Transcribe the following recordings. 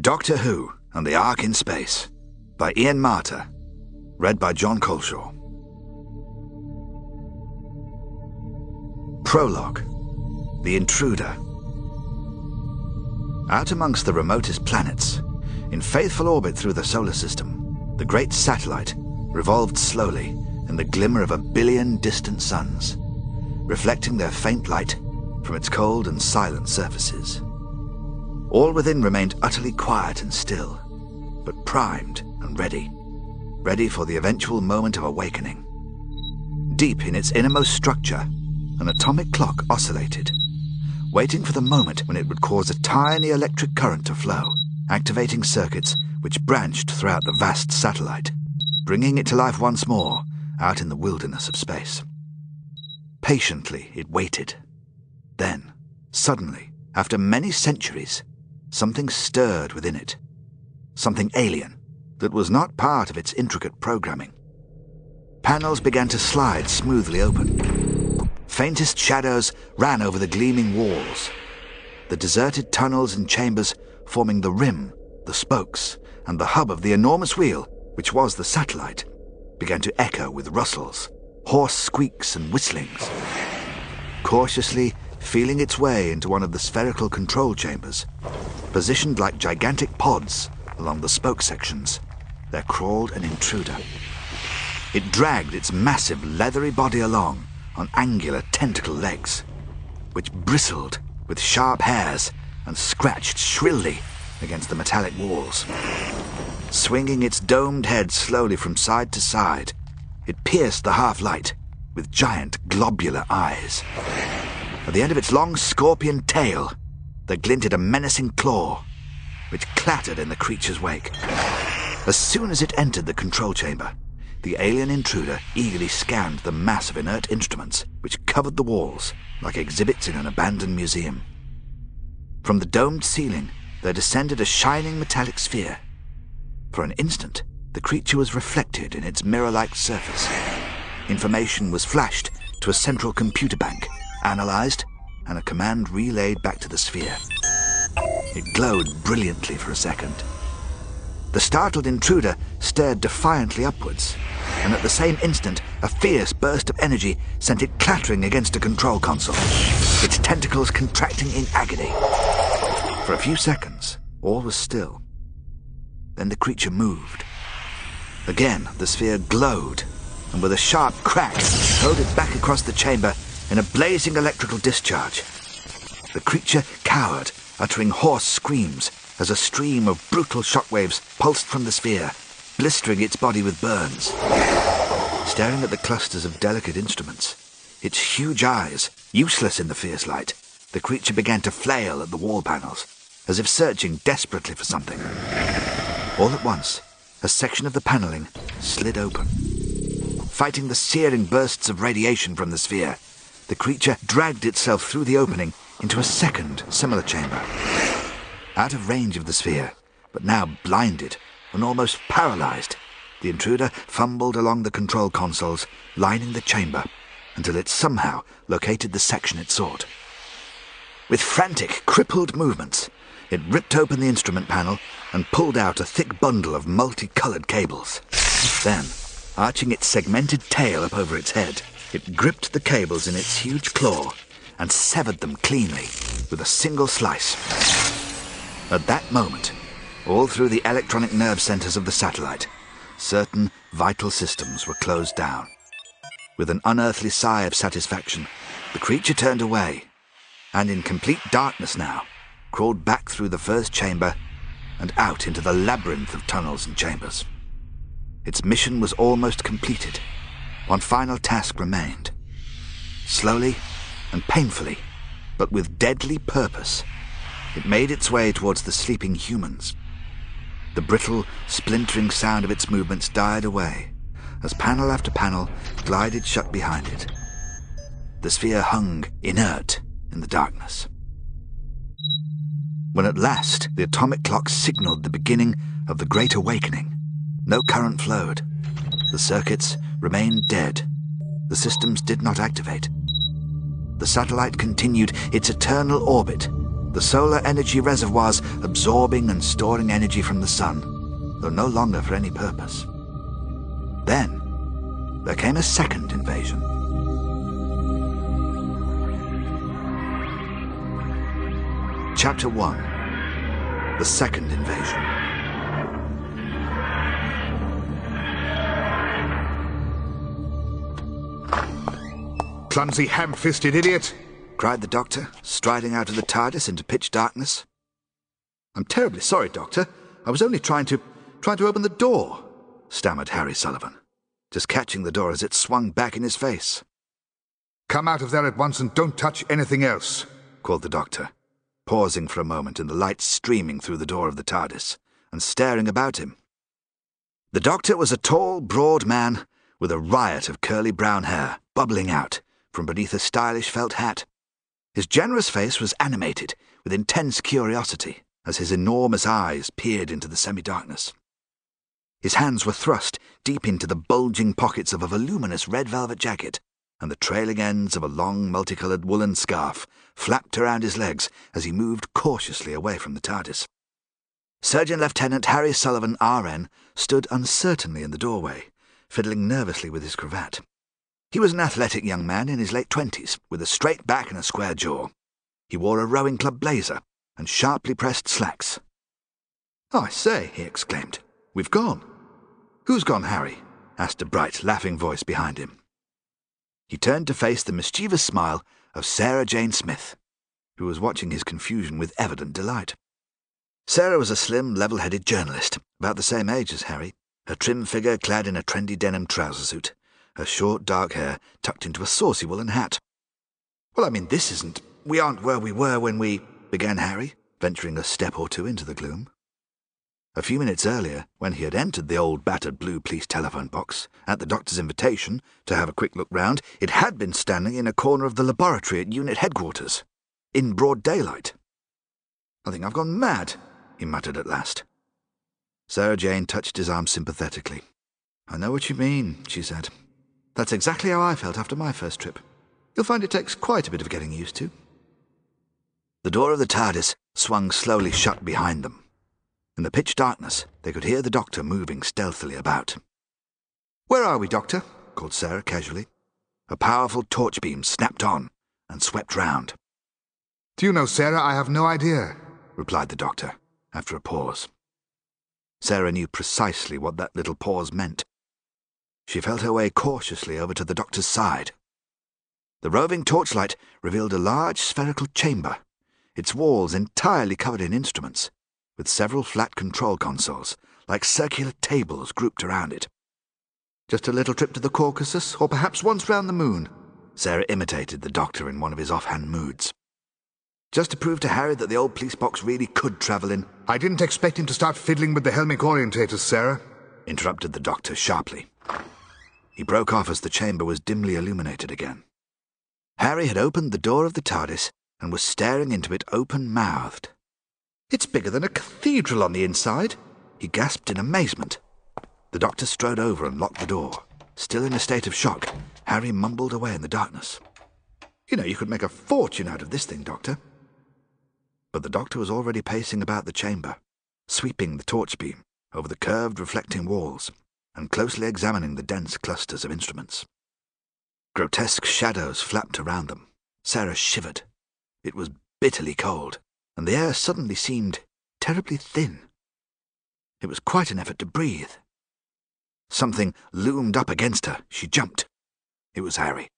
Doctor Who and the Ark in Space by Ian Marter. Read by Jon Culshaw. Prologue The Intruder. Out amongst the remotest planets, in faithful orbit through the solar system, the great satellite revolved slowly in the glimmer of a billion distant suns, reflecting their faint light from its cold and silent surfaces. All within remained utterly quiet and still, but primed and ready, ready for the eventual moment of awakening. Deep in its innermost structure, an atomic clock oscillated, waiting for the moment when it would cause a tiny electric current to flow, activating circuits which branched throughout the vast satellite, bringing it to life once more out in the wilderness of space. Patiently it waited. Then, suddenly, after many centuries, something stirred within it. Something alien that was not part of its intricate programming. Panels began to slide smoothly open. Faintest shadows ran over the gleaming walls. The deserted tunnels and chambers forming the rim, the spokes, and the hub of the enormous wheel, which was the satellite, began to echo with rustles, hoarse squeaks, and whistlings. Cautiously, feeling its way into one of the spherical control chambers. Positioned like gigantic pods along the spoke sections, there crawled an intruder. It dragged its massive leathery body along on angular tentacle legs, which bristled with sharp hairs and scratched shrilly against the metallic walls. Swinging its domed head slowly from side to side, it pierced the half light with giant globular eyes. At the end of its long scorpion tail, there glinted a menacing claw, which clattered in the creature's wake. As soon as it entered the control chamber, the alien intruder eagerly scanned the mass of inert instruments which covered the walls like exhibits in an abandoned museum. From the domed ceiling, there descended a shining metallic sphere. For an instant, the creature was reflected in its mirror like surface. Information was flashed to a central computer bank analyzed, and a command relayed back to the sphere. It glowed brilliantly for a second. The startled intruder stared defiantly upwards, and at the same instant, a fierce burst of energy sent it clattering against a control console, its tentacles contracting in agony. For a few seconds, all was still. Then the creature moved. Again, the sphere glowed, and with a sharp crack, hurled it back across the chamber in a blazing electrical discharge. The creature cowered, uttering hoarse screams as a stream of brutal shockwaves pulsed from the sphere, blistering its body with burns. Staring at the clusters of delicate instruments, its huge eyes useless in the fierce light, the creature began to flail at the wall panels, as if searching desperately for something. All at once, a section of the paneling slid open. Fighting the searing bursts of radiation from the sphere, the creature dragged itself through the opening into a second similar chamber. Out of range of the sphere, but now blinded and almost paralyzed, the intruder fumbled along the control consoles, lining the chamber, until it somehow located the section it sought. With frantic, crippled movements, it ripped open the instrument panel and pulled out a thick bundle of multicolored cables. Then, arching its segmented tail up over its head, it gripped the cables in its huge claw and severed them cleanly with a single slice. At that moment, all through the electronic nerve centers of the satellite, certain vital systems were closed down. With an unearthly sigh of satisfaction, the creature turned away, and in complete darkness now, crawled back through the first chamber and out into the labyrinth of tunnels and chambers. Its mission was almost completed one final task remained. Slowly and painfully, but with deadly purpose, it made its way towards the sleeping humans. The brittle, splintering sound of its movements died away as panel after panel glided shut behind it. The sphere hung inert in the darkness. When at last the atomic clock signaled the beginning of the Great Awakening, no current flowed. The circuits remained dead. The systems did not activate. The satellite continued its eternal orbit, the solar energy reservoirs absorbing and storing energy from the sun, though no longer for any purpose. Then, there came a second invasion. Chapter 1 The Second Invasion. Clumsy, ham fisted idiot! cried the doctor, striding out of the TARDIS into pitch darkness. I'm terribly sorry, Doctor. I was only trying to trying to open the door, stammered Harry Sullivan, just catching the door as it swung back in his face. Come out of there at once and don't touch anything else, called the doctor, pausing for a moment in the light streaming through the door of the TARDIS and staring about him. The doctor was a tall, broad man with a riot of curly brown hair bubbling out from beneath a stylish felt hat. His generous face was animated with intense curiosity as his enormous eyes peered into the semi-darkness. His hands were thrust deep into the bulging pockets of a voluminous red velvet jacket, and the trailing ends of a long multicoloured woolen scarf flapped around his legs as he moved cautiously away from the TARDIS. Surgeon Lieutenant Harry Sullivan, RN, stood uncertainly in the doorway, fiddling nervously with his cravat. He was an athletic young man in his late twenties, with a straight back and a square jaw. He wore a rowing club blazer and sharply pressed slacks. I say, he exclaimed, we've gone. Who's gone, Harry? asked a bright, laughing voice behind him. He turned to face the mischievous smile of Sarah Jane Smith, who was watching his confusion with evident delight. Sarah was a slim, level headed journalist, about the same age as Harry, her trim figure clad in a trendy denim trouser suit, her short dark hair tucked into a saucy woolen hat. Well, I mean, this isn't. We aren't where we were when we. began Harry, venturing a step or two into the gloom. A few minutes earlier, when he had entered the old battered blue police telephone box, at the doctor's invitation, to have a quick look round, it had been standing in a corner of the laboratory at UNIT headquarters, in broad daylight. I think I've gone mad, he muttered at last. Sarah Jane touched his arm sympathetically. I know what you mean, she said. That's exactly how I felt after my first trip. You'll find it takes quite a bit of getting used to. The door of the TARDIS swung slowly shut behind them. In the pitch darkness, they could hear the doctor moving stealthily about. Where are we, Doctor? called Sarah casually. A powerful torch beam snapped on and swept round. Do you know, Sarah, I have no idea, replied the doctor, after a pause. Sarah knew precisely what that little pause meant. She felt her way cautiously over to the doctor's side. The roving torchlight revealed a large spherical chamber, its walls entirely covered in instruments, with several flat control consoles, like circular tables grouped around it. Just a little trip to the Caucasus, or perhaps once round the moon. Sarah imitated the doctor in one of his offhand moods. Just to prove to Harry that the old police box really could travel in. I didn't expect him to start fiddling with the helmic orientators, Sarah, interrupted the doctor sharply. He broke off as the chamber was dimly illuminated again. Harry had opened the door of the TARDIS and was staring into it open mouthed. It's bigger than a cathedral on the inside, he gasped in amazement. The doctor strode over and locked the door. Still in a state of shock, Harry mumbled away in the darkness. You know, you could make a fortune out of this thing, Doctor. But the doctor was already pacing about the chamber, sweeping the torch beam over the curved, reflecting walls and closely examining the dense clusters of instruments. Grotesque shadows flapped around them. Sarah shivered. It was bitterly cold, and the air suddenly seemed terribly thin. It was quite an effort to breathe. Something loomed up against her. She jumped. It was Harry.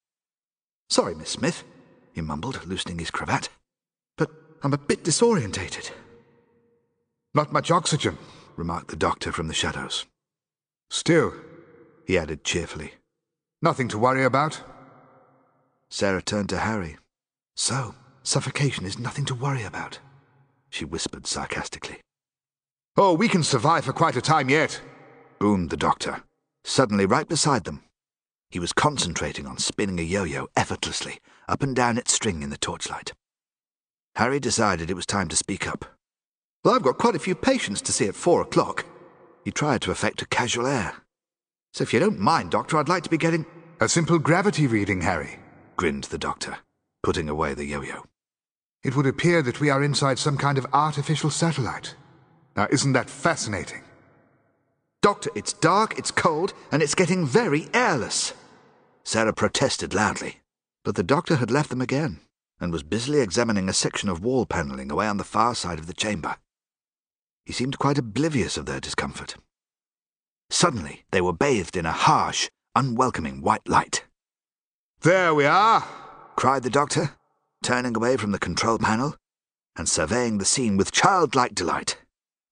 Sorry, Miss Smith, he mumbled, loosening his cravat, but I'm a bit disorientated. Not much oxygen, remarked the doctor from the shadows. Still, he added cheerfully, nothing to worry about. Sarah turned to Harry. So, suffocation is nothing to worry about, she whispered sarcastically. Oh, we can survive for quite a time yet, boomed the doctor, suddenly right beside them. He was concentrating on spinning a yo-yo effortlessly up and down its string in the torchlight. Harry decided it was time to speak up. Well, I've got quite a few patients to see at four o'clock. He tried to affect a casual air. So if you don't mind, Doctor, I'd like to be getting... A simple gravity reading, Harry, grinned the doctor, putting away the yo-yo. It would appear that we are inside some kind of artificial satellite. Now, isn't that fascinating? Doctor, it's dark, it's cold, and it's getting very airless. Sarah protested loudly, but the doctor had left them again and was busily examining a section of wall panelling away on the far side of the chamber. He seemed quite oblivious of their discomfort. Suddenly, they were bathed in a harsh, unwelcoming white light. There we are, cried the doctor, turning away from the control panel and surveying the scene with childlike delight,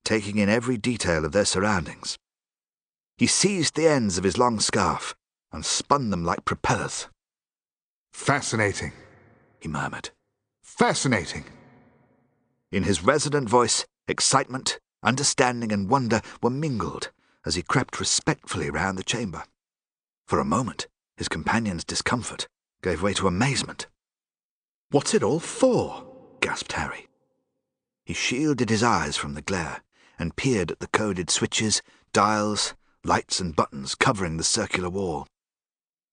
taking in every detail of their surroundings. He seized the ends of his long scarf and spun them like propellers. Fascinating, he murmured. Fascinating. In his resonant voice, excitement, understanding, and wonder were mingled as he crept respectfully round the chamber. For a moment, his companion's discomfort gave way to amazement. What's it all for? gasped Harry. He shielded his eyes from the glare and peered at the coded switches, dials, lights, and buttons covering the circular wall.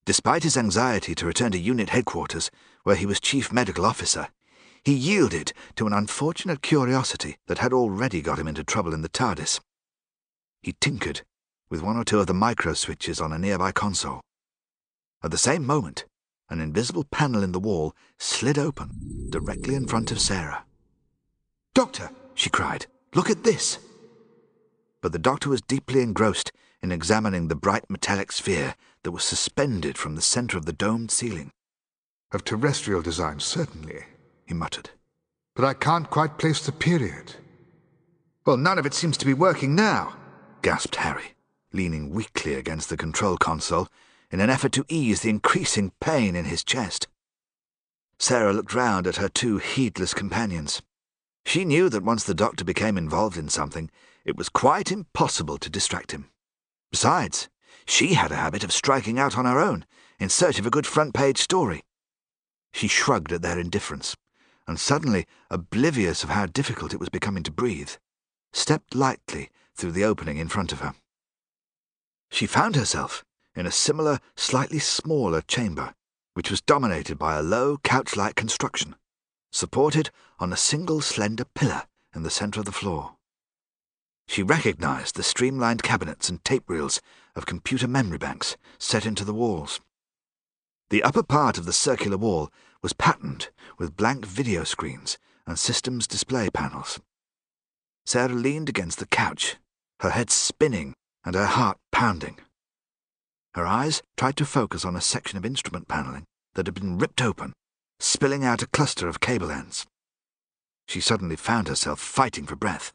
Despite his anxiety to return to UNIT headquarters, where he was chief medical officer, he yielded to an unfortunate curiosity that had already got him into trouble in the TARDIS. He tinkered with one or two of the micro switches on a nearby console. At the same moment, an invisible panel in the wall slid open directly in front of Sarah. Doctor, she cried, look at this. But the doctor was deeply engrossed in examining the bright metallic sphere that was suspended from the center of the domed ceiling. Of terrestrial design, certainly, he muttered. But I can't quite place the period. Well, none of it seems to be working now, gasped Harry, leaning weakly against the control console in an effort to ease the increasing pain in his chest. Sarah looked round at her two heedless companions. She knew that once the doctor became involved in something, it was quite impossible to distract him. Besides, she had a habit of striking out on her own in search of a good front page story. She shrugged at their indifference, and suddenly, oblivious of how difficult it was becoming to breathe, stepped lightly through the opening in front of her. She found herself in a similar, slightly smaller chamber, which was dominated by a low, couch like construction, supported on a single slender pillar in the centre of the floor. She recognized the streamlined cabinets and tape reels of computer memory banks set into the walls. The upper part of the circular wall was patterned with blank video screens and systems display panels. Sarah leaned against the couch, her head spinning and her heart pounding. Her eyes tried to focus on a section of instrument paneling that had been ripped open, spilling out a cluster of cable ends. She suddenly found herself fighting for breath.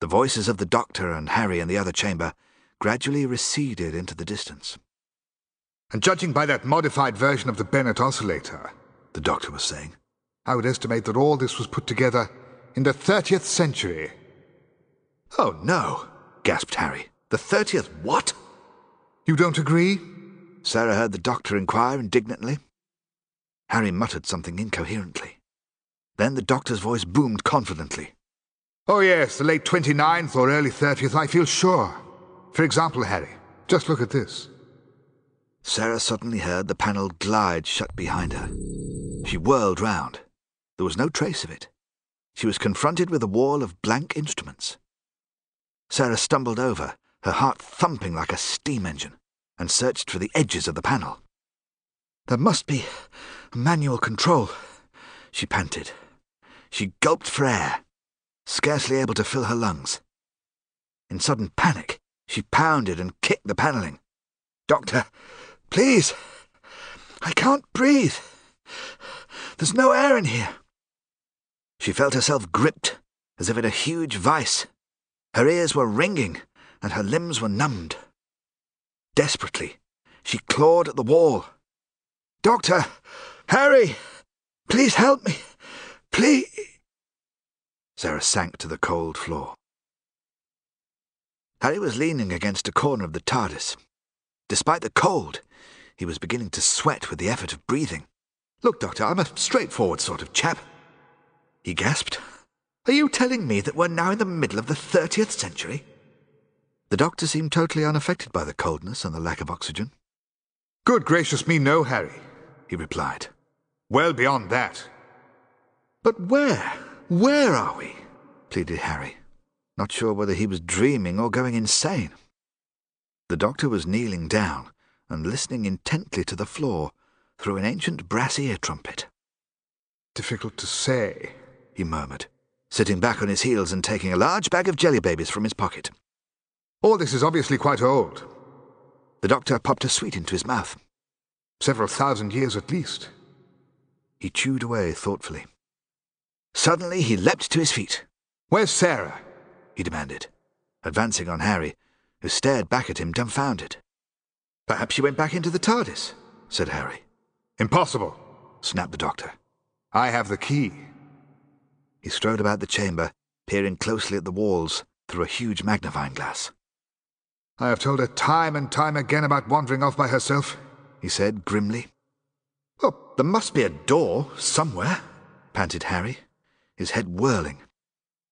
The voices of the doctor and Harry in the other chamber gradually receded into the distance. And judging by that modified version of the Bennett oscillator, the doctor was saying, I would estimate that all this was put together in the 30th century. Oh, no, gasped Harry. The 30th what? You don't agree? Sarah heard the doctor inquire indignantly. Harry muttered something incoherently. Then the doctor's voice boomed confidently. Oh, yes, the late 29th or early 30th, I feel sure. For example, Harry, just look at this. Sarah suddenly heard the panel glide shut behind her. She whirled round. There was no trace of it. She was confronted with a wall of blank instruments. Sarah stumbled over, her heart thumping like a steam engine, and searched for the edges of the panel. There must be manual control, she panted. She gulped for air, scarcely able to fill her lungs. In sudden panic, she pounded and kicked the panelling. Doctor, please! I can't breathe! There's no air in here! She felt herself gripped as if in a huge vice. Her ears were ringing and her limbs were numbed. Desperately, she clawed at the wall. Doctor! Harry! Please help me! Please! Sarah sank to the cold floor. Harry was leaning against a corner of the TARDIS. Despite the cold, he was beginning to sweat with the effort of breathing. Look, Doctor, I'm a straightforward sort of chap. He gasped. Are you telling me that we're now in the middle of the 30th century? The doctor seemed totally unaffected by the coldness and the lack of oxygen. Good gracious me, no, Harry, he replied. Well beyond that. But where? Where are we? pleaded Harry, not sure whether he was dreaming or going insane. The doctor was kneeling down and listening intently to the floor through an ancient brass ear trumpet. Difficult to say, he murmured, sitting back on his heels and taking a large bag of jelly babies from his pocket. All this is obviously quite old. The doctor popped a sweet into his mouth. Several thousand years at least. He chewed away thoughtfully. Suddenly he leapt to his feet. Where's Sarah? he demanded, advancing on Harry, who stared back at him dumbfounded. Perhaps she went back into the TARDIS, said Harry. Impossible, snapped the doctor. I have the key. He strode about the chamber, peering closely at the walls through a huge magnifying glass. I have told her time and time again about wandering off by herself, he said grimly. Well, there must be a door somewhere, panted Harry, his head whirling.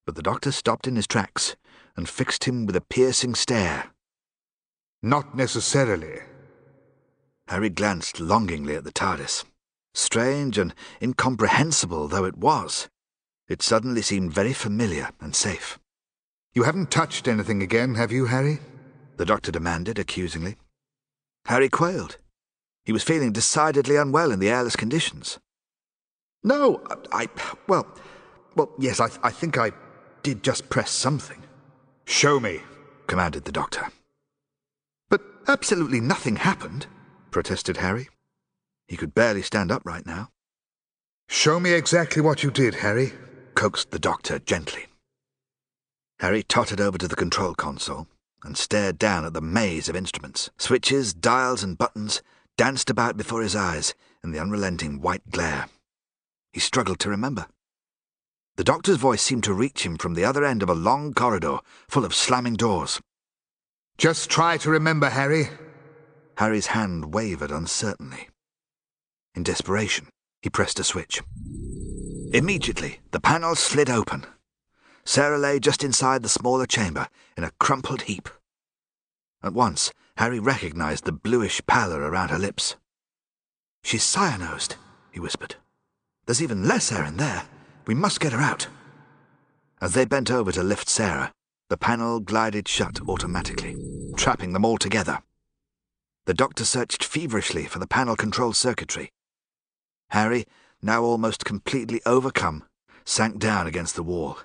But the doctor stopped in his tracks and fixed him with a piercing stare. Not necessarily. Harry glanced longingly at the TARDIS. Strange and incomprehensible though it was, it suddenly seemed very familiar and safe. You haven't touched anything again, have you, Harry? The doctor demanded accusingly. Harry quailed. He was feeling decidedly unwell in the airless conditions. No, I. Well, well, yes, I, I think I did just press something. Show me, commanded the doctor. But absolutely nothing happened, protested Harry. He could barely stand upright now. Show me exactly what you did, Harry, coaxed the doctor gently. Harry tottered over to the control console and stared down at the maze of instruments. Switches, dials, and buttons danced about before his eyes in the unrelenting white glare. He struggled to remember. The doctor's voice seemed to reach him from the other end of a long corridor full of slamming doors. Just try to remember, Harry. Harry's hand wavered uncertainly. In desperation, he pressed a switch. Immediately, the panel slid open. Sarah lay just inside the smaller chamber in a crumpled heap. At once, Harry recognized the bluish pallor around her lips. She's cyanosed, he whispered. There's even less air in there. We must get her out. As they bent over to lift Sarah, the panel glided shut automatically, trapping them all together. The doctor searched feverishly for the panel control circuitry, Harry, now almost completely overcome, sank down against the wall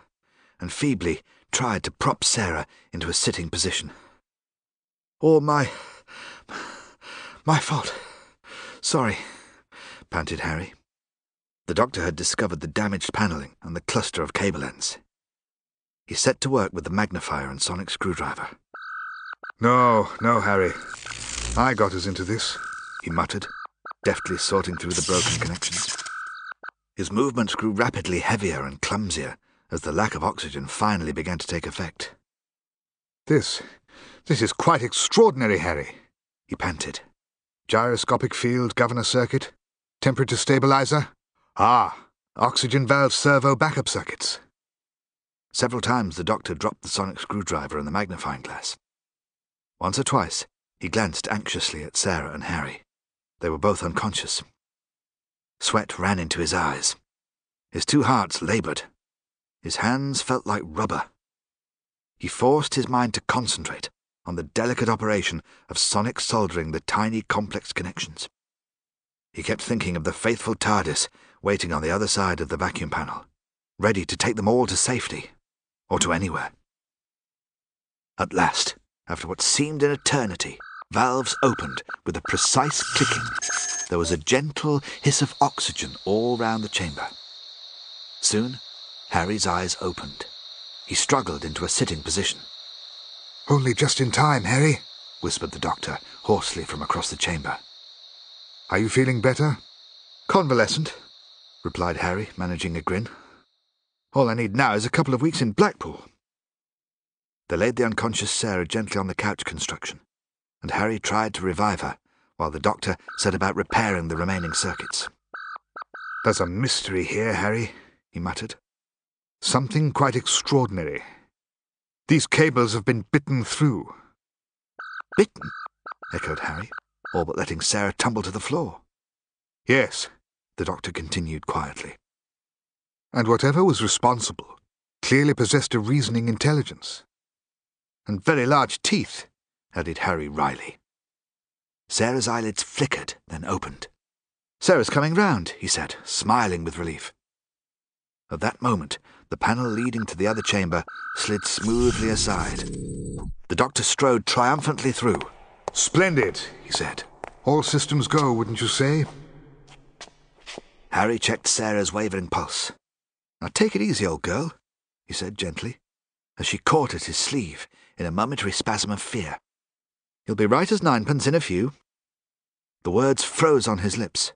and feebly tried to prop Sarah into a sitting position. All my... my fault. Sorry, panted Harry. The doctor had discovered the damaged panelling and the cluster of cable ends. He set to work with the magnifier and sonic screwdriver. No, no, Harry. I got us into this, he muttered deftly sorting through the broken connections. His movements grew rapidly heavier and clumsier as the lack of oxygen finally began to take effect. This, this is quite extraordinary, Harry, he panted. Gyroscopic field governor circuit, temperature stabilizer. Ah, oxygen valve servo backup circuits. Several times the doctor dropped the sonic screwdriver and the magnifying glass. Once or twice he glanced anxiously at Sarah and Harry. They were both unconscious. Sweat ran into his eyes. His two hearts labored. His hands felt like rubber. He forced his mind to concentrate on the delicate operation of sonic soldering the tiny complex connections. He kept thinking of the faithful TARDIS waiting on the other side of the vacuum panel, ready to take them all to safety, or to anywhere. At last, after what seemed an eternity, Valves opened with a precise clicking. There was a gentle hiss of oxygen all round the chamber. Soon, Harry's eyes opened. He struggled into a sitting position. Only just in time, Harry, whispered the doctor hoarsely from across the chamber. Are you feeling better? Convalescent, replied Harry, managing a grin. All I need now is a couple of weeks in Blackpool. They laid the unconscious Sarah gently on the couch construction and Harry tried to revive her, while the doctor set about repairing the remaining circuits. There's a mystery here, Harry, he muttered. Something quite extraordinary. These cables have been bitten through. Bitten? echoed Harry, all but letting Sarah tumble to the floor. Yes, the doctor continued quietly. And whatever was responsible clearly possessed a reasoning intelligence. And very large teeth, added Harry wryly. Sarah's eyelids flickered, then opened. Sarah's coming round, he said, smiling with relief. At that moment, the panel leading to the other chamber slid smoothly aside. The doctor strode triumphantly through. Splendid, he said. All systems go, wouldn't you say? Harry checked Sarah's wavering pulse. Now take it easy, old girl, he said gently, as she caught at his sleeve in a momentary spasm of fear. You'll be right as ninepence in a few. The words froze on his lips,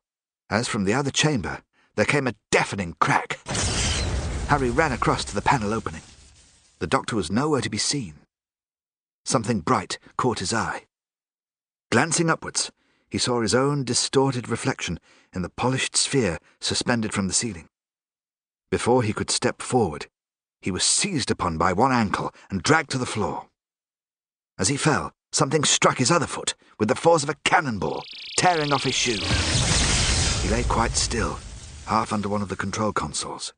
as from the other chamber there came a deafening crack. Harry ran across to the panel opening. The doctor was nowhere to be seen. Something bright caught his eye. Glancing upwards, he saw his own distorted reflection in the polished sphere suspended from the ceiling. Before he could step forward, he was seized upon by one ankle and dragged to the floor. As he fell, something struck his other foot with the force of a cannonball, tearing off his shoe. He lay quite still, half under one of the control consoles.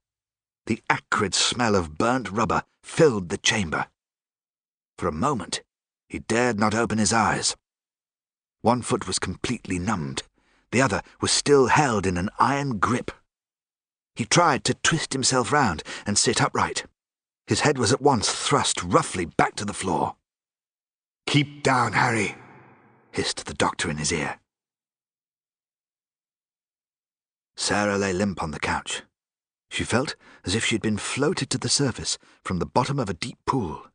The acrid smell of burnt rubber filled the chamber. For a moment, he dared not open his eyes. One foot was completely numbed, the other was still held in an iron grip. He tried to twist himself round and sit upright. His head was at once thrust roughly back to the floor. Keep down, Harry, hissed the doctor in his ear. Sarah lay limp on the couch. She felt as if she had been floated to the surface from the bottom of a deep pool.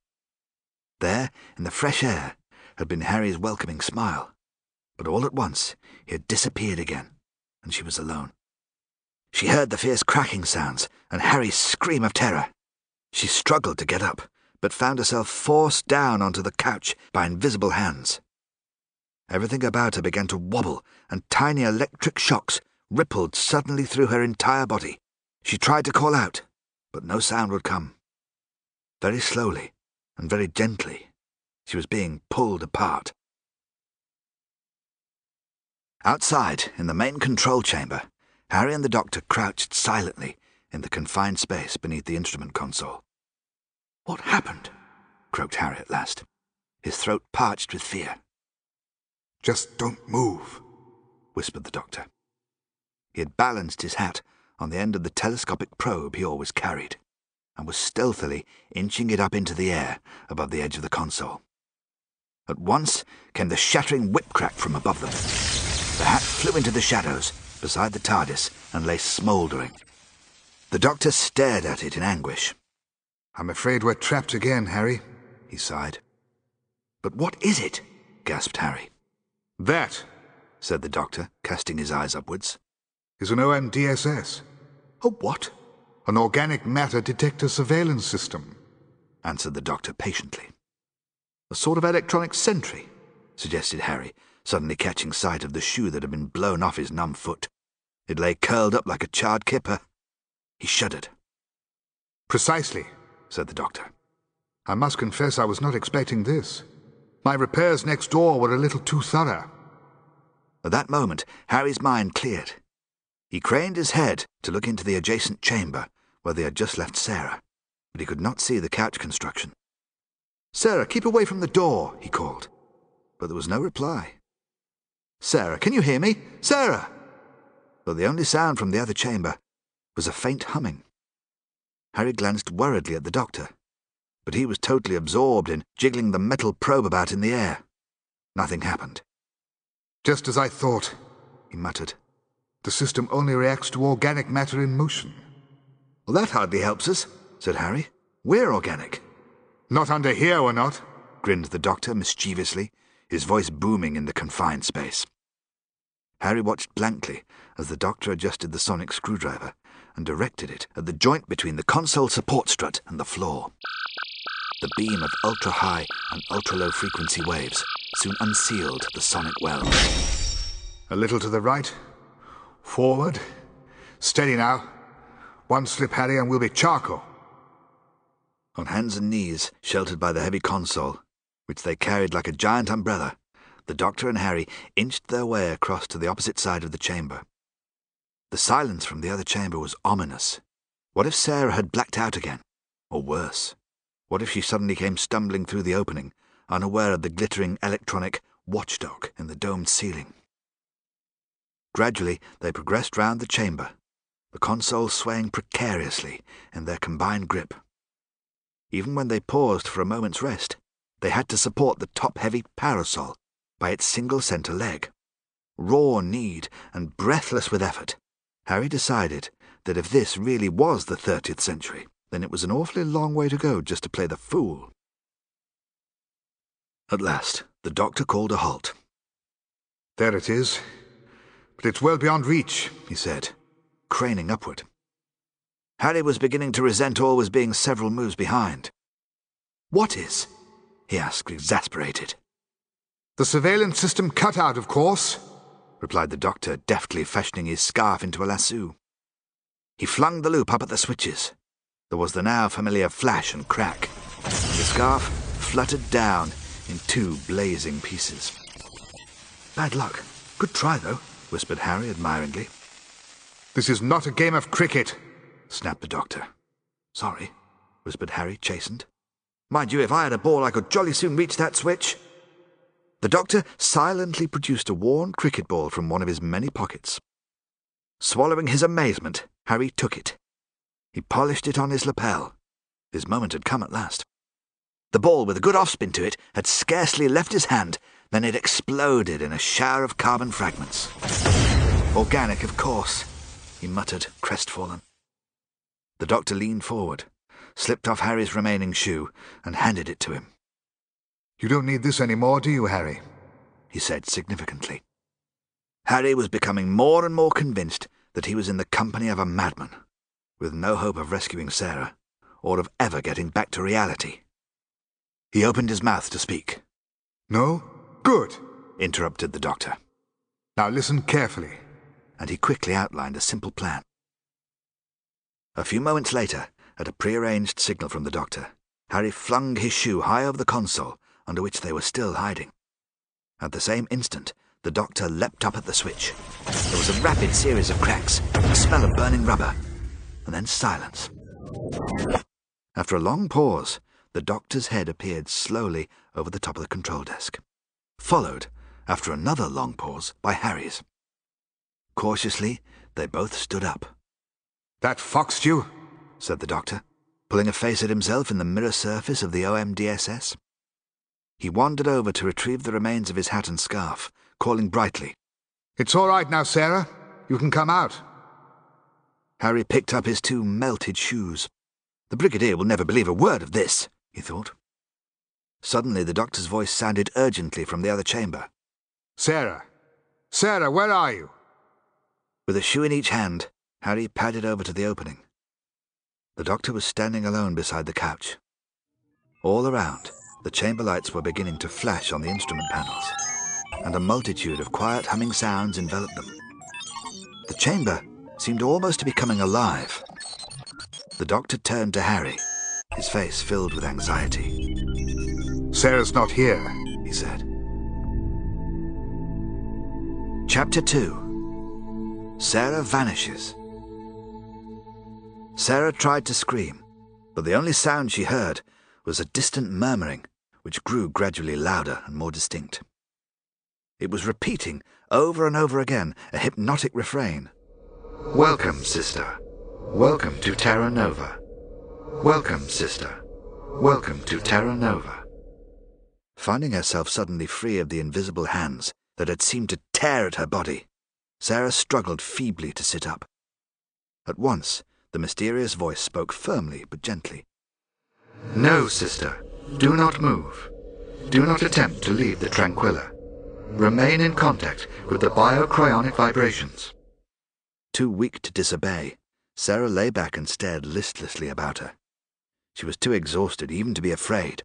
There, in the fresh air, had been Harry's welcoming smile, but all at once he had disappeared again, and she was alone. She heard the fierce cracking sounds and Harry's scream of terror. She struggled to get up, but found herself forced down onto the couch by invisible hands. Everything about her began to wobble, and tiny electric shocks rippled suddenly through her entire body. She tried to call out, but no sound would come. Very slowly and very gently, she was being pulled apart. Outside, in the main control chamber, Harry and the doctor crouched silently in the confined space beneath the instrument console. What happened? croaked Harry at last, his throat parched with fear. Just don't move, whispered the doctor. He had balanced his hat on the end of the telescopic probe he always carried, and was stealthily inching it up into the air above the edge of the console. At once came the shattering whip crack from above them. The hat flew into the shadows, beside the TARDIS and lay smouldering. The doctor stared at it in anguish. I'm afraid we're trapped again, Harry, he sighed. But what is it? gasped Harry. That, said the doctor, casting his eyes upwards, is an OMDSS. A what? An organic matter detector surveillance system, answered the doctor patiently. A sort of electronic sentry, suggested Harry, suddenly catching sight of the shoe that had been blown off his numb foot. It lay curled up like a charred kipper. He shuddered. Precisely, said the doctor. I must confess I was not expecting this. My repairs next door were a little too thorough. At that moment, Harry's mind cleared. He craned his head to look into the adjacent chamber where they had just left Sarah, but he could not see the couch construction. Sarah, keep away from the door, he called. But there was no reply. Sarah, can you hear me? Sarah! But the only sound from the other chamber was a faint humming. Harry glanced worriedly at the doctor, but he was totally absorbed in jiggling the metal probe about in the air. Nothing happened. Just as I thought, he muttered. The system only reacts to organic matter in motion. Well, that hardly helps us, said Harry. We're organic. Not under here, we're not, grinned the doctor mischievously his voice booming in the confined space. Harry watched blankly as the doctor adjusted the sonic screwdriver and directed it at the joint between the console support strut and the floor. The beam of ultra-high and ultra-low frequency waves soon unsealed the sonic well. A little to the right. Forward. Steady now. One slip, Harry, and we'll be charcoal. On hands and knees, sheltered by the heavy console, which they carried like a giant umbrella, the doctor and Harry inched their way across to the opposite side of the chamber. The silence from the other chamber was ominous, What if Sarah had blacked out again? Or worse, what if she suddenly came stumbling through the opening, unaware of the glittering electronic watchdog in the domed ceiling? Gradually, they progressed round the chamber, the console swaying precariously in their combined grip. Even when they paused for a moment's rest, they had to support the top-heavy parasol by its single centre leg. Raw kneed and breathless with effort, Harry decided that if this really was the 30th century, then it was an awfully long way to go just to play the fool. At last, the doctor called a halt. There it is. But it's well beyond reach, he said, craning upward. Harry was beginning to resent always being several moves behind. What is? He asked, exasperated. The surveillance system cut out, of course, replied the doctor, deftly fashioning his scarf into a lasso. He flung the loop up at the switches. There was the now familiar flash and crack. The scarf fluttered down in two blazing pieces. Bad luck. Good try, though, whispered Harry admiringly. This is not a game of cricket, snapped the doctor. Sorry, whispered Harry, chastened. Mind you, if I had a ball, I could jolly soon reach that switch. The doctor silently produced a worn cricket ball from one of his many pockets. Swallowing his amazement, Harry took it. He polished it on his lapel. His moment had come at last. The ball, with a good offspin to it, had scarcely left his hand, then it exploded in a shower of carbon fragments. Organic, of course, he muttered, crestfallen. The doctor leaned forward, slipped off Harry's remaining shoe, and handed it to him. You don't need this any more, do you, Harry? he said significantly. Harry was becoming more and more convinced that he was in the company of a madman, with no hope of rescuing Sarah, or of ever getting back to reality. He opened his mouth to speak. No? Good, interrupted the doctor. Now listen carefully. And he quickly outlined a simple plan. A few moments later, at a prearranged signal from the doctor, Harry flung his shoe high over the console under which they were still hiding. At the same instant, the doctor leapt up at the switch. There was a rapid series of cracks, a smell of burning rubber, and then silence. After a long pause, the doctor's head appeared slowly over the top of the control desk, followed, after another long pause, by Harry's. Cautiously, they both stood up. That foxed you? Said the doctor, pulling a face at himself in the mirror surface of the OMDSS. He wandered over to retrieve the remains of his hat and scarf, calling brightly. It's all right now, Sarah. You can come out. Harry picked up his two melted shoes. The Brigadier will never believe a word of this, he thought. Suddenly the doctor's voice sounded urgently from the other chamber. Sarah! Sarah, where are you? With a shoe in each hand, Harry padded over to the opening. The doctor was standing alone beside the couch. All around, the chamber lights were beginning to flash on the instrument panels, and a multitude of quiet humming sounds enveloped them. The chamber seemed almost to be coming alive. The doctor turned to Harry, his face filled with anxiety. Sarah's not here, he said. Chapter 2 Sarah Vanishes. Sarah tried to scream, but the only sound she heard was a distant murmuring, which grew gradually louder and more distinct. It was repeating over and over again a hypnotic refrain. Welcome, sister. Welcome to Terra Nova. Welcome, sister. Welcome to Terra Nova. Finding herself suddenly free of the invisible hands that had seemed to tear at her body, Sarah struggled feebly to sit up. At once, the mysterious voice spoke firmly but gently. No, sister, do not move. Do not attempt to leave the Tranquilla. Remain in contact with the biocryonic vibrations. Too weak to disobey, Sarah lay back and stared listlessly about her. She was too exhausted even to be afraid.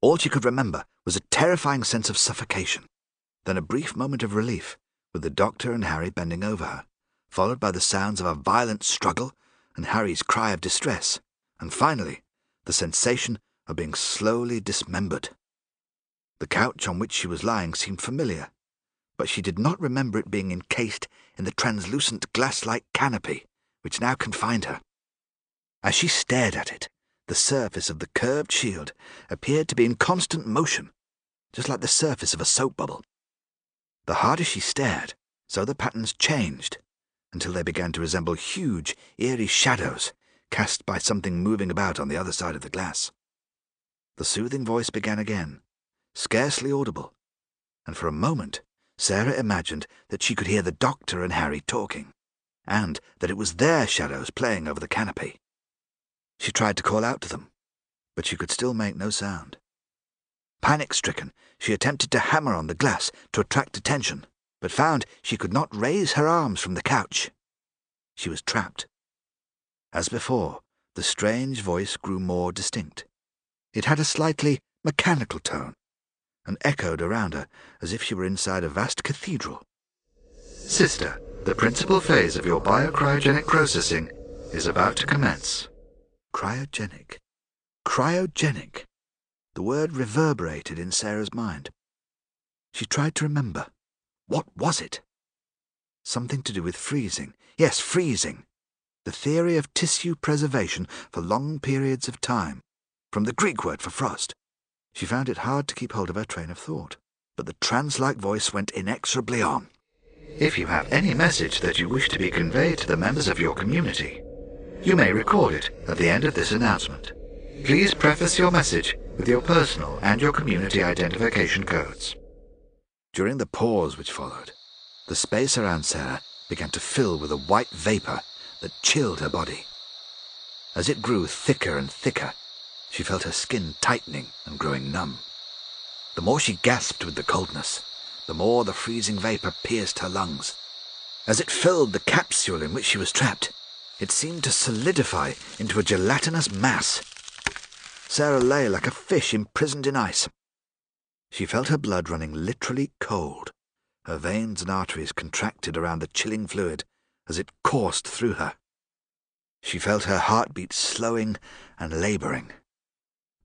All she could remember was a terrifying sense of suffocation, then a brief moment of relief, with the doctor and Harry bending over her, followed by the sounds of a violent struggle and Harry's cry of distress, and finally, the sensation of being slowly dismembered. The couch on which she was lying seemed familiar, but she did not remember it being encased in the translucent glass-like canopy which now confined her. As she stared at it, the surface of the curved shield appeared to be in constant motion, just like the surface of a soap bubble. The harder she stared, so the patterns changed, until they began to resemble huge, eerie shadows cast by something moving about on the other side of the glass. The soothing voice began again, scarcely audible, and for a moment Sarah imagined that she could hear the doctor and Harry talking, and that it was their shadows playing over the canopy. She tried to call out to them, but she could still make no sound. Panic stricken, she attempted to hammer on the glass to attract attention, but found she could not raise her arms from the couch. She was trapped. As before, the strange voice grew more distinct. It had a slightly mechanical tone, and echoed around her as if she were inside a vast cathedral. Sister, the principal phase of your biocryogenic processing is about to commence. Cryogenic. Cryogenic. The word reverberated in Sarah's mind. She tried to remember. What was it? Something to do with freezing. Yes, freezing. The theory of tissue preservation for long periods of time, from the Greek word for frost. She found it hard to keep hold of her train of thought, but the trance-like voice went inexorably on. If you have any message that you wish to be conveyed to the members of your community, you may record it at the end of this announcement. Please preface your message with your personal and your community identification codes. During the pause which followed, the space around Sarah began to fill with a white vapor that chilled her body. As it grew thicker and thicker, she felt her skin tightening and growing numb. The more she gasped with the coldness, the more the freezing vapor pierced her lungs. As it filled the capsule in which she was trapped, it seemed to solidify into a gelatinous mass. Sarah lay like a fish imprisoned in ice. She felt her blood running literally cold. Her veins and arteries contracted around the chilling fluid as it coursed through her. She felt her heartbeat slowing and labouring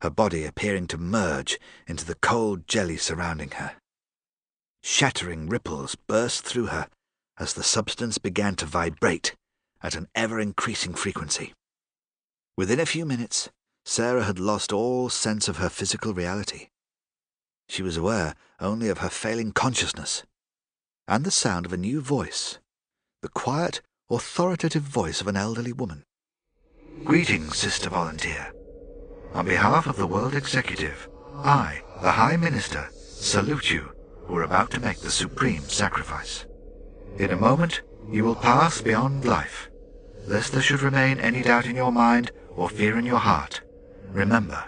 her body appearing to merge into the cold jelly surrounding her. Shattering ripples burst through her as the substance began to vibrate at an ever-increasing frequency. Within a few minutes, Sarah had lost all sense of her physical reality. She was aware only of her failing consciousness and the sound of a new voice, the quiet, authoritative voice of an elderly woman. Greetings, Sister Volunteer. On behalf of the World Executive, I, the High Minister, salute you who are about to make the supreme sacrifice. In a moment, you will pass beyond life. Lest there should remain any doubt in your mind or fear in your heart, remember,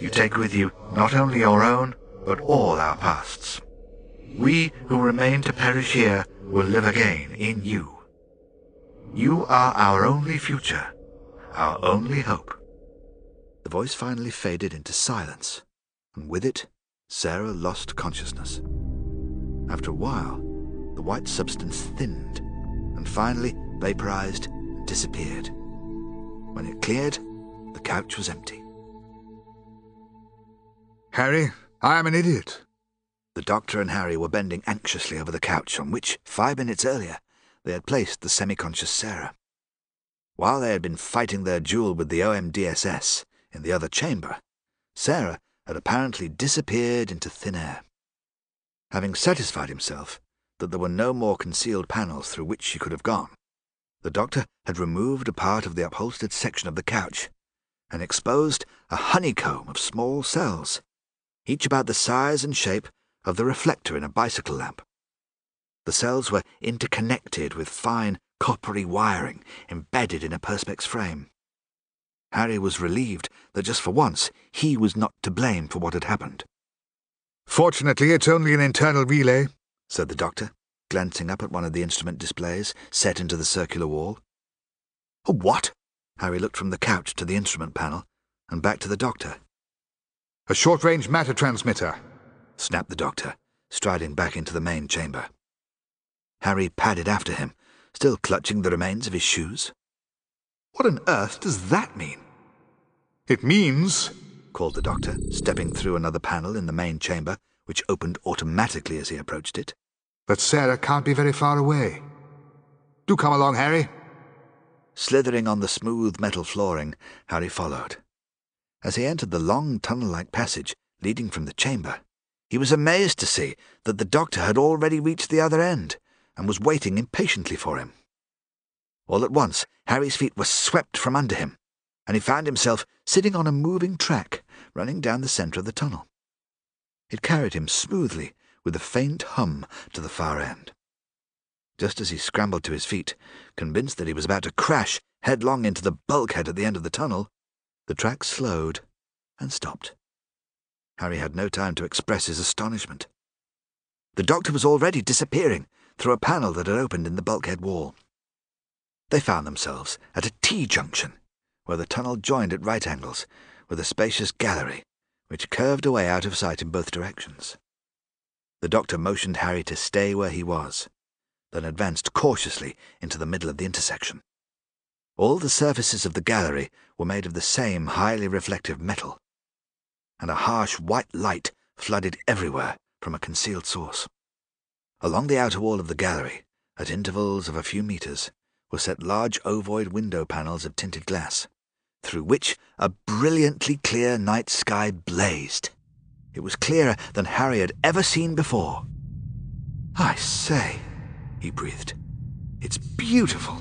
you take with you not only your own, but all our pasts. We who remain to perish here will live again in you. You are our only future, our only hope. The voice finally faded into silence, and with it, Sarah lost consciousness. After a while, the white substance thinned and finally vaporized and disappeared. When it cleared, the couch was empty. Harry, I am an idiot. The doctor and Harry were bending anxiously over the couch on which, five minutes earlier, they had placed the semi-conscious Sarah. While they had been fighting their duel with the OMDSS, in the other chamber, Sarah had apparently disappeared into thin air. Having satisfied himself that there were no more concealed panels through which she could have gone, the doctor had removed a part of the upholstered section of the couch and exposed a honeycomb of small cells, each about the size and shape of the reflector in a bicycle lamp. The cells were interconnected with fine coppery wiring embedded in a perspex frame. Harry was relieved that just for once he was not to blame for what had happened. Fortunately, it's only an internal relay, said the doctor, glancing up at one of the instrument displays set into the circular wall. A what? Harry looked from the couch to the instrument panel and back to the doctor. A short-range matter transmitter, snapped the doctor, striding back into the main chamber. Harry padded after him, still clutching the remains of his shoes. What on earth does that mean? It means, called the doctor, stepping through another panel in the main chamber, which opened automatically as he approached it, that Sarah can't be very far away. Do come along, Harry. Slithering on the smooth metal flooring, Harry followed. As he entered the long tunnel like passage leading from the chamber, he was amazed to see that the doctor had already reached the other end and was waiting impatiently for him. All at once, Harry's feet were swept from under him, and he found himself sitting on a moving track running down the centre of the tunnel. It carried him smoothly, with a faint hum, to the far end. Just as he scrambled to his feet, convinced that he was about to crash headlong into the bulkhead at the end of the tunnel, the track slowed and stopped. Harry had no time to express his astonishment. The doctor was already disappearing through a panel that had opened in the bulkhead wall. They found themselves at a T-junction, where the tunnel joined at right angles with a spacious gallery, which curved away out of sight in both directions. The doctor motioned Harry to stay where he was, then advanced cautiously into the middle of the intersection. All the surfaces of the gallery were made of the same highly reflective metal, and a harsh white light flooded everywhere from a concealed source. Along the outer wall of the gallery, at intervals of a few meters, were set large ovoid window panels of tinted glass, through which a brilliantly clear night sky blazed. It was clearer than Harry had ever seen before. I say, he breathed, it's beautiful.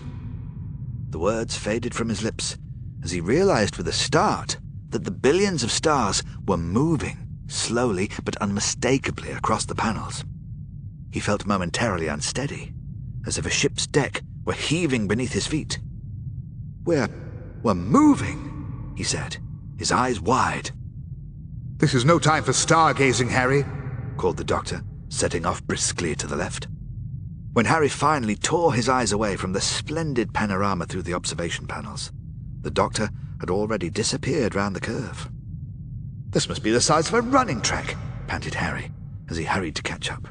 The words faded from his lips as he realized with a start that the billions of stars were moving, slowly but unmistakably, across the panels. He felt momentarily unsteady, as if a ship's deck were heaving beneath his feet. We're, we're moving, he said, his eyes wide. This is no time for stargazing, Harry, called the doctor, setting off briskly to the left. When Harry finally tore his eyes away from the splendid panorama through the observation panels, the doctor had already disappeared round the curve. This must be the size of a running track, panted Harry, as he hurried to catch up.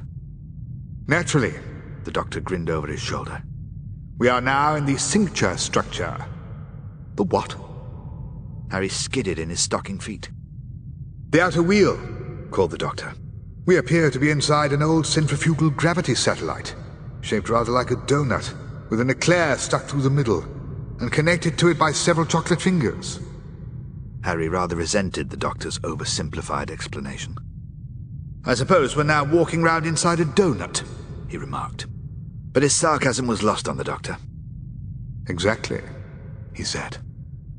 Naturally, the doctor grinned over his shoulder. We are now in the cincture structure. The what? Harry skidded in his stocking feet. The outer wheel, called the doctor. We appear to be inside an old centrifugal gravity satellite shaped rather like a donut, with an eclair stuck through the middle, and connected to it by several chocolate fingers. Harry rather resented the doctor's oversimplified explanation. I suppose we're now walking round inside a donut, he remarked. But his sarcasm was lost on the doctor. Exactly, he said.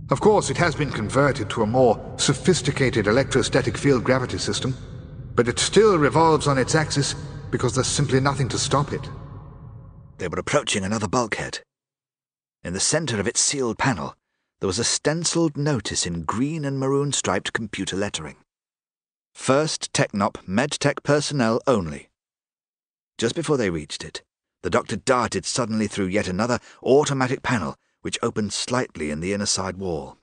Of course, it has been converted to a more sophisticated electrostatic field gravity system, but it still revolves on its axis because there's simply nothing to stop it. They were approaching another bulkhead. In the center of its sealed panel, there was a stenciled notice in green and maroon striped computer lettering. First Technop MedTech personnel only. Just before they reached it, the doctor darted suddenly through yet another automatic panel which opened slightly in the inner side wall.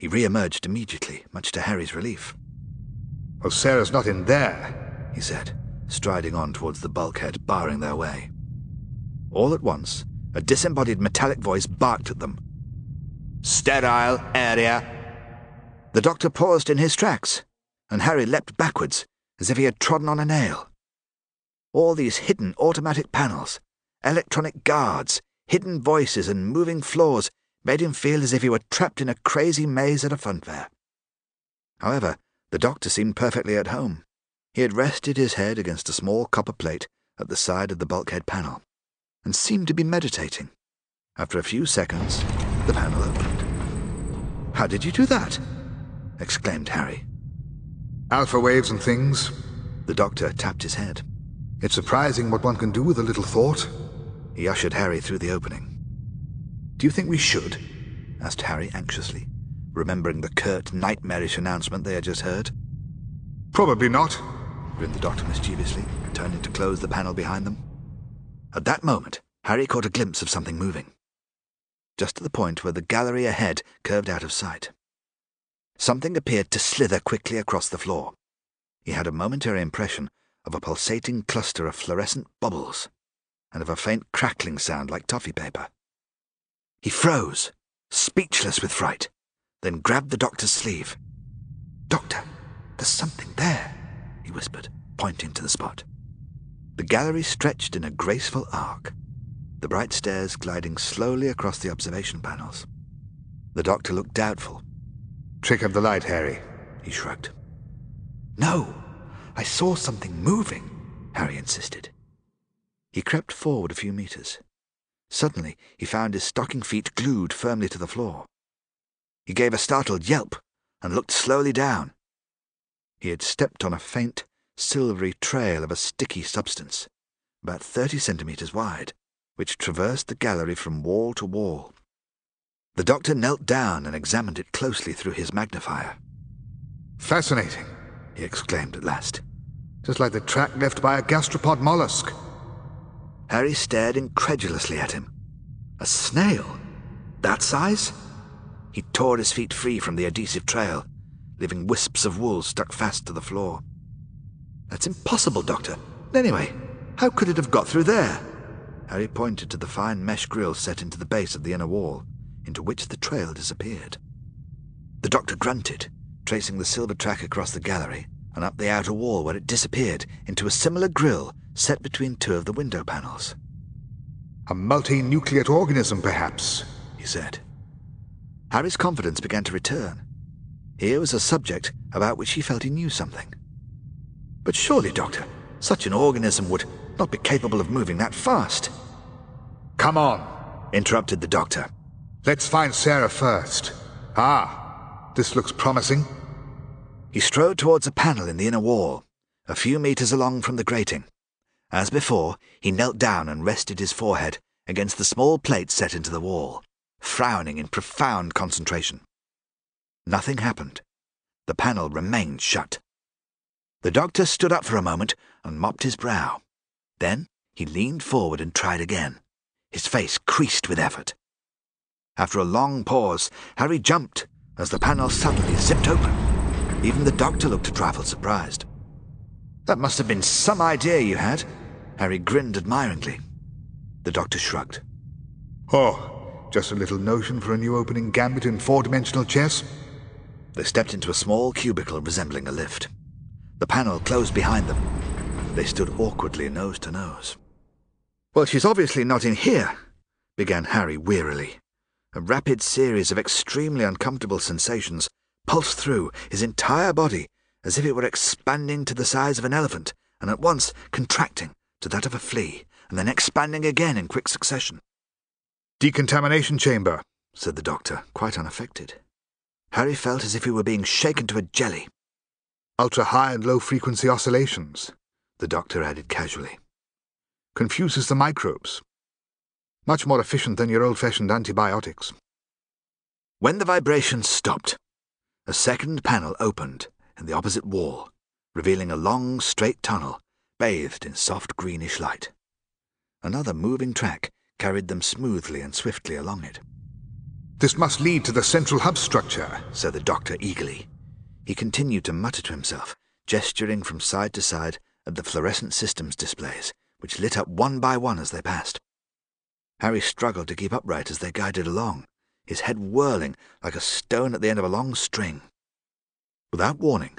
He re-emerged immediately, much to Harry's relief. Well, Sarah's not in there, he said, striding on towards the bulkhead, barring their way. All at once, a disembodied metallic voice barked at them. Sterile area. The doctor paused in his tracks, and Harry leapt backwards as if he had trodden on a nail. All these hidden automatic panels, electronic guards, hidden voices, and moving floors made him feel as if he were trapped in a crazy maze at a funfair. However, the doctor seemed perfectly at home. He had rested his head against a small copper plate at the side of the bulkhead panel and seemed to be meditating. After a few seconds, the panel opened. How did you do that? exclaimed Harry. Alpha waves and things. The doctor tapped his head. It's surprising what one can do with a little thought. He ushered Harry through the opening. Do you think we should? asked Harry anxiously, remembering the curt, nightmarish announcement they had just heard. Probably not, grinned the doctor mischievously, turning to close the panel behind them. At that moment, Harry caught a glimpse of something moving, just at the point where the gallery ahead curved out of sight. Something appeared to slither quickly across the floor. He had a momentary impression of a pulsating cluster of fluorescent bubbles and of a faint crackling sound like toffee paper. He froze, speechless with fright, then grabbed the doctor's sleeve. Doctor, there's something there, he whispered, pointing to the spot. The gallery stretched in a graceful arc. the bright stairs gliding slowly across the observation panels. The doctor looked doubtful. Trick of the light, Harry. He shrugged. No, I saw something moving, Harry insisted. He crept forward a few meters. Suddenly, he found his stocking feet glued firmly to the floor. He gave a startled yelp and looked slowly down. He had stepped on a faint, silvery trail of a sticky substance, about thirty centimeters wide, which traversed the gallery from wall to wall. The doctor knelt down and examined it closely through his magnifier. Fascinating, he exclaimed at last. Just like the track left by a gastropod mollusk. Harry stared incredulously at him. A snail? That size? He tore his feet free from the adhesive trail, leaving wisps of wool stuck fast to the floor. That's impossible, Doctor. Anyway, how could it have got through there? Harry pointed to the fine mesh grill set into the base of the inner wall, into which the trail disappeared. The doctor grunted, tracing the silver track across the gallery and up the outer wall where it disappeared into a similar grill set between two of the window panels. A multi-nucleate organism, perhaps, he said. Harry's confidence began to return. Here was a subject about which he felt he knew something. But surely, Doctor, such an organism would not be capable of moving that fast. Come on, interrupted the doctor. Let's find Sarah first. Ah, this looks promising. He strode towards a panel in the inner wall, a few meters along from the grating. As before, he knelt down and rested his forehead against the small plate set into the wall, frowning in profound concentration. Nothing happened. The panel remained shut. The doctor stood up for a moment and mopped his brow. Then he leaned forward and tried again, his face creased with effort. After a long pause, Harry jumped as the panel suddenly zipped open. Even the doctor looked a trifle surprised. That must have been some idea you had. Harry grinned admiringly. The doctor shrugged. Oh, just a little notion for a new opening gambit in four-dimensional chess? They stepped into a small cubicle resembling a lift. The panel closed behind them. They stood awkwardly nose to nose. Well, she's obviously not in here, began Harry wearily. A rapid series of extremely uncomfortable sensations pulsed through his entire body as if it were expanding to the size of an elephant and at once contracting to that of a flea and then expanding again in quick succession. Decontamination chamber, said the doctor, quite unaffected. Harry felt as if he were being shaken to a jelly. Ultra high and low frequency oscillations, the doctor added casually. Confuses the microbes. Much more efficient than your old-fashioned antibiotics. When the vibrations stopped, a second panel opened in the opposite wall, revealing a long, straight tunnel bathed in soft greenish light. Another moving track carried them smoothly and swiftly along it. This must lead to the central hub structure, said the doctor eagerly. He continued to mutter to himself, gesturing from side to side at the fluorescent systems displays, which lit up one by one as they passed. Harry struggled to keep upright as they guided along, his head whirling like a stone at the end of a long string. Without warning,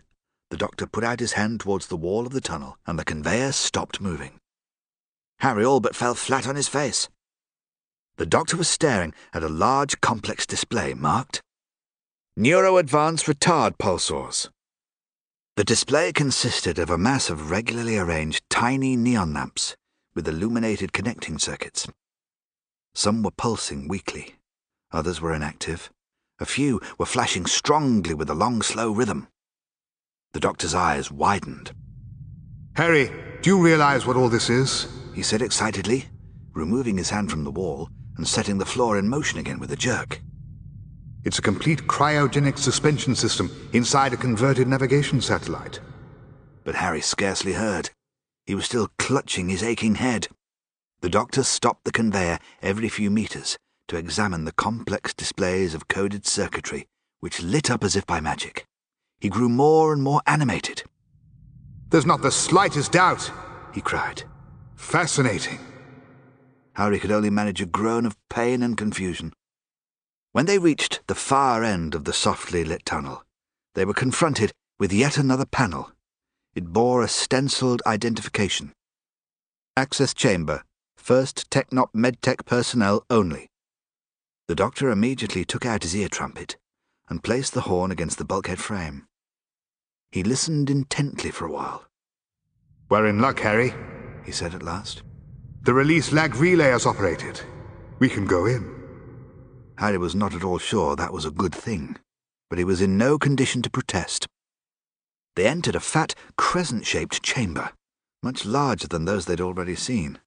the doctor put out his hand towards the wall of the tunnel, and the conveyor stopped moving. Harry all but fell flat on his face. The doctor was staring at a large complex display marked Neuro Advanced Retard Pulsars. The display consisted of a mass of regularly arranged tiny neon lamps with illuminated connecting circuits. Some were pulsing weakly, others were inactive. A few were flashing strongly with a long, slow rhythm. The doctor's eyes widened. Harry, do you realize what all this is? he said excitedly, removing his hand from the wall and setting the floor in motion again with a jerk. It's a complete cryogenic suspension system inside a converted navigation satellite. But Harry scarcely heard. He was still clutching his aching head. The doctor stopped the conveyor every few meters to examine the complex displays of coded circuitry, which lit up as if by magic. He grew more and more animated. There's not the slightest doubt, he cried. Fascinating. Harry could only manage a groan of pain and confusion. When they reached the far end of the softly lit tunnel, they were confronted with yet another panel. It bore a stenciled identification. Access chamber First Technop MedTech personnel only. The doctor immediately took out his ear trumpet and placed the horn against the bulkhead frame. He listened intently for a while. We're in luck, Harry, he said at last. The release lag relay has operated. We can go in. Harry was not at all sure that was a good thing, but he was in no condition to protest. They entered a fat, crescent shaped chamber, much larger than those they'd already seen.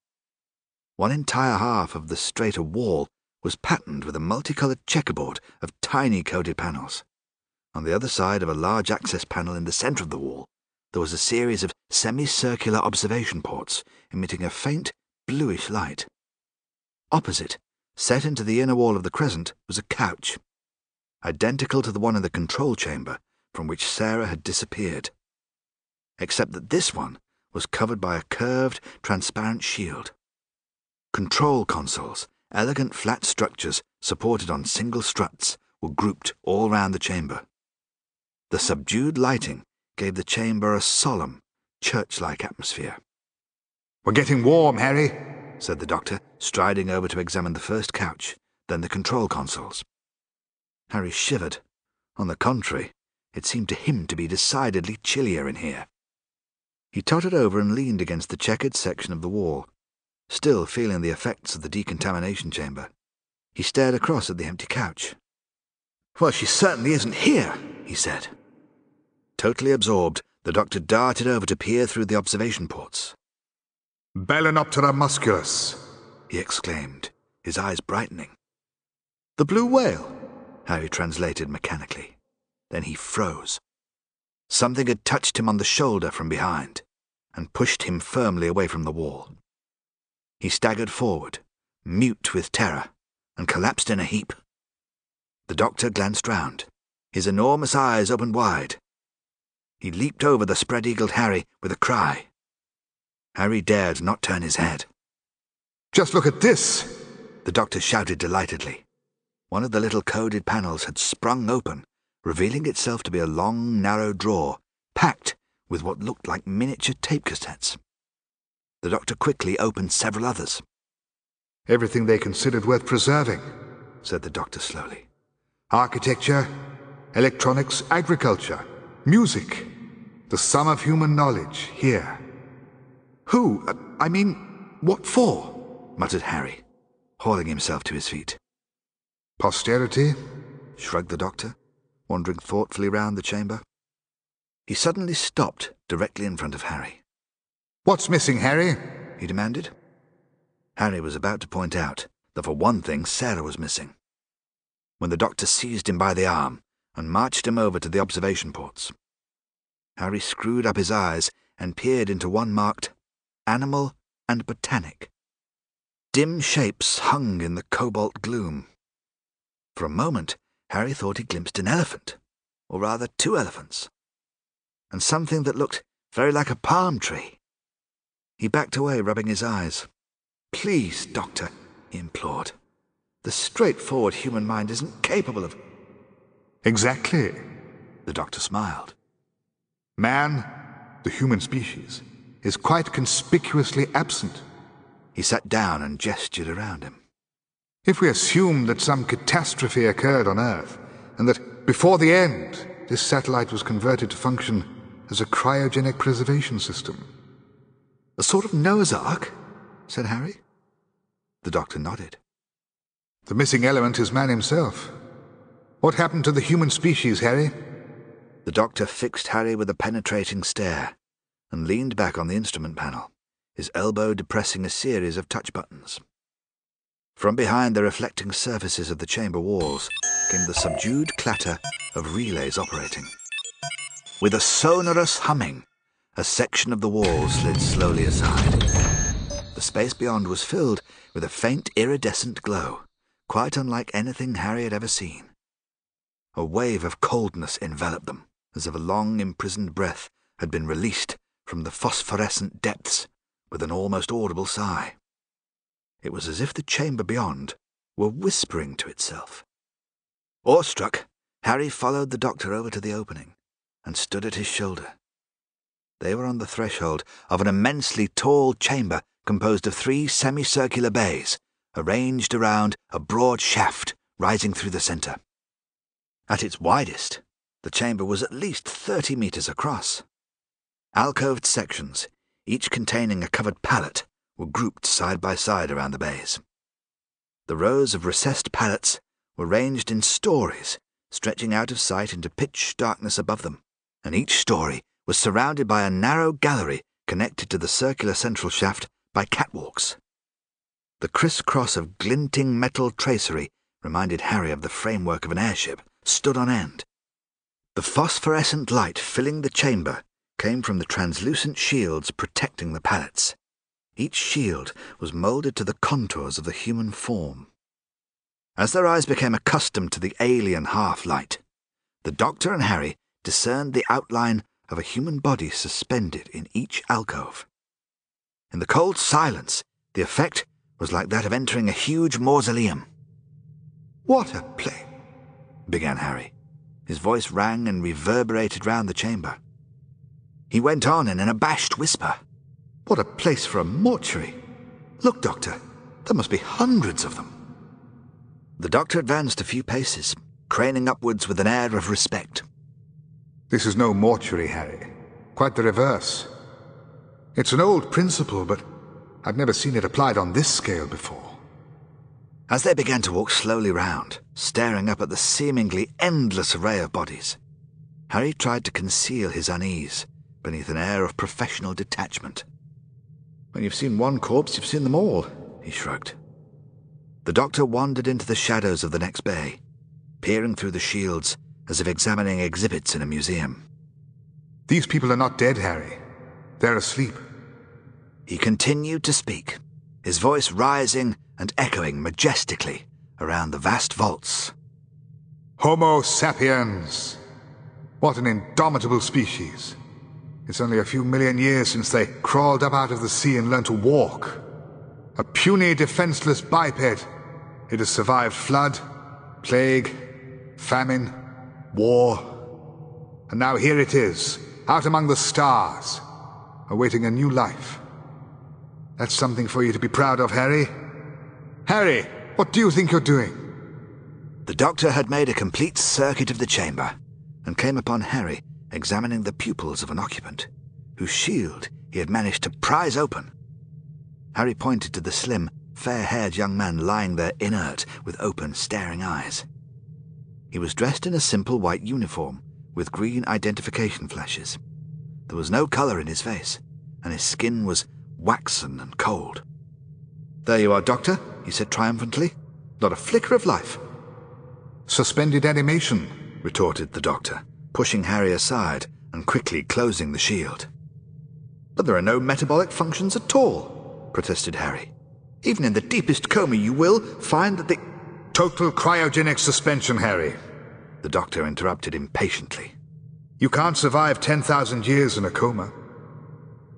One entire half of the straighter wall was patterned with a multicoloured checkerboard of tiny coated panels. On the other side of a large access panel in the centre of the wall, there was a series of semicircular observation ports emitting a faint, bluish light. Opposite, set into the inner wall of the crescent, was a couch, identical to the one in the control chamber from which Sarah had disappeared, except that this one was covered by a curved, transparent shield. Control consoles, elegant flat structures supported on single struts, were grouped all round the chamber. The subdued lighting gave the chamber a solemn, church-like atmosphere. We're getting warm, Harry, said the doctor, striding over to examine the first couch, then the control consoles. Harry shivered. On the contrary, it seemed to him to be decidedly chillier in here. He tottered over and leaned against the checkered section of the wall, still feeling the effects of the decontamination chamber. He stared across at the empty couch. Well, she certainly isn't here, he said. Totally absorbed, the doctor darted over to peer through the observation ports. Balaenoptera musculus, he exclaimed, his eyes brightening. The blue whale, Harry translated mechanically. Then he froze. Something had touched him on the shoulder from behind and pushed him firmly away from the wall. He staggered forward, mute with terror, and collapsed in a heap. The doctor glanced round, his enormous eyes opened wide. He leaped over the spread-eagled Harry with a cry. Harry dared not turn his head. Just look at this! The doctor shouted delightedly. One of the little coded panels had sprung open revealing itself to be a long, narrow drawer, packed with what looked like miniature tape cassettes. The doctor quickly opened several others. Everything they considered worth preserving, said the doctor slowly. Architecture, electronics, agriculture, music, the sum of human knowledge here. Who? Uh, I mean, what for? muttered Harry, hauling himself to his feet. Posterity? shrugged the doctor wandering thoughtfully round the chamber. He suddenly stopped directly in front of Harry. What's missing, Harry? he demanded. Harry was about to point out that for one thing Sarah was missing, when the doctor seized him by the arm and marched him over to the observation ports. Harry screwed up his eyes and peered into one marked Animal and Botanic. Dim shapes hung in the cobalt gloom. For a moment, Harry thought he glimpsed an elephant, or rather two elephants, and something that looked very like a palm tree. He backed away, rubbing his eyes. Please, Doctor, he implored. The straightforward human mind isn't capable of. Exactly, the doctor smiled. Man, the human species, is quite conspicuously absent. He sat down and gestured around him. If we assume that some catastrophe occurred on Earth, and that before the end, this satellite was converted to function as a cryogenic preservation system. A sort of Noah's Ark? said Harry. The doctor nodded. The missing element is man himself. What happened to the human species, Harry? The doctor fixed Harry with a penetrating stare and leaned back on the instrument panel, his elbow depressing a series of touch buttons. From behind the reflecting surfaces of the chamber walls came the subdued clatter of relays operating. With a sonorous humming, a section of the wall slid slowly aside. The space beyond was filled with a faint iridescent glow, quite unlike anything Harry had ever seen. A wave of coldness enveloped them, as if a long imprisoned breath had been released from the phosphorescent depths with an almost audible sigh. It was as if the chamber beyond were whispering to itself. Awestruck, Harry followed the doctor over to the opening and stood at his shoulder. They were on the threshold of an immensely tall chamber composed of three semicircular bays arranged around a broad shaft rising through the centre. At its widest, the chamber was at least 30 metres across. Alcoved sections, each containing a covered pallet, were grouped side by side around the bays. The rows of recessed pallets were ranged in stories, stretching out of sight into pitch darkness above them, and each story was surrounded by a narrow gallery connected to the circular central shaft by catwalks. The crisscross of glinting metal tracery reminded Harry of the framework of an airship, stood on end. The phosphorescent light filling the chamber came from the translucent shields protecting the pallets. Each shield was moulded to the contours of the human form. As their eyes became accustomed to the alien half light, the Doctor and Harry discerned the outline of a human body suspended in each alcove. In the cold silence, the effect was like that of entering a huge mausoleum. What a play! began Harry. His voice rang and reverberated round the chamber. He went on in an abashed whisper. What a place for a mortuary. Look, Doctor, there must be hundreds of them. The doctor advanced a few paces, craning upwards with an air of respect. This is no mortuary, Harry. Quite the reverse. It's an old principle, but I've never seen it applied on this scale before. As they began to walk slowly round, staring up at the seemingly endless array of bodies, Harry tried to conceal his unease beneath an air of professional detachment. When you've seen one corpse, you've seen them all, he shrugged. The doctor wandered into the shadows of the next bay, peering through the shields as if examining exhibits in a museum. These people are not dead, Harry. They're asleep. He continued to speak, his voice rising and echoing majestically around the vast vaults. Homo sapiens! What an indomitable species! It's only a few million years since they crawled up out of the sea and learned to walk. A puny, defenseless biped. It has survived flood, plague, famine, war. And now here it is, out among the stars, awaiting a new life. That's something for you to be proud of, Harry. Harry, what do you think you're doing? The doctor had made a complete circuit of the chamber and came upon Harry examining the pupils of an occupant, whose shield he had managed to prise open. Harry pointed to the slim, fair-haired young man lying there inert with open, staring eyes. He was dressed in a simple white uniform with green identification flashes. There was no colour in his face, and his skin was waxen and cold. There you are, Doctor, he said triumphantly. Not a flicker of life. Suspended animation, retorted the doctor, pushing Harry aside and quickly closing the shield. But there are no metabolic functions at all, protested Harry. Even in the deepest coma, you will find that the. Total cryogenic suspension, Harry, the doctor interrupted impatiently. You can't survive 10,000 years in a coma.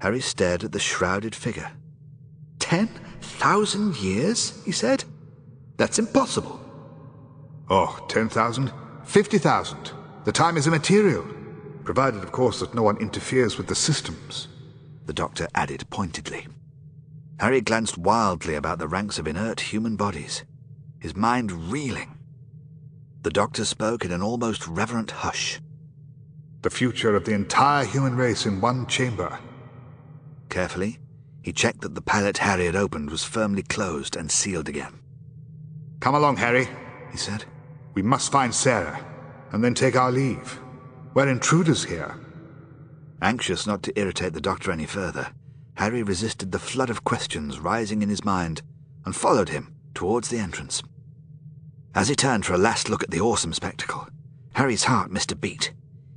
Harry stared at the shrouded figure. 10,000 years? he said. That's impossible. Oh, 10,000? 50,000? The time is immaterial, provided, of course, that no one interferes with the systems. The doctor added pointedly. Harry glanced wildly about the ranks of inert human bodies, his mind reeling. The doctor spoke in an almost reverent hush. The future of the entire human race in one chamber. Carefully, he checked that the pallet Harry had opened was firmly closed and sealed again. Come along, Harry, he said. We must find Sarah, and then take our leave. We're intruders here. Anxious not to irritate the doctor any further, Harry resisted the flood of questions rising in his mind and followed him towards the entrance. As he turned for a last look at the awesome spectacle, Harry's heart missed a beat.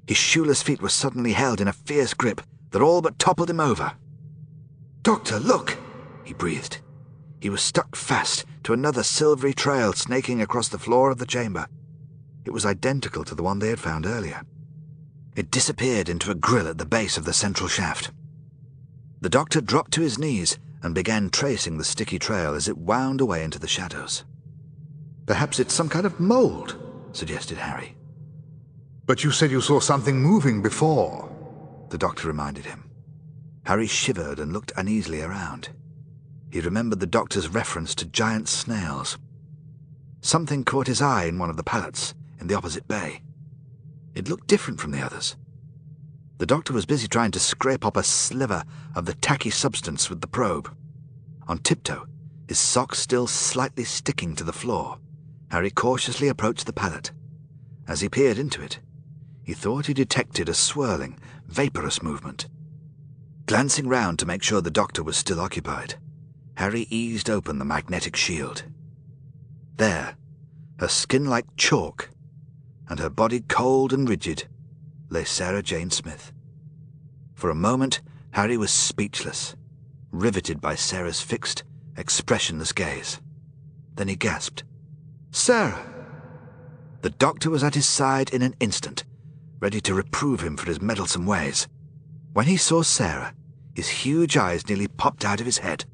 His shoeless feet were suddenly held in a fierce grip that all but toppled him over. Doctor, look! he breathed. He was stuck fast to another silvery trail snaking across the floor of the chamber. It was identical to the one they had found earlier. It disappeared into a grill at the base of the central shaft. The doctor dropped to his knees and began tracing the sticky trail as it wound away into the shadows. Perhaps it's some kind of mold, suggested Harry. But you said you saw something moving before, the doctor reminded him. Harry shivered and looked uneasily around. He remembered the doctor's reference to giant snails. Something caught his eye in one of the pallets in the opposite bay. It looked different from the others. The doctor was busy trying to scrape up a sliver of the tacky substance with the probe. On tiptoe, his socks still slightly sticking to the floor, Harry cautiously approached the pallet. As he peered into it, he thought he detected a swirling, vaporous movement. Glancing round to make sure the doctor was still occupied, Harry eased open the magnetic shield. There, her skin like chalk, and her body cold and rigid, lay Sarah Jane Smith. For a moment, Harry was speechless, riveted by Sarah's fixed, expressionless gaze. Then he gasped, Sarah! The doctor was at his side in an instant, ready to reprove him for his meddlesome ways. When he saw Sarah, his huge eyes nearly popped out of his head.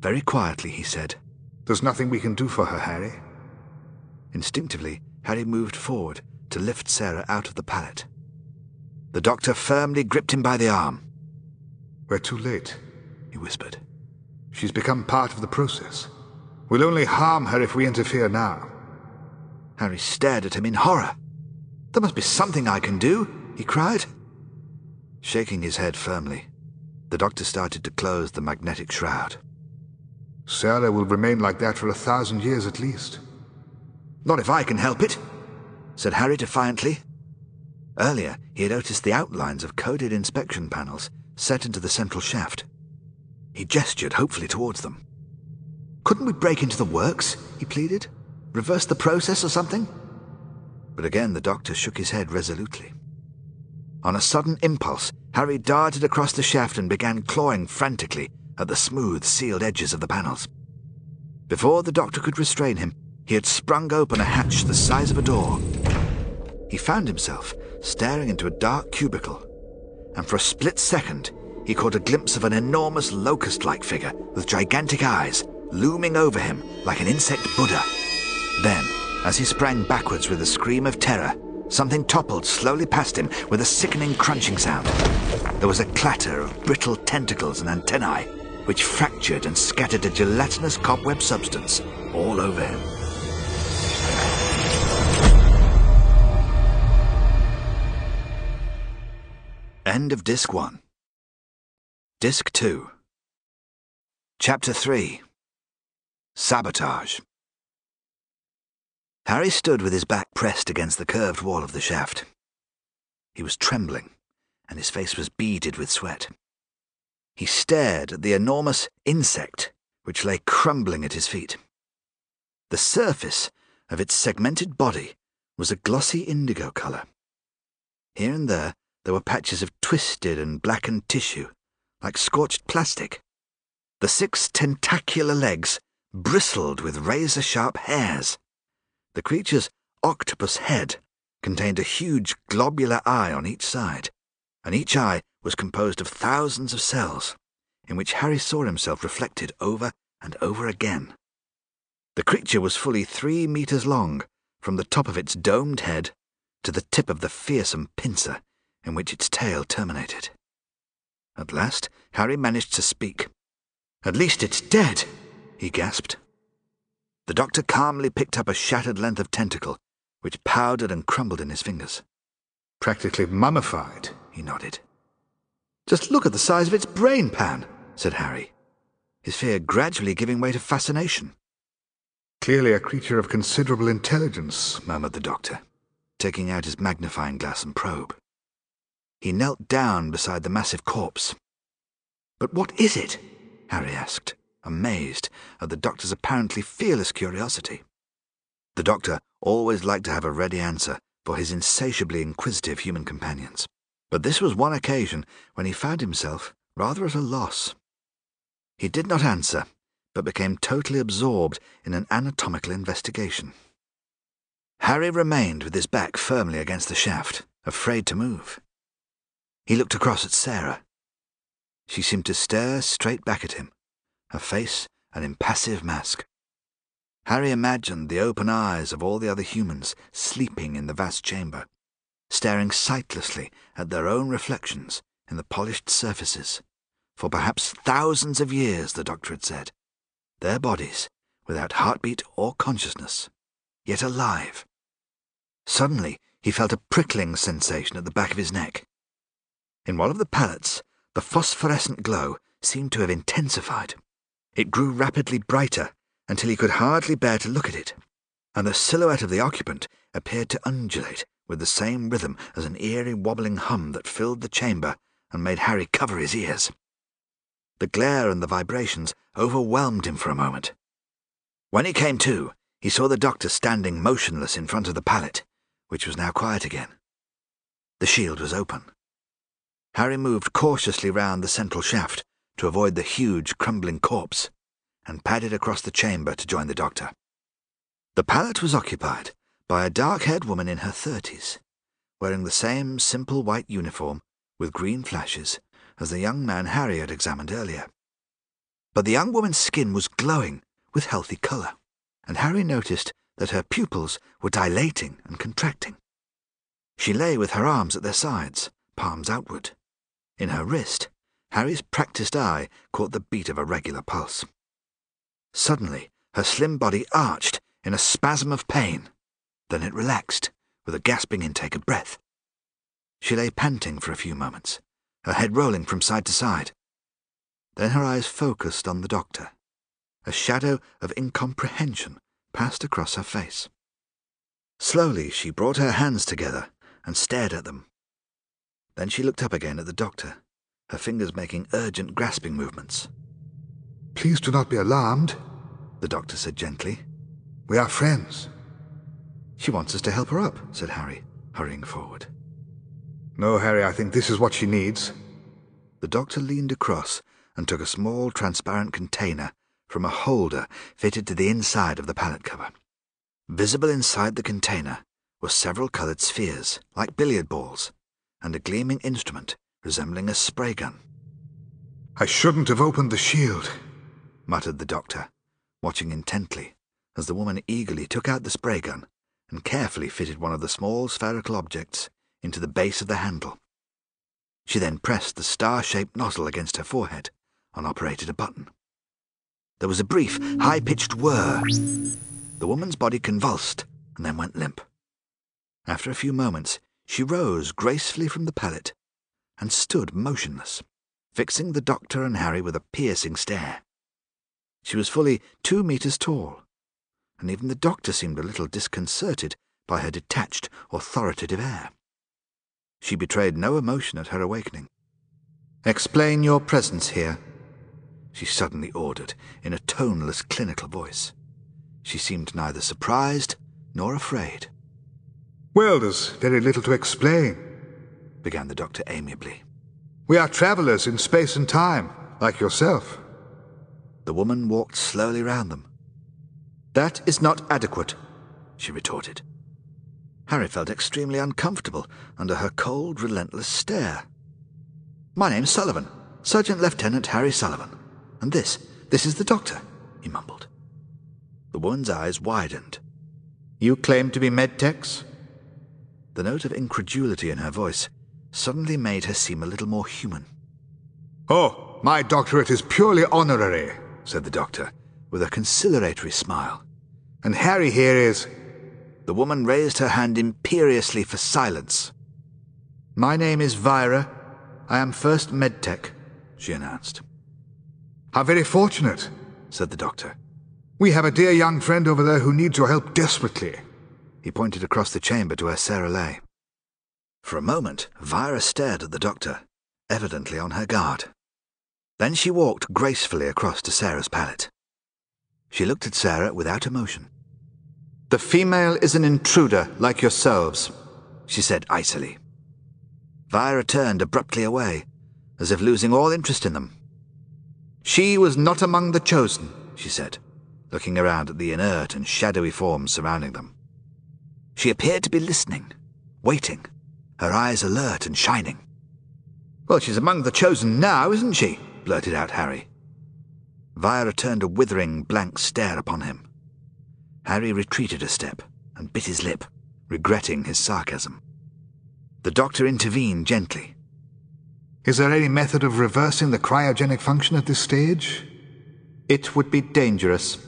Very quietly, he said, There's nothing we can do for her, Harry. Instinctively, Harry moved forward to lift Sarah out of the pallet. The doctor firmly gripped him by the arm. We're too late, he whispered. She's become part of the process. We'll only harm her if we interfere now. Harry stared at him in horror. There must be something I can do, he cried. Shaking his head firmly, the doctor started to close the magnetic shroud. Sarah will remain like that for a thousand years at least. Not if I can help it, said Harry defiantly. Earlier, he had noticed the outlines of coded inspection panels set into the central shaft. He gestured hopefully towards them. Couldn't we break into the works? he pleaded. Reverse the process or something? But again the doctor shook his head resolutely. On a sudden impulse, Harry darted across the shaft and began clawing frantically at the smooth, sealed edges of the panels. Before the doctor could restrain him, he had sprung open a hatch the size of a door. He found himself staring into a dark cubicle, and for a split second, he caught a glimpse of an enormous locust like figure with gigantic eyes looming over him like an insect Buddha. Then, as he sprang backwards with a scream of terror, something toppled slowly past him with a sickening crunching sound. There was a clatter of brittle tentacles and antennae, which fractured and scattered a gelatinous cobweb substance all over him. End of Disc 1. Disc 2. Chapter 3 Sabotage. Harry stood with his back pressed against the curved wall of the shaft. He was trembling, and his face was beaded with sweat. He stared at the enormous insect which lay crumbling at his feet. The surface of its segmented body was a glossy indigo colour. Here and there there were patches of twisted and blackened tissue, like scorched plastic. The six tentacular legs bristled with razor sharp hairs. The creature's octopus head contained a huge globular eye on each side, and each eye was composed of thousands of cells, in which Harry saw himself reflected over and over again. The creature was fully three meters long, from the top of its domed head to the tip of the fearsome pincer in which its tail terminated. At last, Harry managed to speak. At least it's dead, he gasped. The doctor calmly picked up a shattered length of tentacle, which powdered and crumbled in his fingers. Practically mummified, he nodded. Just look at the size of its brain pan, said Harry, his fear gradually giving way to fascination. Clearly a creature of considerable intelligence, murmured the doctor, taking out his magnifying glass and probe. He knelt down beside the massive corpse. But what is it? Harry asked, amazed at the doctor's apparently fearless curiosity. The doctor always liked to have a ready answer for his insatiably inquisitive human companions, but this was one occasion when he found himself rather at a loss. He did not answer, but became totally absorbed in an anatomical investigation. Harry remained with his back firmly against the shaft, afraid to move. He looked across at Sarah. She seemed to stare straight back at him, her face an impassive mask. Harry imagined the open eyes of all the other humans sleeping in the vast chamber, staring sightlessly at their own reflections in the polished surfaces, for perhaps thousands of years, the doctor had said. Their bodies, without heartbeat or consciousness, yet alive. Suddenly, he felt a prickling sensation at the back of his neck. In one of the pallets, the phosphorescent glow seemed to have intensified. It grew rapidly brighter until he could hardly bear to look at it, and the silhouette of the occupant appeared to undulate with the same rhythm as an eerie wobbling hum that filled the chamber and made Harry cover his ears. The glare and the vibrations overwhelmed him for a moment. When he came to, he saw the doctor standing motionless in front of the pallet, which was now quiet again. The shield was open. Harry moved cautiously round the central shaft to avoid the huge, crumbling corpse, and padded across the chamber to join the doctor. The pallet was occupied by a dark-haired woman in her thirties, wearing the same simple white uniform with green flashes as the young man Harry had examined earlier. But the young woman's skin was glowing with healthy colour, and Harry noticed that her pupils were dilating and contracting. She lay with her arms at their sides, palms outward. In her wrist, Harry's practised eye caught the beat of a regular pulse. Suddenly, her slim body arched in a spasm of pain. Then it relaxed, with a gasping intake of breath. She lay panting for a few moments, her head rolling from side to side. Then her eyes focused on the doctor. A shadow of incomprehension passed across her face. Slowly she brought her hands together and stared at them. Then she looked up again at the doctor, her fingers making urgent grasping movements. Please do not be alarmed, the doctor said gently. We are friends. She wants us to help her up, said Harry, hurrying forward. No, Harry, I think this is what she needs. The doctor leaned across and took a small transparent container from a holder fitted to the inside of the pallet cover. Visible inside the container were several coloured spheres, like billiard balls, and a gleaming instrument resembling a spray gun. I shouldn't have opened the shield, muttered the doctor, watching intently as the woman eagerly took out the spray gun and carefully fitted one of the small spherical objects into the base of the handle. She then pressed the star-shaped nozzle against her forehead and operated a button. There was a brief, high-pitched whir. The woman's body convulsed and then went limp. After a few moments, she rose gracefully from the pallet and stood motionless, fixing the doctor and Harry with a piercing stare. She was fully two meters tall, and even the doctor seemed a little disconcerted by her detached, authoritative air. She betrayed no emotion at her awakening. Explain your presence here, she suddenly ordered in a toneless, clinical voice. She seemed neither surprised nor afraid. Well, there's very little to explain, began the doctor amiably. We are travelers in space and time, like yourself. The woman walked slowly round them. That is not adequate, she retorted. Harry felt extremely uncomfortable under her cold, relentless stare. My name's Sullivan, Surgeon Lieutenant Harry Sullivan. And this, this is the doctor, he mumbled. The woman's eyes widened. You claim to be medtechs? The note of incredulity in her voice suddenly made her seem a little more human. Oh, my doctorate is purely honorary, said the doctor, with a conciliatory smile. And Harry here is. The woman raised her hand imperiously for silence. My name is Vira. I am First Medtech, she announced. How very fortunate, said the doctor. We have a dear young friend over there who needs your help desperately. He pointed across the chamber to where Sarah lay. For a moment, Vira stared at the doctor, evidently on her guard. Then she walked gracefully across to Sarah's pallet. She looked at Sarah without emotion. The female is an intruder like yourselves, she said icily. Vira turned abruptly away, as if losing all interest in them. She was not among the chosen, she said, looking around at the inert and shadowy forms surrounding them. She appeared to be listening, waiting, her eyes alert and shining. Well, she's among the chosen now, isn't she? blurted out Harry. Vira turned a withering, blank stare upon him. Harry retreated a step and bit his lip, regretting his sarcasm. The doctor intervened gently. Is there any method of reversing the cryogenic function at this stage? It would be dangerous,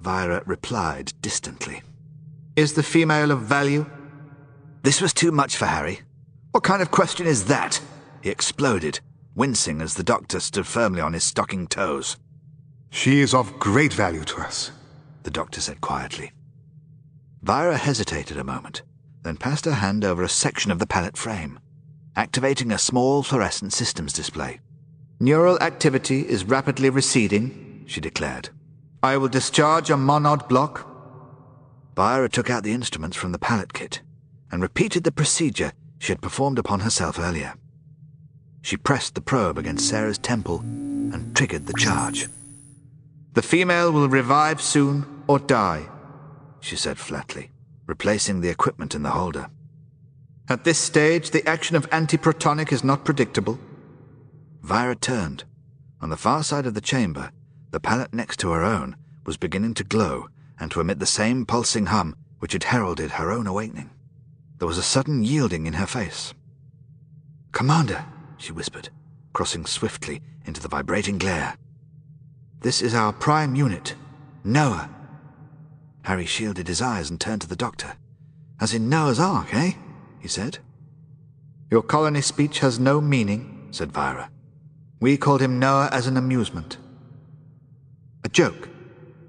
Vira replied distantly. Is the female of value? This was too much for Harry. What kind of question is that? He exploded, wincing as the doctor stood firmly on his stocking toes. She is of great value to us, the doctor said quietly. Vira hesitated a moment, then passed her hand over a section of the pallet frame, activating a small fluorescent systems display. Neural activity is rapidly receding, she declared. I will discharge a monod block. Vira took out the instruments from the pallet kit and repeated the procedure she had performed upon herself earlier. She pressed the probe against Sarah's temple and triggered the charge. The female will revive soon or die, she said flatly, replacing the equipment in the holder. At this stage, the action of antiprotonic is not predictable. Vira turned. On the far side of the chamber, the pallet next to her own was beginning to glow and to emit the same pulsing hum which had heralded her own awakening. There was a sudden yielding in her face. Commander, she whispered, crossing swiftly into the vibrating glare. This is our prime unit, Noah. Harry shielded his eyes and turned to the doctor. As in Noah's Ark, eh? he said. Your colony speech has no meaning, said Vira. We called him Noah as an amusement. A joke,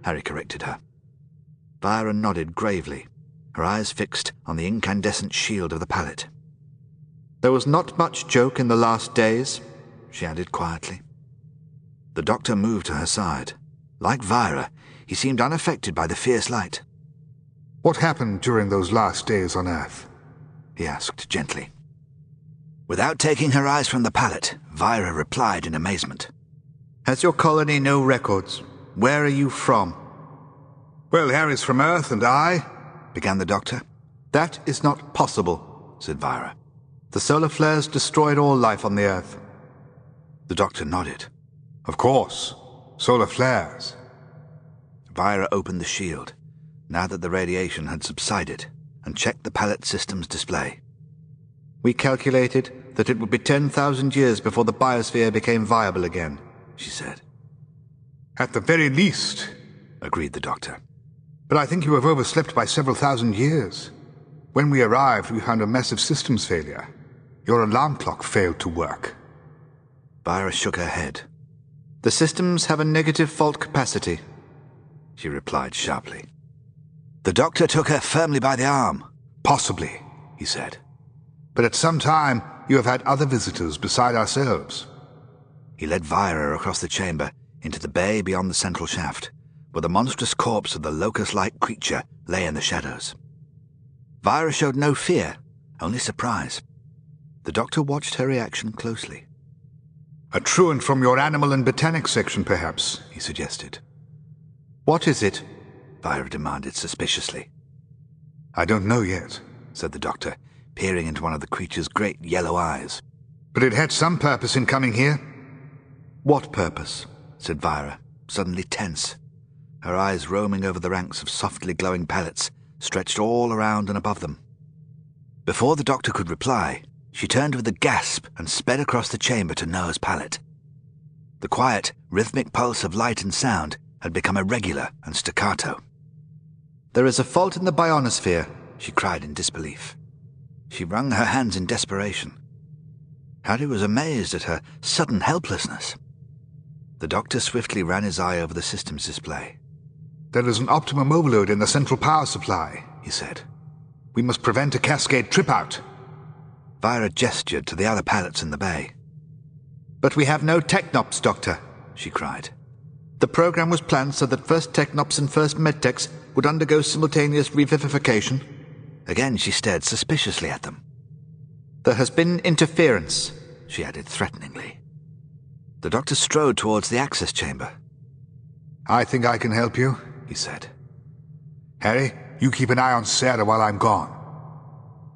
Harry corrected her. Vira nodded gravely, her eyes fixed on the incandescent shield of the pallet. There was not much joke in the last days, she added quietly. The doctor moved to her side. Like Vira, he seemed unaffected by the fierce light. What happened during those last days on Earth? he asked gently. Without taking her eyes from the pallet, Vira replied in amazement. Has your colony no records? Where are you from? Well, Harry's from Earth, and I, began the doctor. That is not possible, said Vira. The solar flares destroyed all life on the Earth. The doctor nodded. Of course. Solar flares. Vira opened the shield, now that the radiation had subsided, and checked the pallet system's display. We calculated that it would be 10,000 years before the biosphere became viable again, she said. At the very least, agreed the doctor. But I think you have overslept by several thousand years. When we arrived, we found a massive systems failure. Your alarm clock failed to work. Vira shook her head. The systems have a negative fault capacity, she replied sharply. The doctor took her firmly by the arm. Possibly, he said. But at some time, you have had other visitors beside ourselves. He led Vira across the chamber into the bay beyond the central shaft, where the monstrous corpse of the locust-like creature lay in the shadows. Vira showed no fear, only surprise. The doctor watched her reaction closely. A truant from your animal and botanic section, perhaps, he suggested. What is it? Vira demanded suspiciously. I don't know yet, said the doctor, peering into one of the creature's great yellow eyes. But it had some purpose in coming here. What purpose? said Vira, suddenly tense, her eyes roaming over the ranks of softly glowing pallets stretched all around and above them. Before the doctor could reply, she turned with a gasp and sped across the chamber to Noah's pallet. The quiet, rhythmic pulse of light and sound had become irregular and staccato. There is a fault in the bionosphere, she cried in disbelief. She wrung her hands in desperation. Harry was amazed at her sudden helplessness. The doctor swiftly ran his eye over the system's display. There is an optimum overload in the central power supply, he said. We must prevent a cascade trip out. Vira gestured to the other pallets in the bay. But we have no Technops, Doctor, she cried. The program was planned so that first Technops and first Medtechs would undergo simultaneous revivification. Again she stared suspiciously at them. There has been interference, she added threateningly. The doctor strode towards the access chamber. I think I can help you, he said. Harry, you keep an eye on Sarah while I'm gone.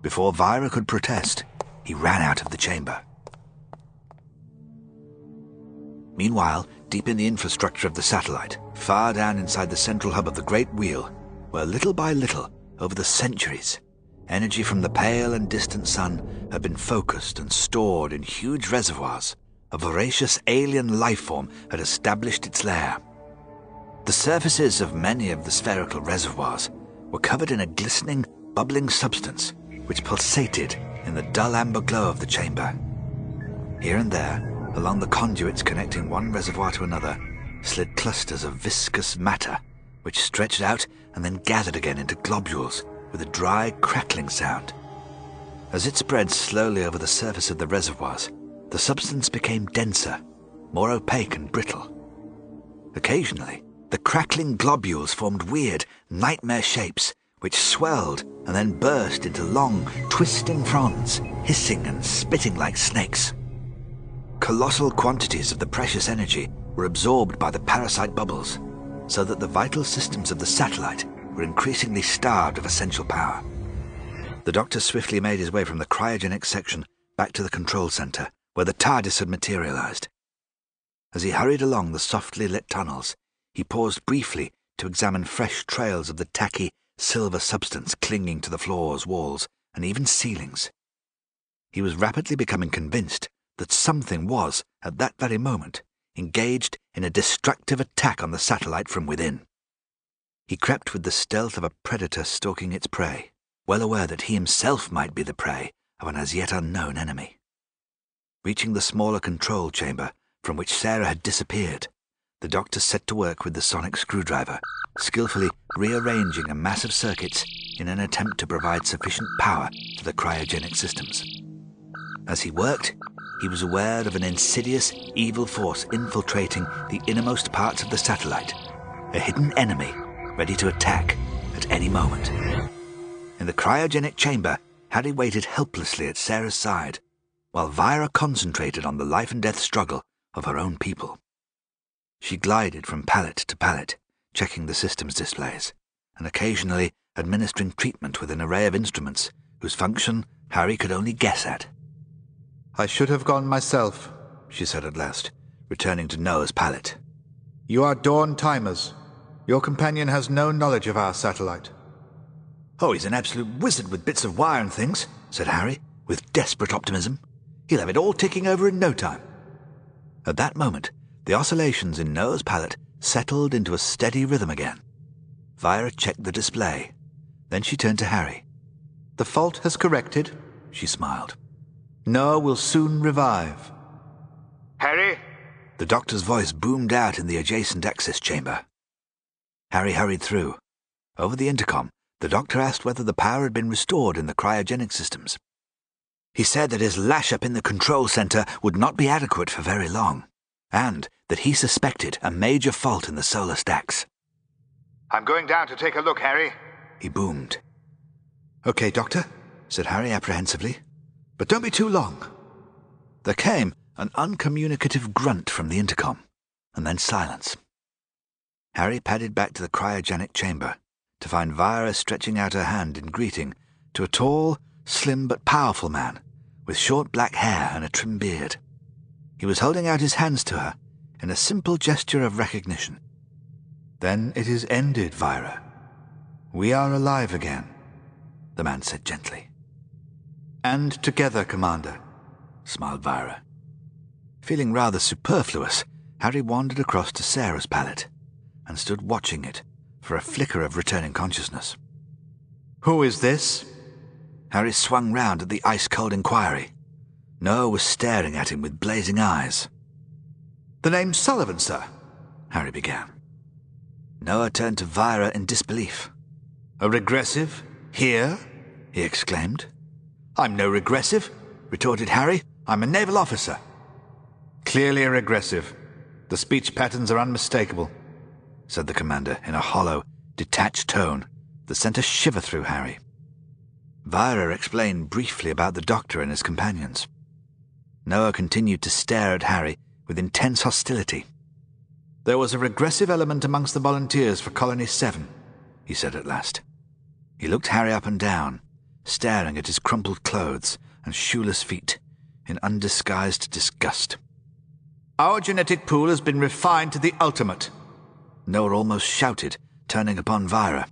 Before Vira could protest, he ran out of the chamber. Meanwhile, deep in the infrastructure of the satellite, far down inside the central hub of the Great Wheel, where little by little, over the centuries, energy from the pale and distant sun had been focused and stored in huge reservoirs. A voracious alien life form had established its lair. The surfaces of many of the spherical reservoirs were covered in a glistening, bubbling substance which pulsated in the dull amber glow of the chamber. Here and there, along the conduits connecting one reservoir to another, slid clusters of viscous matter which stretched out and then gathered again into globules with a dry, crackling sound. As it spread slowly over the surface of the reservoirs, the substance became denser, more opaque and brittle. Occasionally, the crackling globules formed weird, nightmare shapes which swelled and then burst into long, twisting fronds, hissing and spitting like snakes. Colossal quantities of the precious energy were absorbed by the parasite bubbles, so that the vital systems of the satellite were increasingly starved of essential power. The doctor swiftly made his way from the cryogenic section back to the control center, where the TARDIS had materialized. As he hurried along the softly lit tunnels, he paused briefly to examine fresh trails of the tacky, silver substance clinging to the floors, walls, and even ceilings. He was rapidly becoming convinced that something was, at that very moment, engaged in a destructive attack on the satellite from within. He crept with the stealth of a predator stalking its prey, well aware that he himself might be the prey of an as yet unknown enemy. Reaching the smaller control chamber from which Sarah had disappeared, the doctor set to work with the sonic screwdriver, skillfully rearranging a mass of circuits in an attempt to provide sufficient power to the cryogenic systems. As he worked, he was aware of an insidious, evil force infiltrating the innermost parts of the satellite, a hidden enemy ready to attack at any moment. In the cryogenic chamber, Harry waited helplessly at Sarah's side, while Vira concentrated on the life and death struggle of her own people. She glided from pallet to pallet, checking the system's displays, and occasionally administering treatment with an array of instruments whose function Harry could only guess at. I should have gone myself, she said at last, returning to Noah's pallet. You are Dawn Timers. Your companion has no knowledge of our satellite. Oh, he's an absolute wizard with bits of wire and things, said Harry, with desperate optimism. He'll have it all ticking over in no time. At that moment, the oscillations in Noah's pallet settled into a steady rhythm again. Vira checked the display. Then she turned to Harry. The fault has corrected, she smiled. Noah will soon revive. Harry? The doctor's voice boomed out in the adjacent access chamber. Harry hurried through. Over the intercom, the doctor asked whether the power had been restored in the cryogenic systems. He said that his lash up in the control center would not be adequate for very long, and that he suspected a major fault in the solar stacks. I'm going down to take a look, Harry, he boomed. Okay, Doctor, said Harry apprehensively. But don't be too long. There came an uncommunicative grunt from the intercom, and then silence. Harry padded back to the cryogenic chamber to find Vira stretching out her hand in greeting to a tall, slim but powerful man with short black hair and a trim beard. He was holding out his hands to her in a simple gesture of recognition. Then it is ended, Vira. We are alive again, the man said gently. And together, Commander, smiled Vira. Feeling rather superfluous, Harry wandered across to Sarah's pallet and stood watching it for a flicker of returning consciousness. Who is this? Harry swung round at the ice cold inquiry. Noah was staring at him with blazing eyes. The name's Sullivan, sir, Harry began. Noah turned to Vira in disbelief. A regressive? Here? he exclaimed. I'm no regressive, retorted Harry. I'm a naval officer. Clearly a regressive. The speech patterns are unmistakable, said the commander in a hollow, detached tone that sent a shiver through Harry. Vira explained briefly about the doctor and his companions. Noah continued to stare at Harry with intense hostility. There was a regressive element amongst the volunteers for Colony 7, he said at last. He looked Harry up and down, staring at his crumpled clothes and shoeless feet in undisguised disgust. Our genetic pool has been refined to the ultimate, Noah almost shouted, turning upon Vira.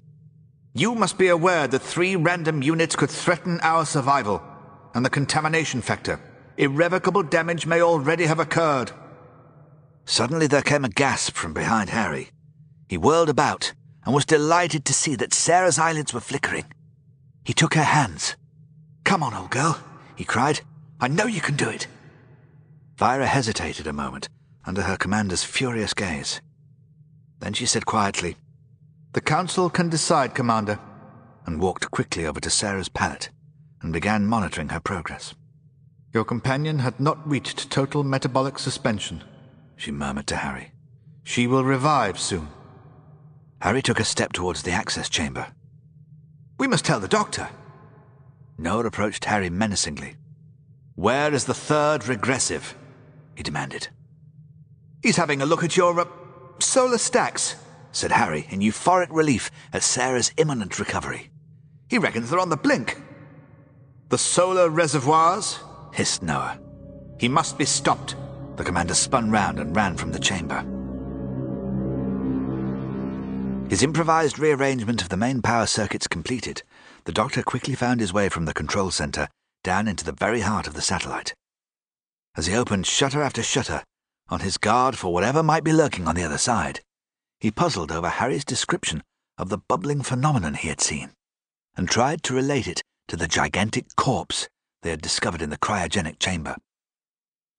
You must be aware that three random units could threaten our survival, and the contamination factor. Irrevocable damage may already have occurred. Suddenly there came a gasp from behind Harry. He whirled about and was delighted to see that Sarah's eyelids were flickering. He took her hands. Come on, old girl, he cried. I know you can do it. Vira hesitated a moment under her commander's furious gaze. Then she said quietly, The Council can decide, Commander, and walked quickly over to Sarah's pallet and began monitoring her progress. Your companion had not reached total metabolic suspension, she murmured to Harry. She will revive soon. Harry took a step towards the access chamber. We must tell the doctor. Noah approached Harry menacingly. Where is the third regressive? he demanded. He's having a look at your uh, solar stacks, said Harry in euphoric relief at Sarah's imminent recovery. He reckons they're on the blink. The solar reservoirs? hissed Noah. He must be stopped. The commander spun round and ran from the chamber. His improvised rearrangement of the main power circuits completed, the doctor quickly found his way from the control center down into the very heart of the satellite. As he opened shutter after shutter, on his guard for whatever might be lurking on the other side, he puzzled over Harry's description of the bubbling phenomenon he had seen, and tried to relate it to the gigantic corpse they had discovered in the cryogenic chamber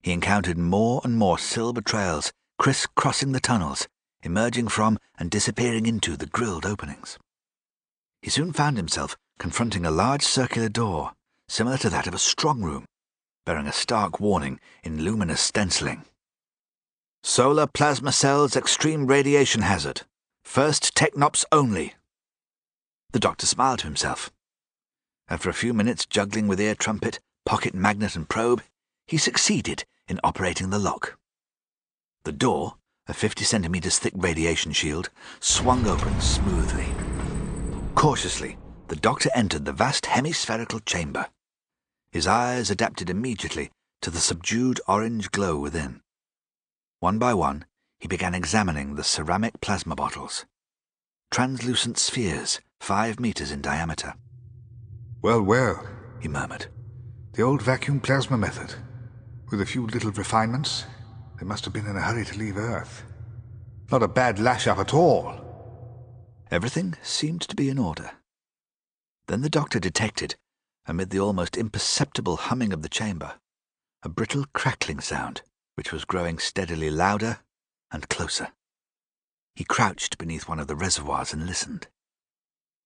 he encountered more and more silver trails criss-crossing the tunnels, emerging from and disappearing into the grilled openings. He soon found himself confronting a large circular door, similar to that of a strong room, bearing a stark warning in luminous stenciling. Solar plasma cells extreme radiation hazard. First technops only. The doctor smiled to himself. After a few minutes juggling with ear trumpet, pocket magnet, and probe, he succeeded in operating the lock. The door, a 50 centimeters thick radiation shield, swung open smoothly. Cautiously, the doctor entered the vast hemispherical chamber. His eyes adapted immediately to the subdued orange glow within. One by one, he began examining the ceramic plasma bottles. Translucent spheres, five meters in diameter. Well, well, he murmured. The old vacuum plasma method. With a few little refinements, they must have been in a hurry to leave Earth. Not a bad lash up at all. Everything seemed to be in order. Then the doctor detected, amid the almost imperceptible humming of the chamber, a brittle crackling sound which was growing steadily louder and closer. He crouched beneath one of the reservoirs and listened.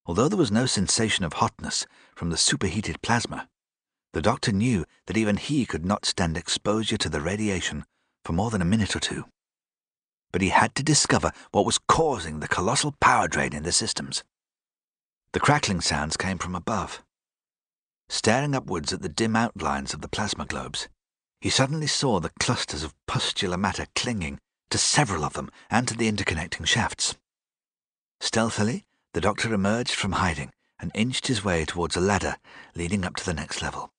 Although there was no sensation of hotness from the superheated plasma, the doctor knew that even he could not stand exposure to the radiation for more than a minute or two. But he had to discover what was causing the colossal power drain in the systems. The crackling sounds came from above. Staring upwards at the dim outlines of the plasma globes, he suddenly saw the clusters of pustular matter clinging to several of them and to the interconnecting shafts. Stealthily, the doctor emerged from hiding and inched his way towards a ladder leading up to the next level.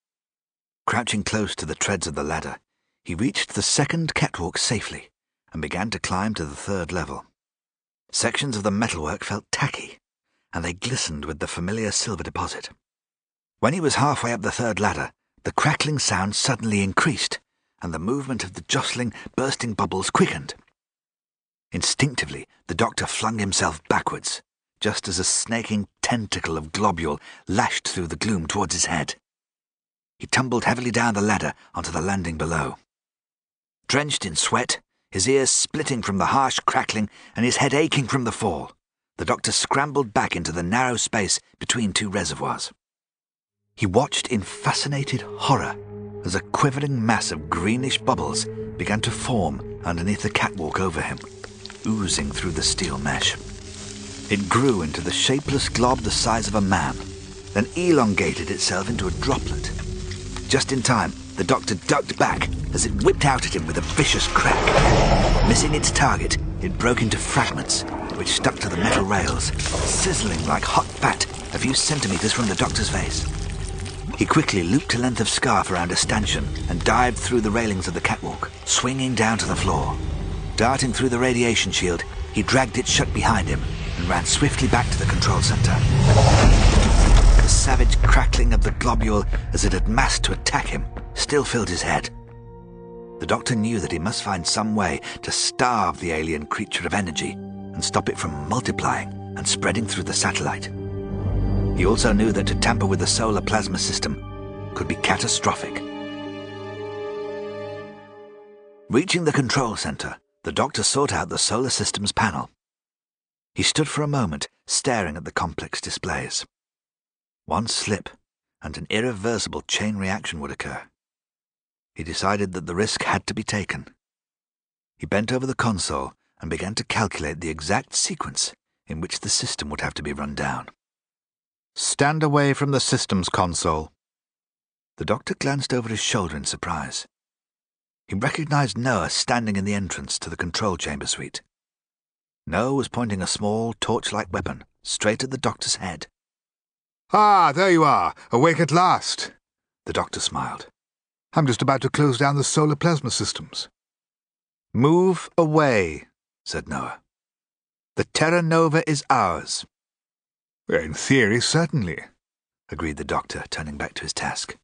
Crouching close to the treads of the ladder, he reached the second catwalk safely and began to climb to the third level. Sections of the metalwork felt tacky, and they glistened with the familiar silver deposit. When he was halfway up the third ladder, the crackling sound suddenly increased, and the movement of the jostling, bursting bubbles quickened. Instinctively, the doctor flung himself backwards, just as a snaking tentacle of globule lashed through the gloom towards his head. He tumbled heavily down the ladder onto the landing below. Drenched in sweat, his ears splitting from the harsh crackling and his head aching from the fall, the doctor scrambled back into the narrow space between two reservoirs. He watched in fascinated horror as a quivering mass of greenish bubbles began to form underneath the catwalk over him, oozing through the steel mesh. It grew into the shapeless glob the size of a man, then elongated itself into a droplet just in time, the doctor ducked back as it whipped out at him with a vicious crack. Missing its target, it broke into fragments, which stuck to the metal rails, sizzling like hot fat a few centimeters from the doctor's face. He quickly looped a length of scarf around a stanchion and dived through the railings of the catwalk, swinging down to the floor. Darting through the radiation shield, he dragged it shut behind him and ran swiftly back to the control center. The savage crackling of the globule as it had massed to attack him still filled his head. The doctor knew that he must find some way to starve the alien creature of energy and stop it from multiplying and spreading through the satellite. He also knew that to tamper with the solar plasma system could be catastrophic. Reaching the control center, the doctor sought out the solar system's panel. He stood for a moment, staring at the complex displays. One slip, and an irreversible chain reaction would occur. He decided that the risk had to be taken. He bent over the console and began to calculate the exact sequence in which the system would have to be run down. Stand away from the systems console. The doctor glanced over his shoulder in surprise. He recognized Noah standing in the entrance to the control chamber suite. Noah was pointing a small, torch-like weapon straight at the doctor's head. Ah, there you are, awake at last. The doctor smiled. I'm just about to close down the solar plasma systems. Move away, said Noah. The Terra Nova is ours. In theory, certainly, agreed the doctor, turning back to his task.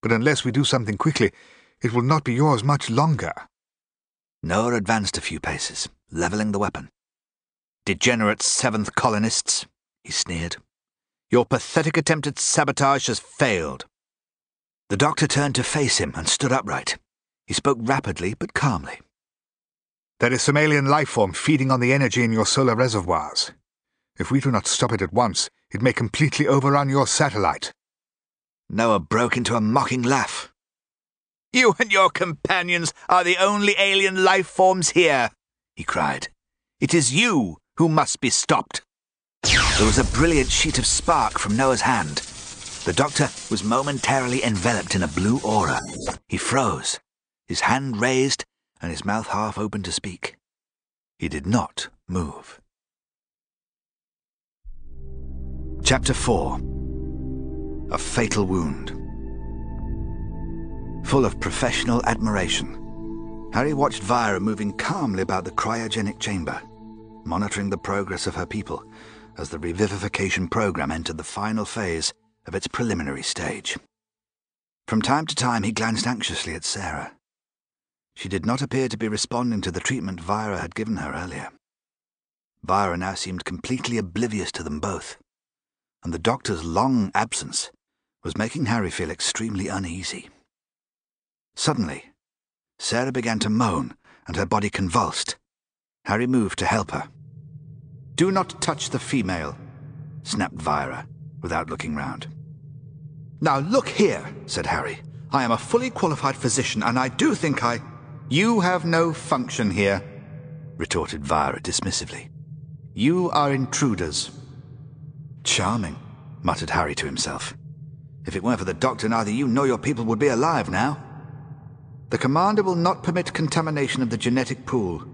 But unless we do something quickly, it will not be yours much longer. Noah advanced a few paces, levelling the weapon. Degenerate seventh colonists, he sneered. Your pathetic attempt at sabotage has failed. The doctor turned to face him and stood upright. He spoke rapidly but calmly. There is some alien life form feeding on the energy in your solar reservoirs. If we do not stop it at once, it may completely overrun your satellite. Noah broke into a mocking laugh. You and your companions are the only alien life forms here, he cried. It is you who must be stopped. There was a brilliant sheet of spark from Noah's hand. The doctor was momentarily enveloped in a blue aura. He froze, his hand raised and his mouth half open to speak. He did not move. Chapter 4 A Fatal Wound Full of professional admiration, Harry watched Vira moving calmly about the cryogenic chamber, monitoring the progress of her people as the revivification program entered the final phase of its preliminary stage. From time to time, he glanced anxiously at Sarah. She did not appear to be responding to the treatment Vira had given her earlier. Vira now seemed completely oblivious to them both, and the doctor's long absence was making Harry feel extremely uneasy. Suddenly, Sarah began to moan and her body convulsed. Harry moved to help her. Do not touch the female, snapped Vira, without looking round. Now look here, said Harry. I am a fully qualified physician, and I do think I. You have no function here, retorted Vira dismissively. You are intruders. Charming, muttered Harry to himself. If it weren't for the doctor, neither you nor your people would be alive now. The commander will not permit contamination of the genetic pool,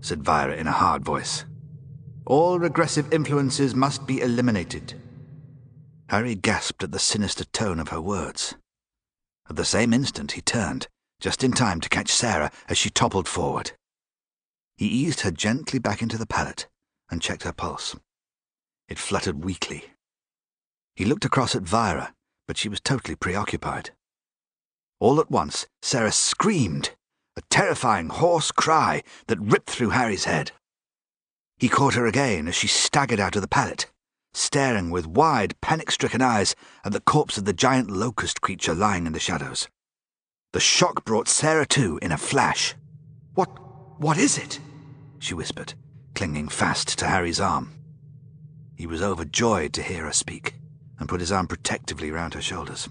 said Vira in a hard voice. All regressive influences must be eliminated. Harry gasped at the sinister tone of her words. At the same instant, he turned, just in time to catch Sarah as she toppled forward. He eased her gently back into the pallet and checked her pulse. It fluttered weakly. He looked across at Vira, but she was totally preoccupied. All at once, Sarah screamed, a terrifying hoarse cry that ripped through Harry's head. He caught her again as she staggered out of the pallet, staring with wide, panic-stricken eyes at the corpse of the giant locust creature lying in the shadows. The shock brought Sarah to in a flash. What... what is it? she whispered, clinging fast to Harry's arm. He was overjoyed to hear her speak, and put his arm protectively round her shoulders.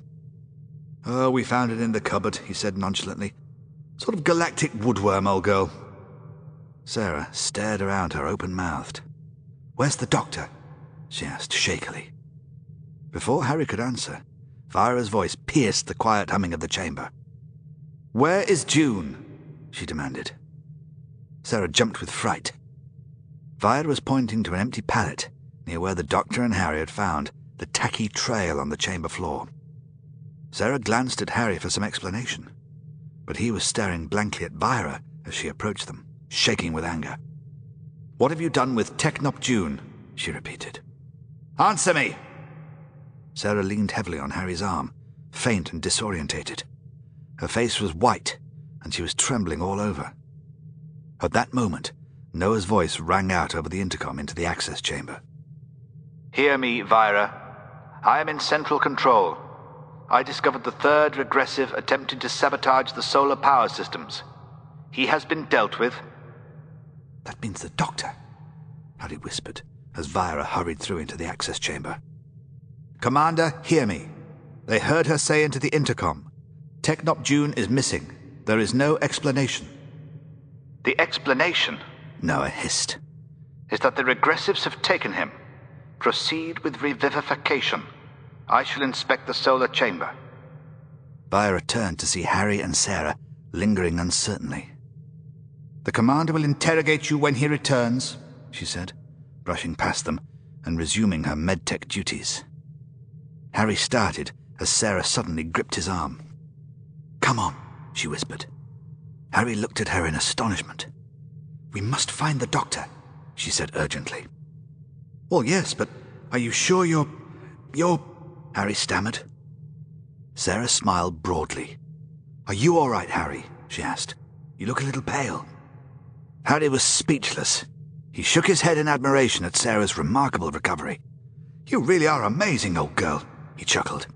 Oh, we found it in the cupboard, he said nonchalantly. Sort of galactic woodworm, old girl. Sarah stared around her open-mouthed. Where's the doctor? She asked shakily. Before Harry could answer, Vira's voice pierced the quiet humming of the chamber. Where is Dune? she demanded. Sarah jumped with fright. Vira was pointing to an empty pallet near where the doctor and Harry had found the tacky trail on the chamber floor. Sarah glanced at Harry for some explanation, but he was staring blankly at Vira as she approached them shaking with anger. What have you done with Technop Dune? she repeated. Answer me! Sarah leaned heavily on Harry's arm, faint and disorientated. Her face was white, and she was trembling all over. At that moment, Noah's voice rang out over the intercom into the access chamber. Hear me, Vira. I am in central control. I discovered the third regressive attempting to sabotage the solar power systems. He has been dealt with. That means the doctor, Harry whispered as Vira hurried through into the access chamber. Commander, hear me. They heard her say into the intercom Technop Dune is missing. There is no explanation. The explanation, Noah hissed, is that the regressives have taken him. Proceed with revivification. I shall inspect the solar chamber. Vira turned to see Harry and Sarah lingering uncertainly. The commander will interrogate you when he returns, she said, brushing past them and resuming her medtech duties. Harry started as Sarah suddenly gripped his arm. Come on, she whispered. Harry looked at her in astonishment. We must find the doctor, she said urgently. Well, yes, but are you sure you're. you're. Harry stammered. Sarah smiled broadly. Are you all right, Harry? she asked. You look a little pale. Harry was speechless. He shook his head in admiration at Sarah's remarkable recovery. You really are amazing, old girl, he chuckled.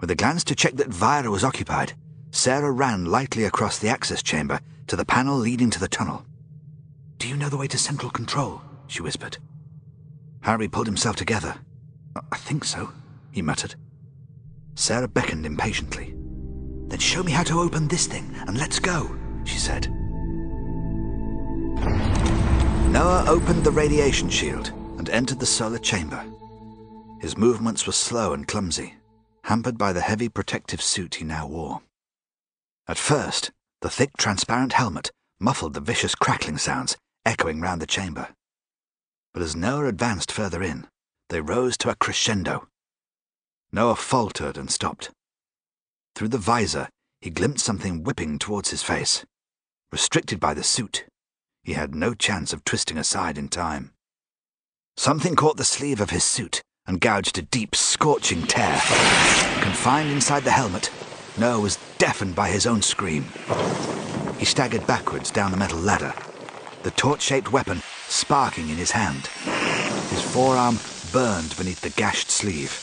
With a glance to check that Vira was occupied, Sarah ran lightly across the access chamber to the panel leading to the tunnel. Do you know the way to central control? she whispered. Harry pulled himself together. I think so, he muttered. Sarah beckoned impatiently. Then show me how to open this thing and let's go, she said. Noah opened the radiation shield and entered the solar chamber. His movements were slow and clumsy, hampered by the heavy protective suit he now wore. At first, the thick, transparent helmet muffled the vicious crackling sounds echoing round the chamber. But as Noah advanced further in, they rose to a crescendo. Noah faltered and stopped. Through the visor, he glimpsed something whipping towards his face. Restricted by the suit, he had no chance of twisting aside in time. Something caught the sleeve of his suit and gouged a deep, scorching tear. Confined inside the helmet, Noah was deafened by his own scream. He staggered backwards down the metal ladder, the torch-shaped weapon sparking in his hand. His forearm burned beneath the gashed sleeve.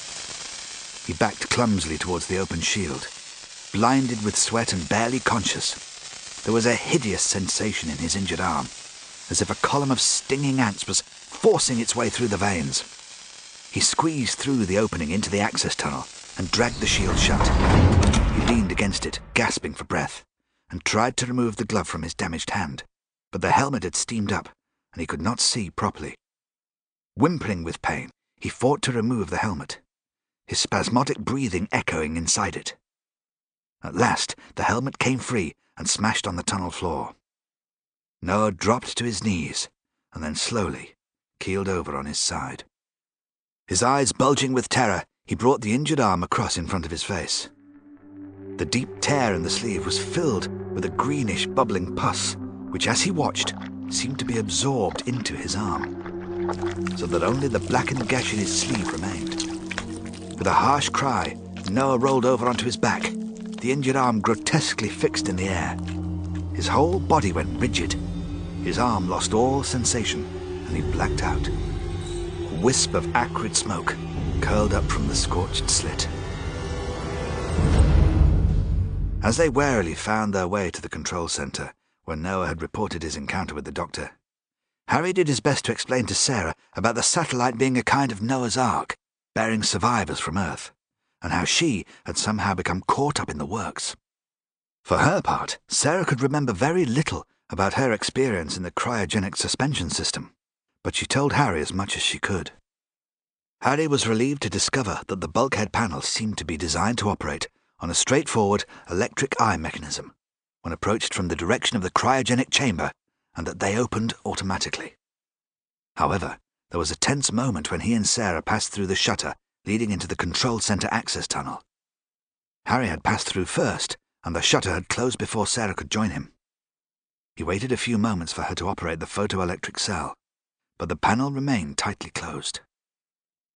He backed clumsily towards the open shield, blinded with sweat and barely conscious. There was a hideous sensation in his injured arm, as if a column of stinging ants was forcing its way through the veins. He squeezed through the opening into the access tunnel and dragged the shield shut. He leaned against it, gasping for breath, and tried to remove the glove from his damaged hand, but the helmet had steamed up, and he could not see properly. Whimpering with pain, he fought to remove the helmet, his spasmodic breathing echoing inside it. At last, the helmet came free and smashed on the tunnel floor. Noah dropped to his knees and then slowly keeled over on his side. His eyes bulging with terror, he brought the injured arm across in front of his face. The deep tear in the sleeve was filled with a greenish, bubbling pus, which, as he watched, seemed to be absorbed into his arm, so that only the blackened gash in his sleeve remained. With a harsh cry, Noah rolled over onto his back the injured arm grotesquely fixed in the air. His whole body went rigid. His arm lost all sensation, and he blacked out. A wisp of acrid smoke curled up from the scorched slit. As they warily found their way to the control center, where Noah had reported his encounter with the doctor, Harry did his best to explain to Sarah about the satellite being a kind of Noah's Ark, bearing survivors from Earth and how she had somehow become caught up in the works. For her part, Sarah could remember very little about her experience in the cryogenic suspension system, but she told Harry as much as she could. Harry was relieved to discover that the bulkhead panels seemed to be designed to operate on a straightforward electric eye mechanism when approached from the direction of the cryogenic chamber and that they opened automatically. However, there was a tense moment when he and Sarah passed through the shutter leading into the control center access tunnel. Harry had passed through first, and the shutter had closed before Sarah could join him. He waited a few moments for her to operate the photoelectric cell, but the panel remained tightly closed.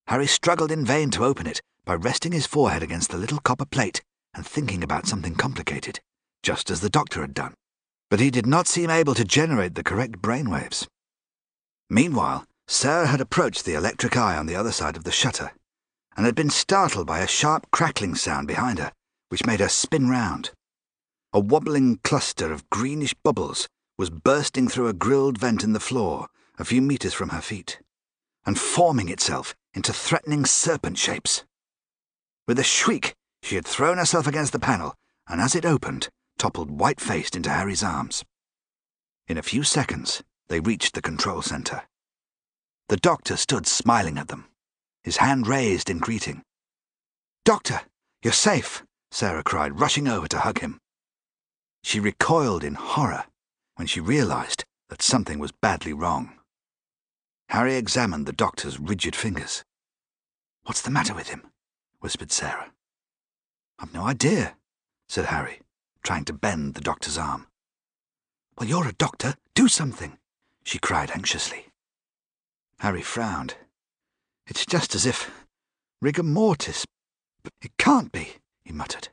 Harry struggled in vain to open it by resting his forehead against the little copper plate and thinking about something complicated, just as the doctor had done. But he did not seem able to generate the correct brainwaves. Meanwhile, Sarah had approached the electric eye on the other side of the shutter and had been startled by a sharp crackling sound behind her, which made her spin round. A wobbling cluster of greenish bubbles was bursting through a grilled vent in the floor a few meters from her feet, and forming itself into threatening serpent shapes. With a shriek, she had thrown herself against the panel, and as it opened, toppled white faced into Harry's arms. In a few seconds, they reached the control center. The doctor stood smiling at them, his hand raised in greeting. Doctor, you're safe, Sarah cried, rushing over to hug him. She recoiled in horror when she realized that something was badly wrong. Harry examined the doctor's rigid fingers. What's the matter with him? whispered Sarah. I've no idea, said Harry, trying to bend the doctor's arm. Well, you're a doctor. Do something, she cried anxiously. Harry frowned. It's just as if rigor mortis. But it can't be, he muttered.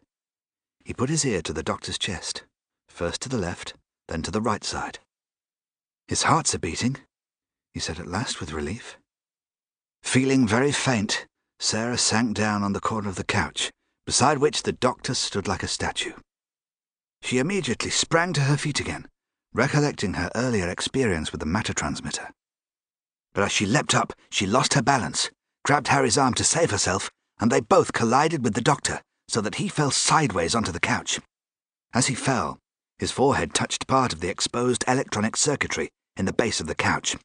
He put his ear to the doctor's chest, first to the left, then to the right side. His heart's a beating, he said at last with relief. Feeling very faint, Sarah sank down on the corner of the couch, beside which the doctor stood like a statue. She immediately sprang to her feet again, recollecting her earlier experience with the matter transmitter. But as she leapt up, she lost her balance, grabbed Harry's arm to save herself, and they both collided with the doctor, so that he fell sideways onto the couch. As he fell, his forehead touched part of the exposed electronic circuitry in the base of the couch.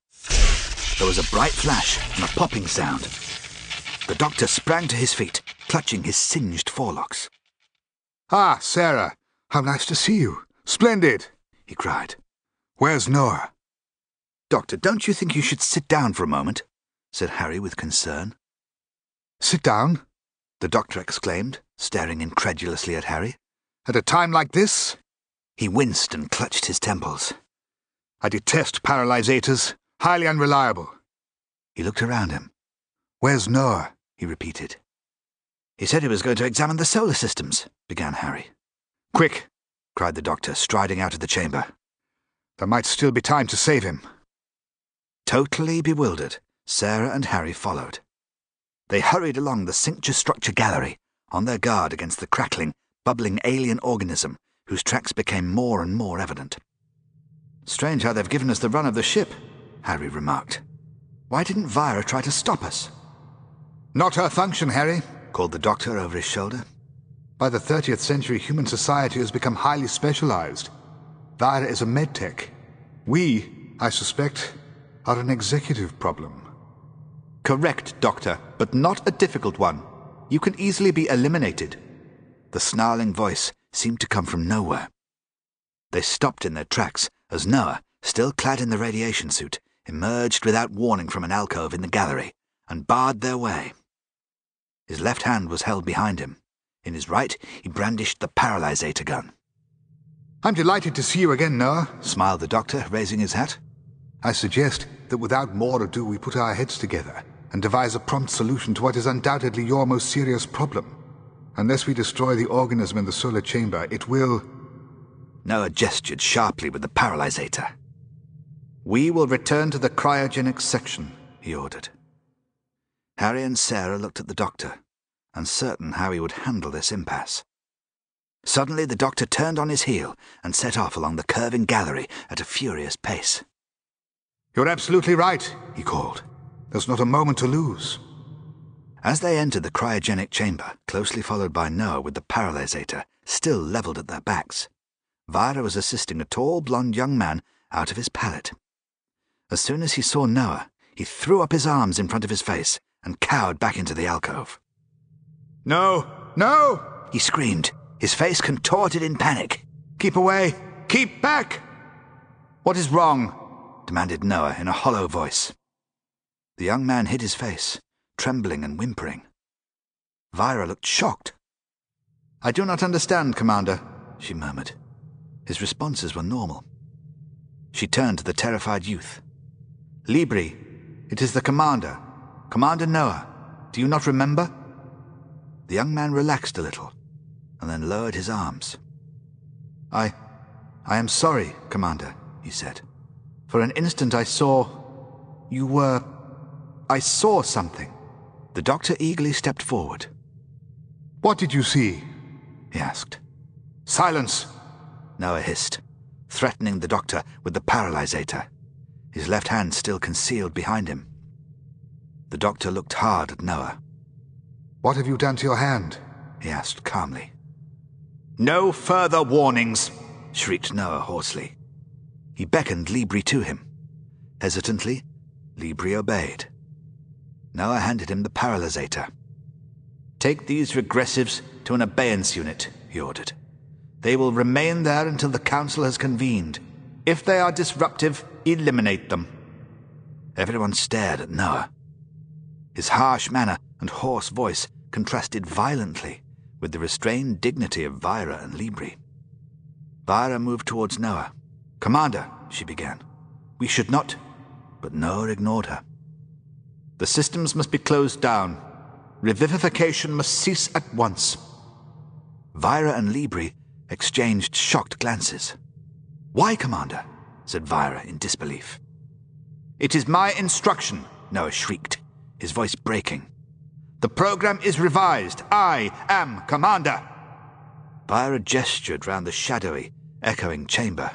There was a bright flash and a popping sound. The doctor sprang to his feet, clutching his singed forelocks. Ah, Sarah, how nice to see you. Splendid, he cried. Where's Noah? Doctor, don't you think you should sit down for a moment? said Harry with concern. Sit down? The doctor exclaimed, staring incredulously at Harry. At a time like this? He winced and clutched his temples. I detest paralyzators. Highly unreliable. He looked around him. Where's Noah? he repeated. He said he was going to examine the solar systems, began Harry. Quick, cried the doctor, striding out of the chamber. There might still be time to save him. Totally bewildered, Sarah and Harry followed. They hurried along the cincture structure gallery, on their guard against the crackling, bubbling alien organism whose tracks became more and more evident. Strange how they've given us the run of the ship, Harry remarked. Why didn't Vira try to stop us? Not her function, Harry, called the doctor over his shoulder. By the 30th century, human society has become highly specialized. Vira is a medtech. We, I suspect, are an executive problem. Correct, Doctor, but not a difficult one. You can easily be eliminated. The snarling voice seemed to come from nowhere. They stopped in their tracks as Noah, still clad in the radiation suit, emerged without warning from an alcove in the gallery and barred their way. His left hand was held behind him. In his right, he brandished the paralysator gun. I'm delighted to see you again, Noah, smiled the doctor, raising his hat. I suggest that without more ado we put our heads together and devise a prompt solution to what is undoubtedly your most serious problem. Unless we destroy the organism in the solar chamber, it will... Noah gestured sharply with the paralysator. We will return to the cryogenic section, he ordered. Harry and Sarah looked at the doctor, uncertain how he would handle this impasse. Suddenly the doctor turned on his heel and set off along the curving gallery at a furious pace. You're absolutely right, he called. There's not a moment to lose. As they entered the cryogenic chamber, closely followed by Noah with the paralysator still levelled at their backs, Vira was assisting a tall, blond young man out of his pallet. As soon as he saw Noah, he threw up his arms in front of his face and cowered back into the alcove. No! No! He screamed, his face contorted in panic. Keep away! Keep back! What is wrong? Demanded Noah in a hollow voice. The young man hid his face, trembling and whimpering. Vira looked shocked. I do not understand, Commander, she murmured. His responses were normal. She turned to the terrified youth. Libri, It is the commander. Commander Noah. Do you not remember? The young man relaxed a little, and then lowered his arms. I. I am sorry, Commander, he said. For an instant I saw. You were. I saw something. The doctor eagerly stepped forward. What did you see? he asked. Silence! Noah hissed, threatening the doctor with the paralysator, his left hand still concealed behind him. The doctor looked hard at Noah. What have you done to your hand? he asked calmly. No further warnings, shrieked Noah hoarsely. He beckoned Libri to him. Hesitantly, Libri obeyed. Noah handed him the paralysator. Take these regressives to an abeyance unit, he ordered. They will remain there until the council has convened. If they are disruptive, eliminate them. Everyone stared at Noah. His harsh manner and hoarse voice contrasted violently with the restrained dignity of Vira and Libri. Vira moved towards Noah. Commander, she began, we should not. But Noah ignored her. The systems must be closed down. Revivification must cease at once. Vira and Libri exchanged shocked glances. Why, Commander? said Vira in disbelief. It is my instruction, Noah shrieked, his voice breaking. The program is revised. I am Commander. Vira gestured round the shadowy, echoing chamber.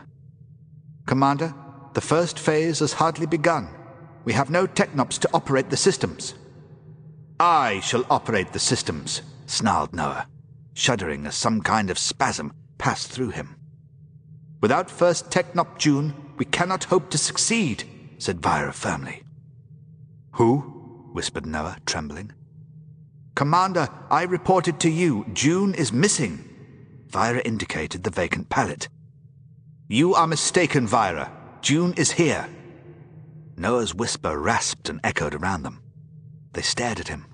Commander, the first phase has hardly begun. We have no technops to operate the systems. I shall operate the systems, snarled Noah, shuddering as some kind of spasm passed through him. Without first Technop June, we cannot hope to succeed, said Vira firmly. Who? whispered Noah, trembling. Commander, I reported to you June is missing. Vira indicated the vacant pallet. You are mistaken, Vira. June is here. Noah's whisper rasped and echoed around them. They stared at him.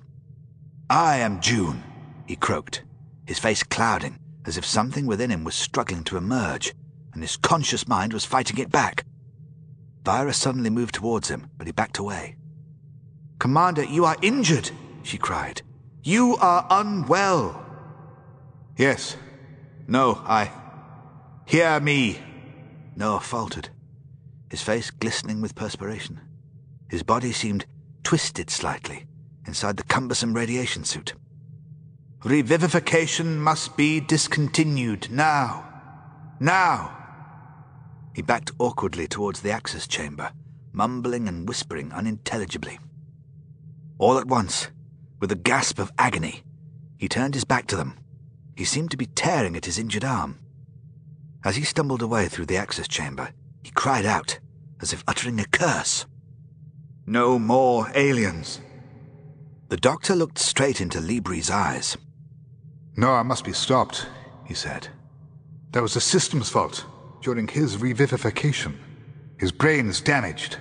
I am June, he croaked, his face clouding as if something within him was struggling to emerge, and his conscious mind was fighting it back. Vira suddenly moved towards him, but he backed away. Commander, you are injured, she cried. You are unwell. Yes. No, I. Hear me. Noah faltered, his face glistening with perspiration. His body seemed twisted slightly inside the cumbersome radiation suit. Revivification must be discontinued now. Now! He backed awkwardly towards the access chamber, mumbling and whispering unintelligibly. All at once, with a gasp of agony, he turned his back to them. He seemed to be tearing at his injured arm. As he stumbled away through the access chamber, he cried out, as if uttering a curse. No more aliens. The doctor looked straight into Libri's eyes. Noah must be stopped, he said. There was a systems fault during his revivification. His brain is damaged.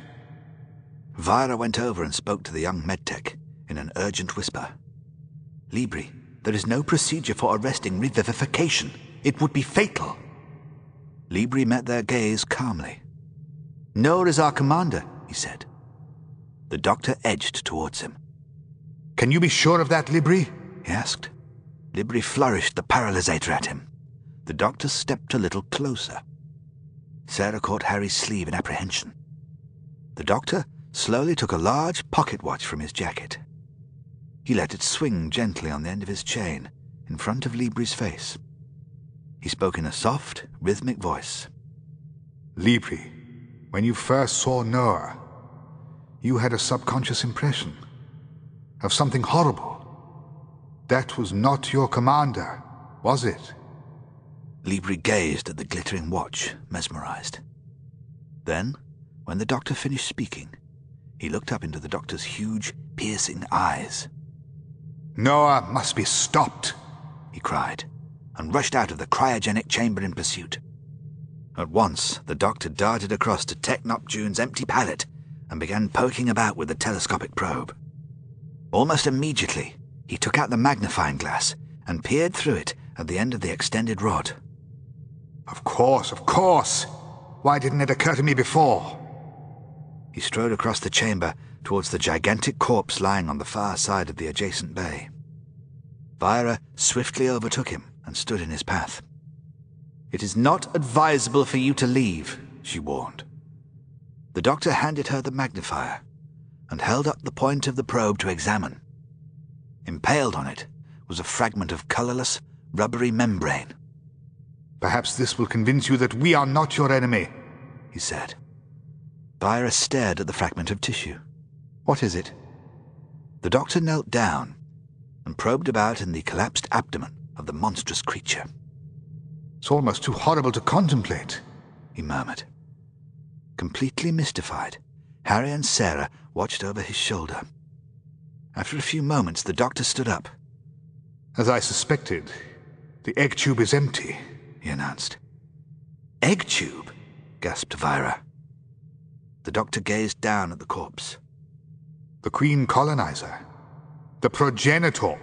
Vira went over and spoke to the young medtech in an urgent whisper. Libri, there is no procedure for arresting revivification. It would be fatal. Libri met their gaze calmly. Noah is our commander, he said. The doctor edged towards him. Can you be sure of that, Libri? he asked. Libri flourished the paralysator at him. The doctor stepped a little closer. Sarah caught Harry's sleeve in apprehension. The doctor slowly took a large pocket watch from his jacket. He let it swing gently on the end of his chain in front of Libri's face. He spoke in a soft, rhythmic voice. Libri, when you first saw Noah, you had a subconscious impression of something horrible. That was not your commander, was it? Libri gazed at the glittering watch, mesmerized. Then, when the doctor finished speaking, he looked up into the doctor's huge, piercing eyes. Noah must be stopped, he cried, and rushed out of the cryogenic chamber in pursuit. At once, the doctor darted across to Technop June's empty pallet and began poking about with the telescopic probe. Almost immediately, he took out the magnifying glass and peered through it at the end of the extended rod. Of course, of course. Why didn't it occur to me before? He strode across the chamber towards the gigantic corpse lying on the far side of the adjacent bay. Vira swiftly overtook him and stood in his path. It is not advisable for you to leave, she warned. The doctor handed her the magnifier and held up the point of the probe to examine. Impaled on it was a fragment of colorless, rubbery membrane. Perhaps this will convince you that we are not your enemy, he said. Vira stared at the fragment of tissue. What is it? The doctor knelt down and probed about in the collapsed abdomen of the monstrous creature. It's almost too horrible to contemplate, he murmured. Completely mystified, Harry and Sarah watched over his shoulder. After a few moments, the doctor stood up. As I suspected, the egg tube is empty, he announced. Egg tube? gasped Vira. The doctor gazed down at the corpse. The queen colonizer. The progenitor,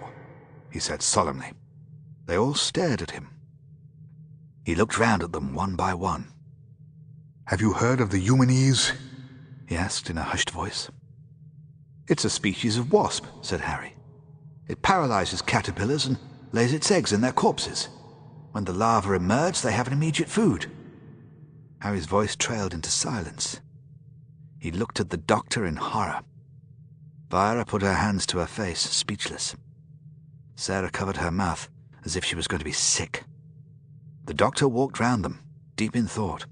he said solemnly. They all stared at him. He looked round at them one by one. Have you heard of the Eumenes? he asked in a hushed voice. It's a species of wasp, said Harry. It paralyzes caterpillars and lays its eggs in their corpses. When the larvae emerge, they have an immediate food. Harry's voice trailed into silence. He looked at the doctor in horror. Vira put her hands to her face, speechless. Sarah covered her mouth as if she was going to be sick. The doctor walked round them, deep in thought.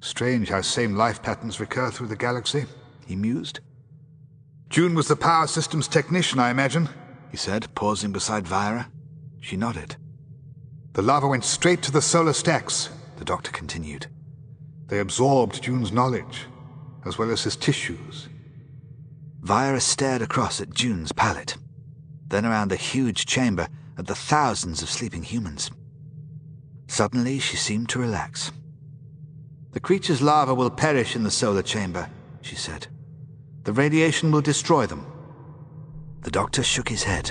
Strange how same life patterns recur through the galaxy, he mused. June was the power systems technician, I imagine, he said, pausing beside Vira. She nodded. The larva went straight to the solar stacks, the doctor continued. They absorbed June's knowledge, as well as his tissues. Vira stared across at June's pallet, then around the huge chamber at the thousands of sleeping humans. Suddenly, she seemed to relax. The creature's larvae will perish in the solar chamber, she said. The radiation will destroy them. The doctor shook his head.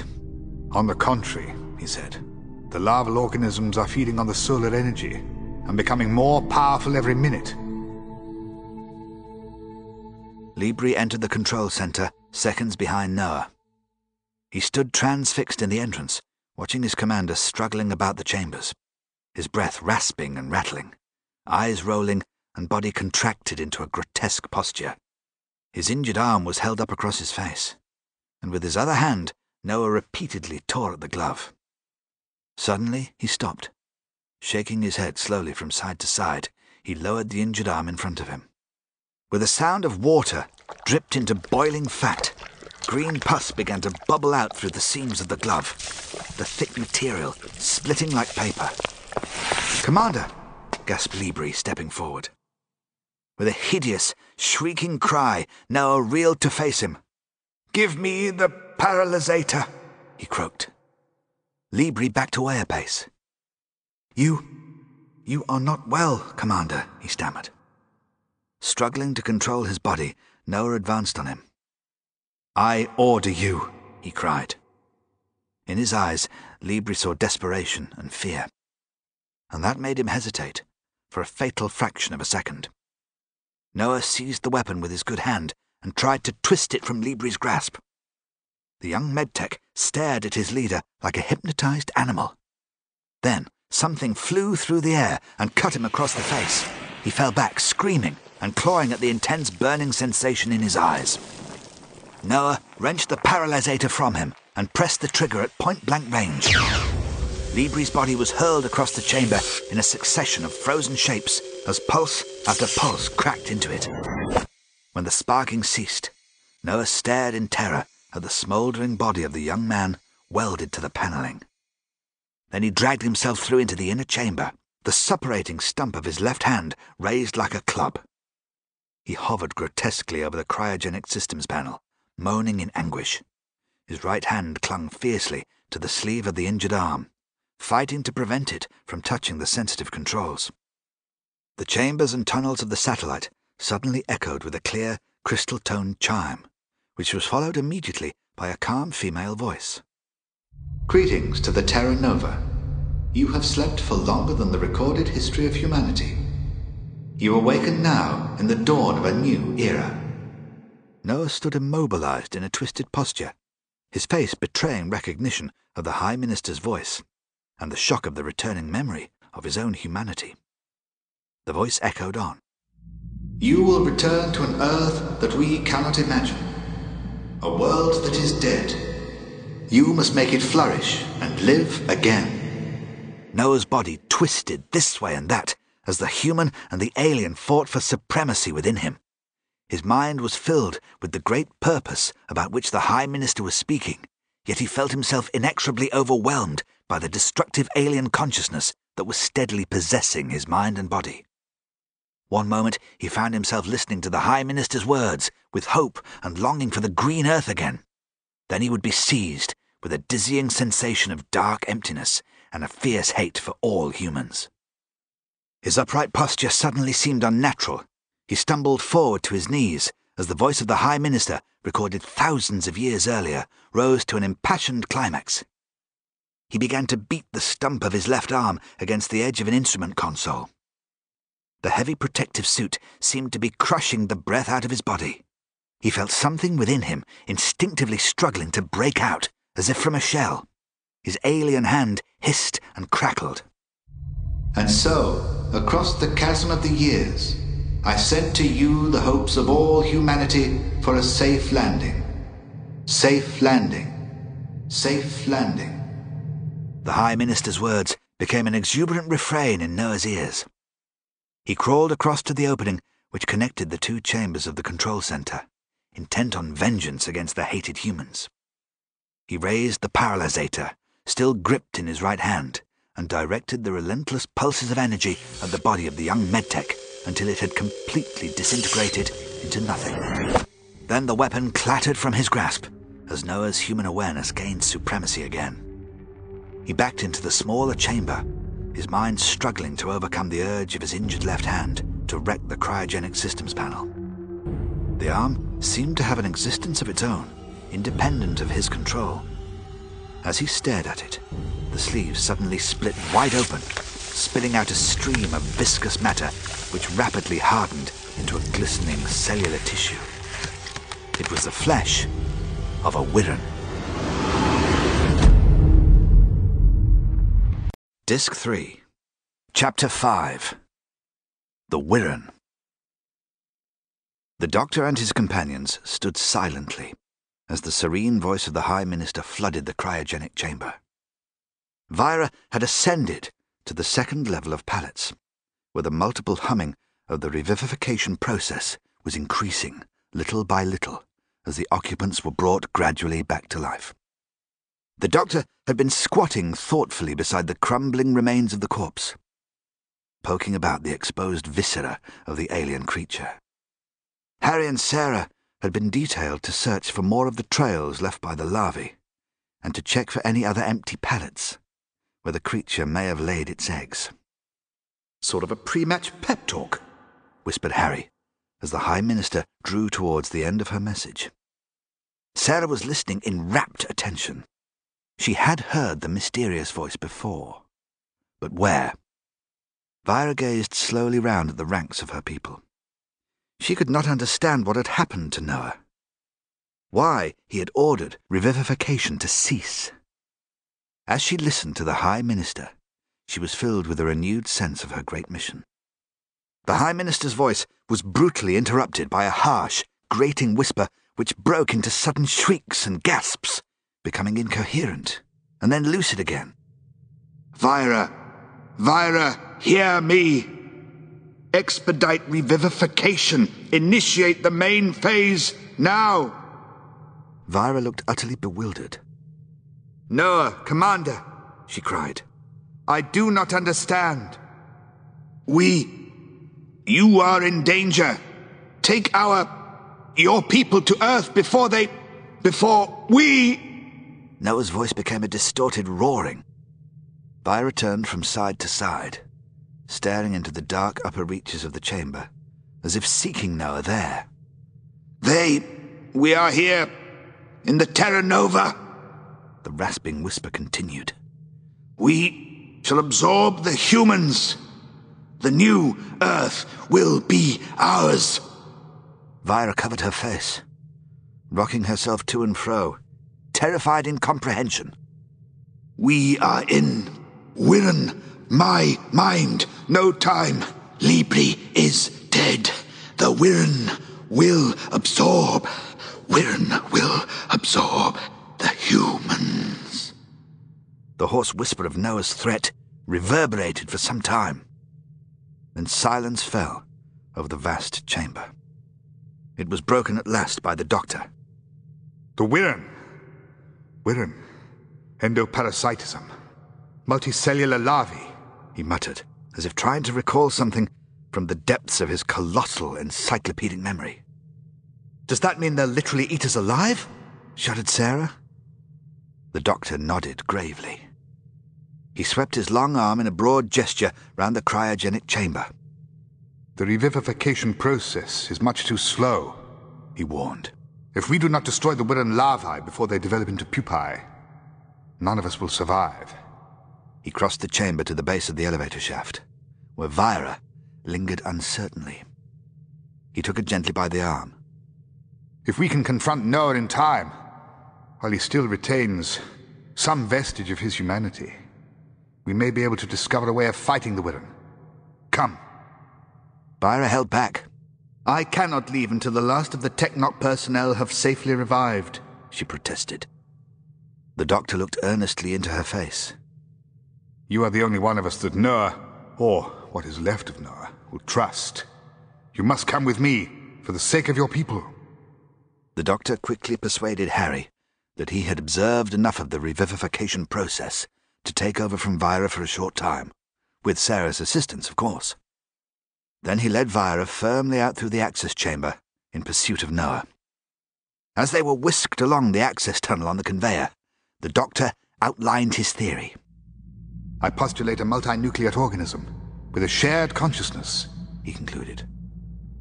On the contrary, he said, the larval organisms are feeding on the solar energy and becoming more powerful every minute. Libri entered the control center, seconds behind Noah. He stood transfixed in the entrance, watching his commander struggling about the chambers his breath rasping and rattling, eyes rolling and body contracted into a grotesque posture. His injured arm was held up across his face, and with his other hand, Noah repeatedly tore at the glove. Suddenly, he stopped. Shaking his head slowly from side to side, he lowered the injured arm in front of him. With a sound of water dripped into boiling fat, green pus began to bubble out through the seams of the glove, the thick material splitting like paper. Commander, gasped Libri, stepping forward. With a hideous, shrieking cry, Noah reeled to face him. Give me the paralysator, he croaked. Libri backed away a pace. You. you are not well, Commander, he stammered. Struggling to control his body, Noah advanced on him. I order you, he cried. In his eyes, Libri saw desperation and fear and that made him hesitate for a fatal fraction of a second. Noah seized the weapon with his good hand and tried to twist it from Libri's grasp. The young medtech stared at his leader like a hypnotized animal. Then something flew through the air and cut him across the face. He fell back, screaming and clawing at the intense burning sensation in his eyes. Noah wrenched the paralysator from him and pressed the trigger at point blank range. Libri's body was hurled across the chamber in a succession of frozen shapes as pulse after pulse cracked into it. When the sparking ceased, Noah stared in terror at the smouldering body of the young man welded to the paneling. Then he dragged himself through into the inner chamber, the suppurating stump of his left hand raised like a club. He hovered grotesquely over the cryogenic systems panel, moaning in anguish. His right hand clung fiercely to the sleeve of the injured arm, fighting to prevent it from touching the sensitive controls. The chambers and tunnels of the satellite suddenly echoed with a clear, crystal toned chime, which was followed immediately by a calm female voice. Greetings to the Terra Nova. You have slept for longer than the recorded history of humanity. You awaken now in the dawn of a new era. Noah stood immobilized in a twisted posture, his face betraying recognition of the High Minister's voice and the shock of the returning memory of his own humanity. The voice echoed on. You will return to an earth that we cannot imagine, a world that is dead. You must make it flourish and live again. Noah's body twisted this way and that as the human and the alien fought for supremacy within him. His mind was filled with the great purpose about which the High Minister was speaking, yet he felt himself inexorably overwhelmed by the destructive alien consciousness that was steadily possessing his mind and body. One moment he found himself listening to the High Minister's words with hope and longing for the green earth again. Then he would be seized with a dizzying sensation of dark emptiness and a fierce hate for all humans. His upright posture suddenly seemed unnatural. He stumbled forward to his knees as the voice of the High Minister, recorded thousands of years earlier, rose to an impassioned climax. He began to beat the stump of his left arm against the edge of an instrument console. The heavy protective suit seemed to be crushing the breath out of his body. He felt something within him instinctively struggling to break out, as if from a shell. His alien hand hissed and crackled. And so, across the chasm of the years, I sent to you the hopes of all humanity for a safe landing. Safe landing. Safe landing. The High Minister's words became an exuberant refrain in Noah's ears. He crawled across to the opening which connected the two chambers of the control center, intent on vengeance against the hated humans. He raised the paralysator, still gripped in his right hand, and directed the relentless pulses of energy at the body of the young medtech until it had completely disintegrated into nothing. Then the weapon clattered from his grasp as Noah's human awareness gained supremacy again. He backed into the smaller chamber, his mind struggling to overcome the urge of his injured left hand to wreck the cryogenic systems panel. The arm seemed to have an existence of its own, independent of his control. As he stared at it, the sleeve suddenly split wide open, spilling out a stream of viscous matter which rapidly hardened into a glistening cellular tissue. It was the flesh of a Wirrn. Disc 3, Chapter 5 The Wirrn. The doctor and his companions stood silently as the serene voice of the High Minister flooded the cryogenic chamber. Vira had ascended to the second level of pallets, where the multiple humming of the revivification process was increasing little by little as the occupants were brought gradually back to life. The doctor had been squatting thoughtfully beside the crumbling remains of the corpse, poking about the exposed viscera of the alien creature. Harry and Sarah had been detailed to search for more of the trails left by the larvae, and to check for any other empty pallets where the creature may have laid its eggs. Sort of a pre-match pep talk, whispered Harry, as the High Minister drew towards the end of her message. Sarah was listening in rapt attention. She had heard the mysterious voice before. But where? Vira gazed slowly round at the ranks of her people. She could not understand what had happened to Noah. Why he had ordered revivification to cease. As she listened to the High Minister, she was filled with a renewed sense of her great mission. The High Minister's voice was brutally interrupted by a harsh, grating whisper which broke into sudden shrieks and gasps, becoming incoherent, and then lucid again. Vira, Vira, hear me! Expedite revivification. Initiate the main phase now. Vira looked utterly bewildered. Noah, Commander, she cried. I do not understand. We. You are in danger. Take our. your people to Earth before they. before we. Noah's voice became a distorted roaring. Vira turned from side to side staring into the dark upper reaches of the chamber, as if seeking Noah there. They. We are here. In the Terra Nova. The rasping whisper continued. We shall absorb the humans. The new Earth will be ours. Vira covered her face. rocking herself to and fro, terrified in comprehension. We are in Wirrn, my mind, no time. Libri is dead. The Wirrn will absorb. Wirrn will absorb the humans. The hoarse whisper of Noah's threat reverberated for some time. Then silence fell over the vast chamber. It was broken at last by the doctor. The Wirrn. Wirrn. Endoparasitism. Multicellular larvae, he muttered, as if trying to recall something from the depths of his colossal encyclopedic memory. Does that mean they'll literally eat us alive? shuddered Sarah. The doctor nodded gravely. He swept his long arm in a broad gesture round the cryogenic chamber. The revivification process is much too slow, he warned. If we do not destroy the Wirrn larvae before they develop into pupae, none of us will survive. He crossed the chamber to the base of the elevator shaft, where Vira lingered uncertainly. He took her gently by the arm. If we can confront Noah in time, while he still retains some vestige of his humanity, we may be able to discover a way of fighting the Wirrn. Come. Vira held back. I cannot leave until the last of the Technop personnel have safely revived, she protested. The doctor looked earnestly into her face. You are the only one of us that Noah, or what is left of Noah, will trust. You must come with me, for the sake of your people. The doctor quickly persuaded Harry that he had observed enough of the revivification process to take over from Vira for a short time, with Sarah's assistance, of course. Then he led Vira firmly out through the access chamber in pursuit of Noah. As they were whisked along the access tunnel on the conveyor, the doctor outlined his theory. I postulate a multinucleate organism with a shared consciousness, he concluded.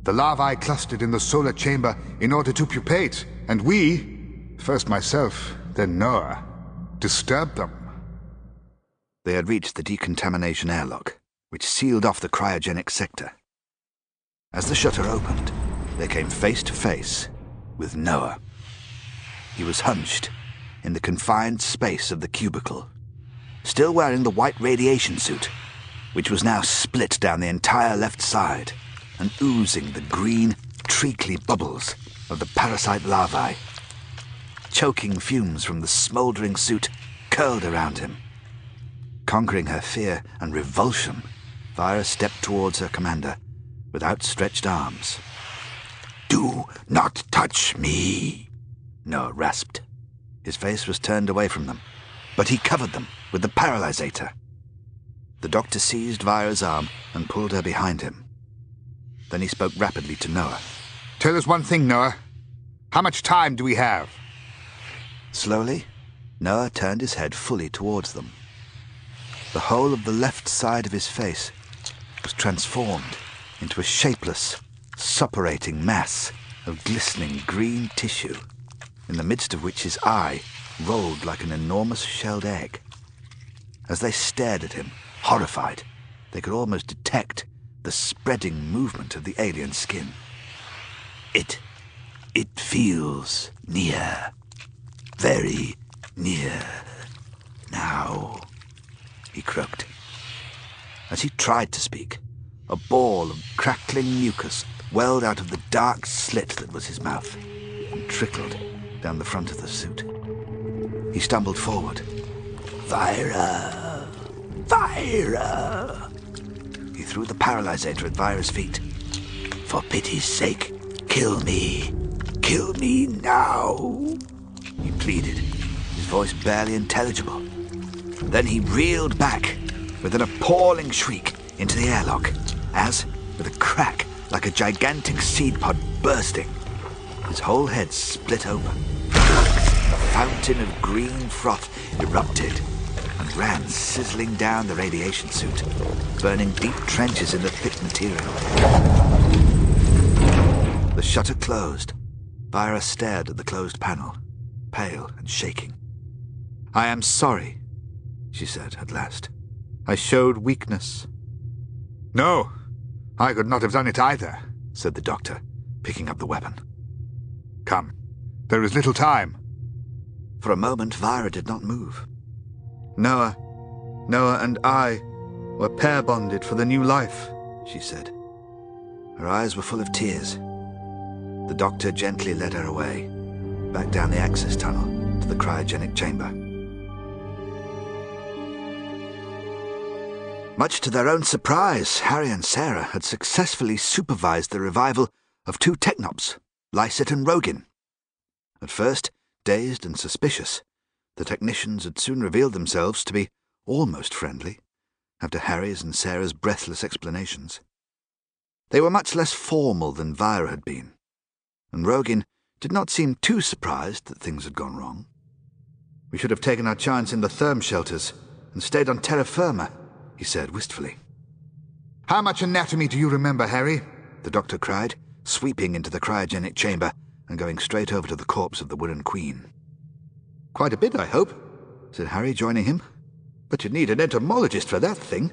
The larvae clustered in the solar chamber in order to pupate, and we, first myself, then Noah, disturbed them. They had reached the decontamination airlock, which sealed off the cryogenic sector. As the shutter opened, they came face to face with Noah. He was hunched in the confined space of the cubicle, still wearing the white radiation suit, which was now split down the entire left side and oozing the green, treacly bubbles of the parasite larvae. Choking fumes from the smouldering suit curled around him. Conquering her fear and revulsion, Vira stepped towards her commander with outstretched arms. Do not touch me, Noah rasped. His face was turned away from them, but he covered them with the paralysator. The doctor seized Vira's arm and pulled her behind him. Then he spoke rapidly to Noah. Tell us one thing, Noah. How much time do we have? Slowly, Noah turned his head fully towards them. The whole of the left side of his face was transformed into a shapeless, suppurating mass of glistening green tissue, in the midst of which his eye rolled like an enormous shelled egg. As they stared at him, horrified, they could almost detect the spreading movement of the alien skin. It. it feels near. Very near. Now, he croaked. As he tried to speak, a ball of crackling mucus welled out of the dark slit that was his mouth and trickled down the front of the suit. He stumbled forward. Vira! Vira! He threw the paralysator at Vira's feet. For pity's sake, kill me. Kill me now. He pleaded, his voice barely intelligible. Then he reeled back with an appalling shriek into the airlock as, with a crack like a gigantic seed pod bursting, his whole head split open. A fountain of green froth erupted and ran sizzling down the radiation suit, burning deep trenches in the thick material. The shutter closed. Vira stared at the closed panel, pale and shaking. I am sorry, she said at last. I showed weakness. No, I could not have done it either, said the doctor, picking up the weapon. Come, There is little time. For a moment, Vira did not move. Noah, Noah and I were pair bonded for the new life, she said. Her eyes were full of tears. The doctor gently led her away, back down the access tunnel to the cryogenic chamber. Much to their own surprise, Harry and Sarah had successfully supervised the revival of two Technops, Lycett and Rogin. At first, dazed and suspicious, the technicians had soon revealed themselves to be almost friendly, after Harry's and Sarah's breathless explanations. They were much less formal than Vira had been, and Rogin did not seem too surprised that things had gone wrong. We should have taken our chance in the therm shelters and stayed on terra firma, he said wistfully. How much anatomy do you remember, Harry? The doctor cried, sweeping into the cryogenic chamber and going straight over to the corpse of the Wirrn Queen. Quite a bit, I hope, said Harry, joining him. But you'd need an entomologist for that thing.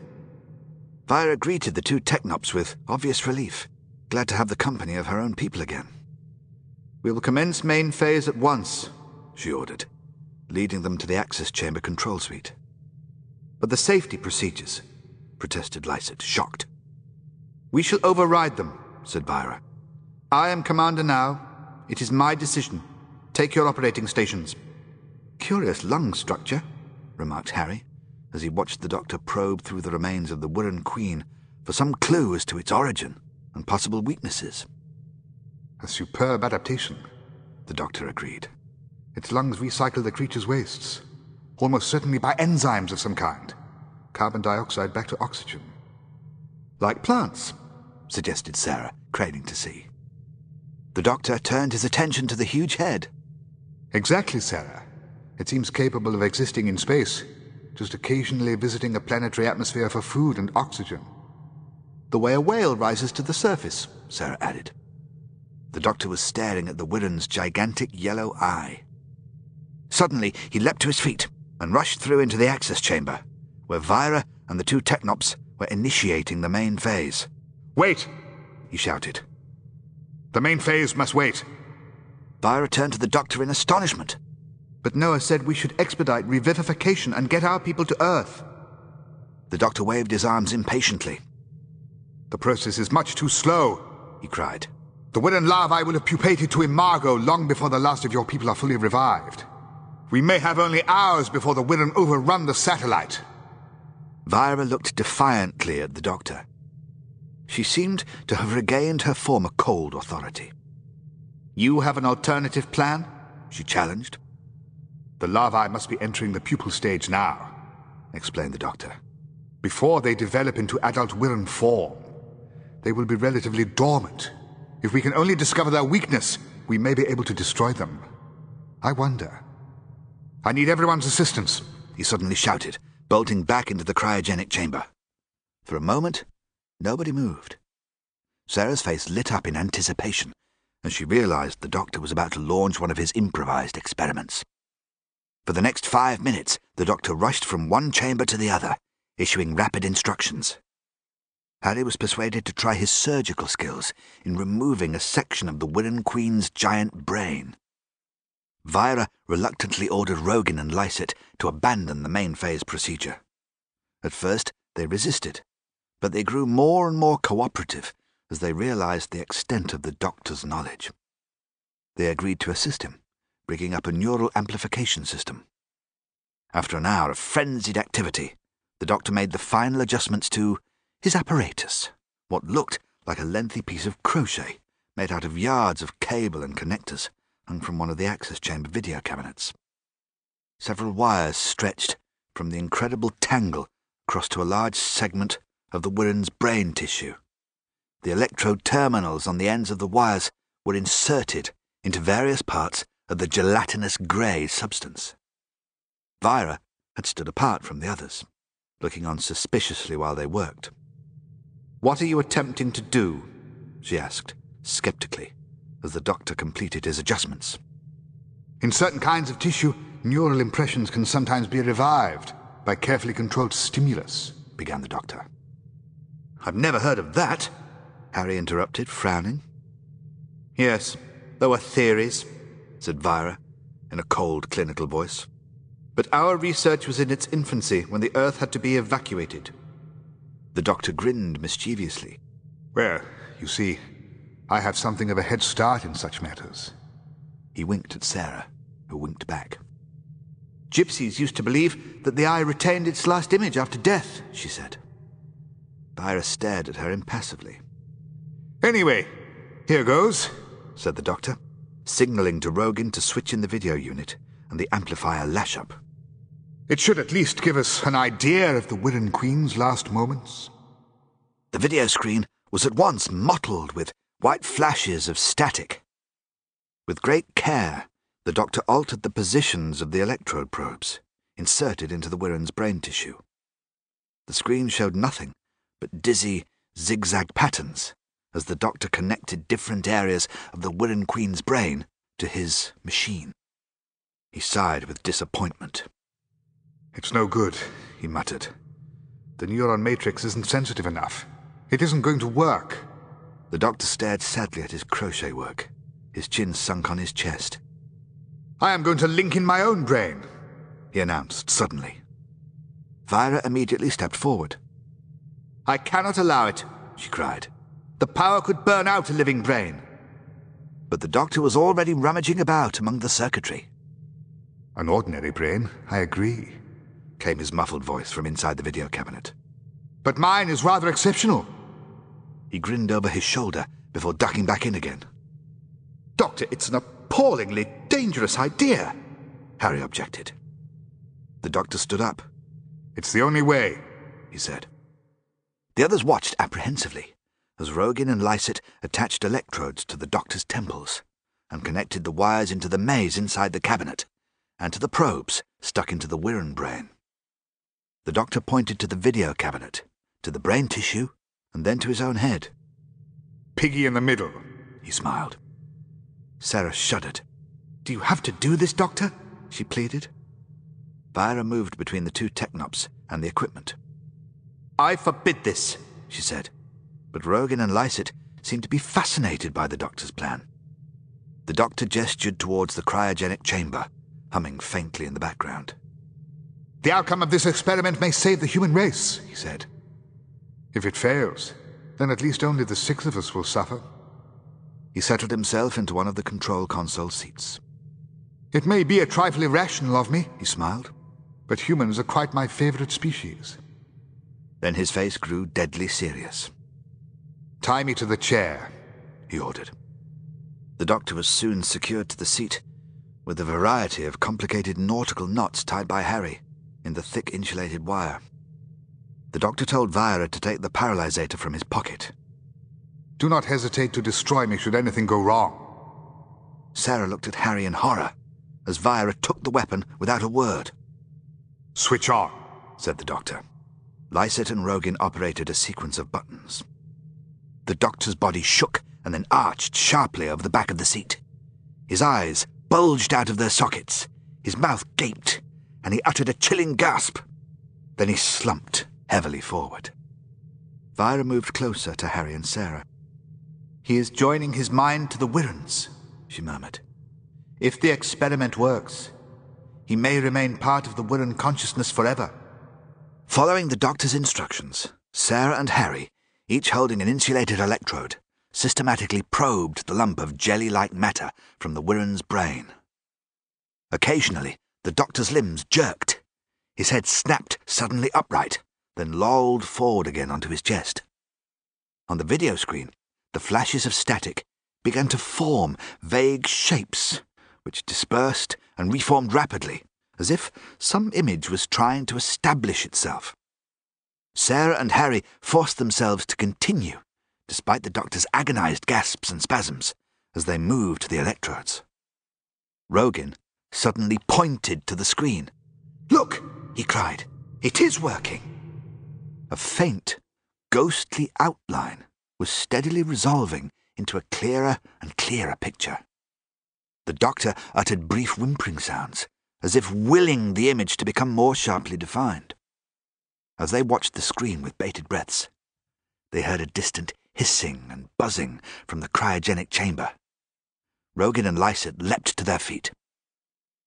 Vira greeted the two technops with obvious relief, glad to have the company of her own people again. We will commence main phase at once, she ordered, leading them to the access chamber control suite. But the safety procedures, protested Lycett, shocked. We shall override them, said Vira. I am commander now. It is my decision. Take your operating stations. Curious lung structure, remarked Harry, as he watched the doctor probe through the remains of the Wirrn Queen for some clue as to its origin and possible weaknesses. A superb adaptation, the doctor agreed. Its lungs recycle the creature's wastes almost certainly by enzymes of some kind. Carbon dioxide back to oxygen. Like plants, suggested Sarah, craning to see. The doctor turned his attention to the huge head. Exactly, Sarah. It seems capable of existing in space, just occasionally visiting a planetary atmosphere for food and oxygen. The way a whale rises to the surface, Sarah added. The doctor was staring at the Wirrn's gigantic yellow eye. Suddenly, he leapt to his feet and rushed through into the access chamber, where Vira and the two Technops were initiating the main phase. Wait! he shouted. The main phase must wait. Vira turned to the doctor in astonishment. But Noah said we should expedite revivification and get our people to Earth. The doctor waved his arms impatiently. The process is much too slow, he cried. The Wirrn larvae will have pupated to imago long before the last of your people are fully revived. We may have only hours before the Wirrn overrun the satellite. Vira looked defiantly at the doctor. She seemed to have regained her former cold authority. You have an alternative plan? she challenged. The larvae must be entering the pupal stage now, explained the doctor. Before they develop into adult Wirrn form, they will be relatively dormant. If we can only discover their weakness, we may be able to destroy them. I wonder I need everyone's assistance, he suddenly shouted, bolting back into the cryogenic chamber. For a moment, nobody moved. Sarah's face lit up in anticipation as she realized the doctor was about to launch one of his improvised experiments. For the next five minutes, the doctor rushed from one chamber to the other, issuing rapid instructions. Harry was persuaded to try his surgical skills in removing a section of the Wirrn Queen's giant brain. Vira reluctantly ordered Rogin and Lycett to abandon the main phase procedure. At first, they resisted, but they grew more and more cooperative as they realized the extent of the doctor's knowledge. They agreed to assist him, rigging up a neural amplification system. After an hour of frenzied activity, the doctor made the final adjustments to his apparatus, what looked like a lengthy piece of crochet made out of yards of cable and connectors hung from one of the access chamber video cabinets. Several wires stretched from the incredible tangle across to a large segment of the Wirrn's brain tissue. The electrode terminals on the ends of the wires were inserted into various parts of the gelatinous grey substance. Vira had stood apart from the others, looking on suspiciously while they worked. What are you attempting to do? she asked, sceptically as the doctor completed his adjustments. In certain kinds of tissue, neural impressions can sometimes be revived by carefully controlled stimulus, began the doctor. I've never heard of that, Harry interrupted, frowning. Yes, there were theories, said Vira, in a cold, clinical voice. But our research was in its infancy when the Earth had to be evacuated. The doctor grinned mischievously. Well, you see, I have something of a head start in such matters. He winked at Sarah, who winked back. Gypsies used to believe that the eye retained its last image after death, she said. Vira stared at her impassively. Anyway, here goes, said the doctor, signaling to Rogin to switch in the video unit and the amplifier lash up. It should at least give us an idea of the Wirrn Queen's last moments. The video screen was at once mottled with white flashes of static. With great care, the doctor altered the positions of the electrode probes, inserted into the Wirrn's brain tissue. The screen showed nothing but dizzy, zigzag patterns as the doctor connected different areas of the Wirrn Queen's brain to his machine. He sighed with disappointment. It's no good, he muttered. The neuron matrix isn't sensitive enough. It isn't going to work. The doctor stared sadly at his crochet work, his chin sunk on his chest. I am going to link in my own brain, he announced suddenly. Vira immediately stepped forward. I cannot allow it, she cried. The power could burn out a living brain. But the doctor was already rummaging about among the circuitry. An ordinary brain, I agree, came his muffled voice from inside the video cabinet. But mine is rather exceptional. He grinned over his shoulder before ducking back in again. Doctor, it's an appallingly dangerous idea, Harry objected. The doctor stood up. It's the only way, he said. The others watched apprehensively as Rogin and Lycett attached electrodes to the doctor's temples and connected the wires into the maze inside the cabinet and to the probes stuck into the Wirrn brain. The doctor pointed to the video cabinet, to the brain tissue, and then to his own head. Piggy in the middle, he smiled. Sarah shuddered. Do you have to do this, Doctor? she pleaded. Vira moved between the two technops and the equipment. I forbid this, she said, but Rogin and Lycett seemed to be fascinated by the doctor's plan. The doctor gestured towards the cryogenic chamber, humming faintly in the background. The outcome of this experiment may save the human race, he said. If it fails, then at least only the six of us will suffer. He settled himself into one of the control console seats. It may be a trifle irrational of me, he smiled, but humans are quite my favorite species. Then his face grew deadly serious. Tie me to the chair, he ordered. The doctor was soon secured to the seat, with a variety of complicated nautical knots tied by Harry in the thick insulated wire. The doctor told Vira to take the paralysator from his pocket. Do not hesitate to destroy me should anything go wrong. Sarah looked at Harry in horror as Vira took the weapon without a word. Switch on, said the doctor. Lycett and Rogin operated a sequence of buttons. The doctor's body shook and then arched sharply over the back of the seat. His eyes bulged out of their sockets, his mouth gaped, and he uttered a chilling gasp. Then he slumped heavily forward. Vira moved closer to Harry and Sarah. He is joining his mind to the Wirrns, she murmured. If the experiment works, he may remain part of the Wirrn consciousness forever. Following the doctor's instructions, Sarah and Harry, each holding an insulated electrode, systematically probed the lump of jelly-like matter from the Wirrn's brain. Occasionally, the doctor's limbs jerked. His head snapped suddenly upright, then lolled forward again onto his chest. On the video screen, the flashes of static began to form vague shapes, which dispersed and reformed rapidly, as if some image was trying to establish itself. Sarah and Harry forced themselves to continue, despite the doctor's agonized gasps and spasms, as they moved the electrodes. Rogin suddenly pointed to the screen. Look, he cried. It is working. A faint, ghostly outline was steadily resolving into a clearer and clearer picture. The doctor uttered brief whimpering sounds, as if willing the image to become more sharply defined. As they watched the screen with bated breaths, they heard a distant hissing and buzzing from the cryogenic chamber. Rogin and Lycett leapt to their feet.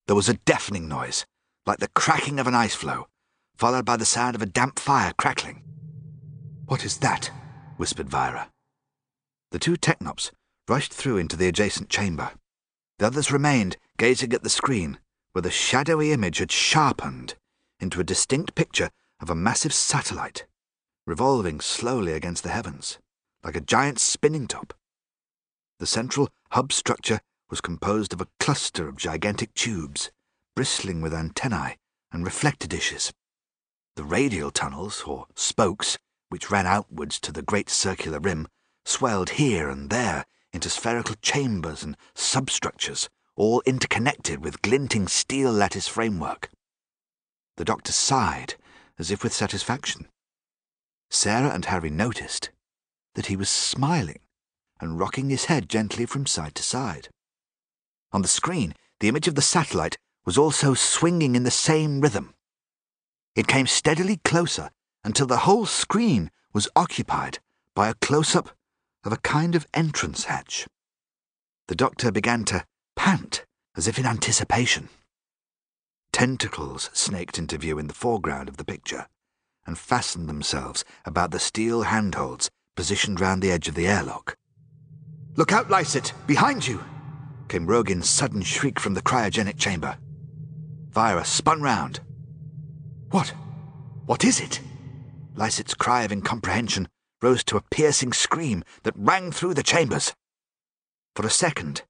There was a deafening noise, like the cracking of an ice floe, followed by the sound of a damp fire crackling. What is that? whispered Vira. The two technops rushed through into the adjacent chamber. The others remained gazing at the screen, where the shadowy image had sharpened into a distinct picture of a massive satellite, revolving slowly against the heavens, like a giant spinning top. The central hub structure was composed of a cluster of gigantic tubes, bristling with antennae and reflector dishes. The radial tunnels, or spokes, which ran outwards to the great circular rim, swelled here and there into spherical chambers and substructures, all interconnected with glinting steel lattice framework. The doctor sighed, as if with satisfaction. Sarah and Harry noticed that he was smiling and rocking his head gently from side to side. On the screen, the image of the satellite was also swinging in the same rhythm. It came steadily closer until the whole screen was occupied by a close-up of a kind of entrance hatch. The doctor began to pant as if in anticipation. Tentacles snaked into view in the foreground of the picture and fastened themselves about the steel handholds positioned round the edge of the airlock. Look out, Lycett! Behind you! came Rogin's sudden shriek from the cryogenic chamber. Vira spun round. What? What is it? Lycett's cry of incomprehension rose to a piercing scream that rang through the chambers. For a second,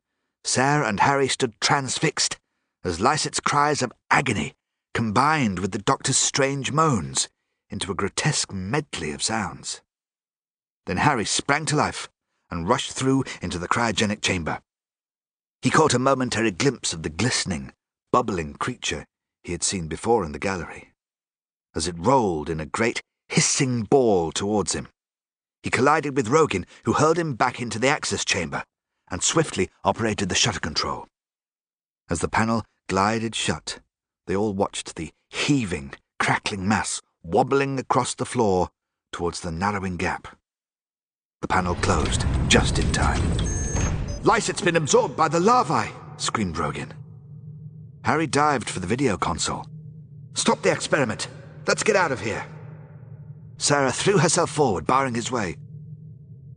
Sarah and Harry stood transfixed as Lycett's cries of agony combined with the doctor's strange moans into a grotesque medley of sounds. Then Harry sprang to life and rushed through into the cryogenic chamber. He caught a momentary glimpse of the glistening, bubbling creature he had seen before in the gallery. As it rolled in a great hissing ball towards him, he collided with Rogin, who hurled him back into the access chamber and swiftly operated the shutter control. As the panel glided shut, they all watched the heaving, crackling mass wobbling across the floor towards the narrowing gap. The panel closed, just in time. Lycett's been absorbed by the larvae, screamed Rogin. Harry dived for the video console. Stop the experiment. Let's get out of here. Sarah threw herself forward, barring his way.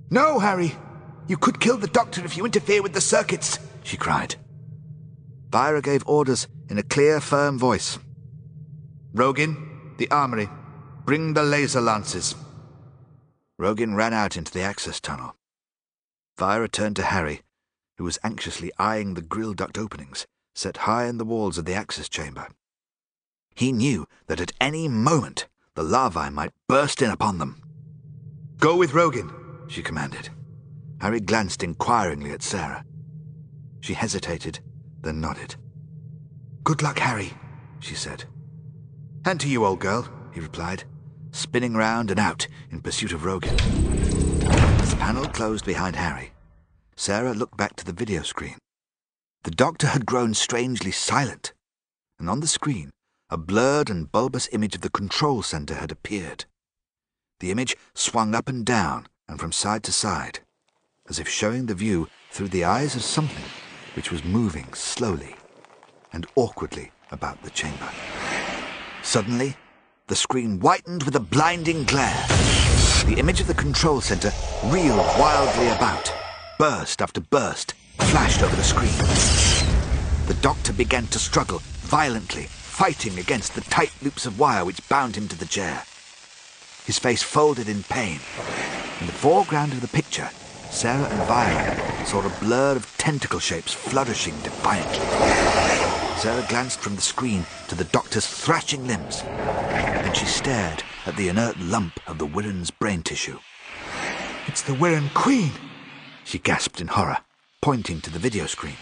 No, Harry. You could kill the doctor if you interfere with the circuits, she cried. Vira gave orders in a clear, firm voice. Rogin, the armory. Bring the laser lances. Rogin ran out into the access tunnel. Vira turned to Harry, who was anxiously eyeing the grill duct openings set high in the walls of the access chamber. He knew that at any moment the larvae might burst in upon them. Go with Rogin, she commanded. Harry glanced inquiringly at Sarah. She hesitated, then nodded. Good luck, Harry, she said. And to you, old girl, he replied, spinning round and out in pursuit of Rogin. As the panel closed behind Harry, Sarah looked back to the video screen. The doctor had grown strangely silent, and on the screen, a blurred and bulbous image of the control center had appeared. The image swung up and down and from side to side, as if showing the view through the eyes of something which was moving slowly and awkwardly about the chamber. Suddenly, the screen whitened with a blinding glare. The image of the control center reeled wildly about. Burst after burst flashed over the screen. The doctor began to struggle violently, fighting against the tight loops of wire which bound him to the chair. His face folded in pain. In the foreground of the picture, Sarah and Violet saw a blur of tentacle shapes flourishing defiantly. Sarah glanced from the screen to the doctor's thrashing limbs. Then she stared at the inert lump of the Wirrn's brain tissue. It's the Wirrn Queen, she gasped in horror, pointing to the video screen.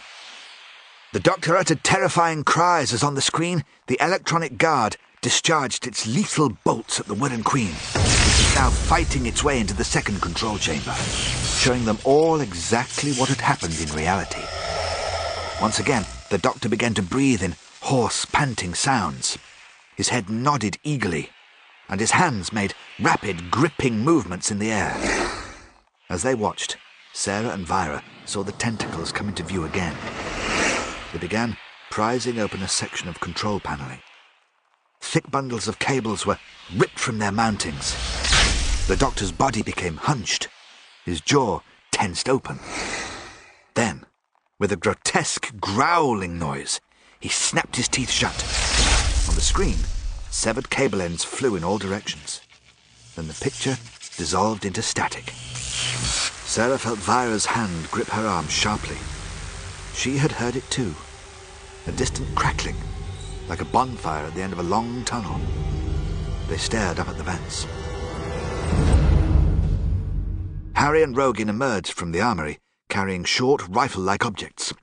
The doctor uttered terrifying cries as on the screen the electronic guard discharged its lethal bolts at the Wirrn Queen, which now fighting its way into the second control chamber, showing them all exactly what had happened in reality. Once again, the doctor began to breathe in hoarse, panting sounds. His head nodded eagerly, and his hands made rapid, gripping movements in the air. As they watched, Sarah and Vira saw the tentacles come into view again. They began prizing open a section of control paneling. Thick bundles of cables were ripped from their mountings. The doctor's body became hunched, his jaw tensed open. Then, with a grotesque growling noise, he snapped his teeth shut. On the screen, severed cable ends flew in all directions. Then the picture dissolved into static. Sarah felt Vira's hand grip her arm sharply. She had heard it too. A distant crackling, like a bonfire at the end of a long tunnel. They stared up at the vents. Harry and Rogin emerged from the armory, carrying short rifle-like objects,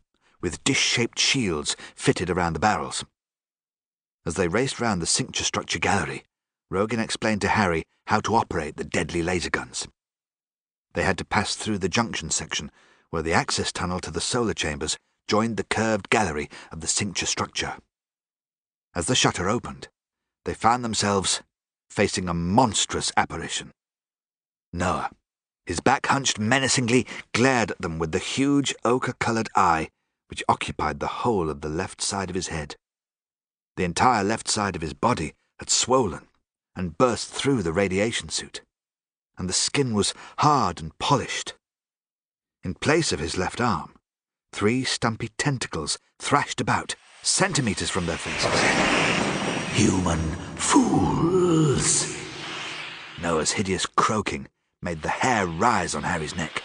with dish-shaped shields fitted around the barrels. As they raced round the cincture structure gallery, Rogin explained to Harry how to operate the deadly laser guns. They had to pass through the junction section, where the access tunnel to the solar chambers joined the curved gallery of the cincture structure. As the shutter opened, they found themselves facing a monstrous apparition. Noah, his back hunched menacingly, glared at them with the huge ochre-coloured eye which occupied the whole of the left side of his head. The entire left side of his body had swollen and burst through the radiation suit, and the skin was hard and polished. In place of his left arm, three stumpy tentacles thrashed about, centimetres from their faces. Human fools! Noah's hideous croaking made the hair rise on Harry's neck.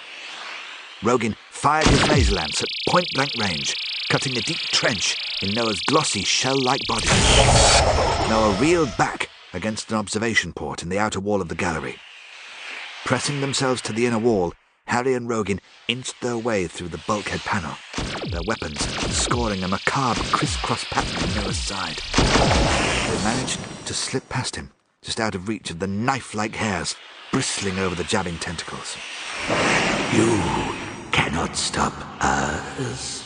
Rogin fired his laser lance at point-blank range, cutting a deep trench in Noah's glossy, shell-like body. Noah reeled back against an observation port in the outer wall of the gallery. Pressing themselves to the inner wall, Harry and Rogin inched their way through the bulkhead panel, their weapons scoring a macabre crisscross pattern in Noah's side. They managed to slip past him, just out of reach of the knife-like hairs bristling over the jabbing tentacles. You cannot stop us,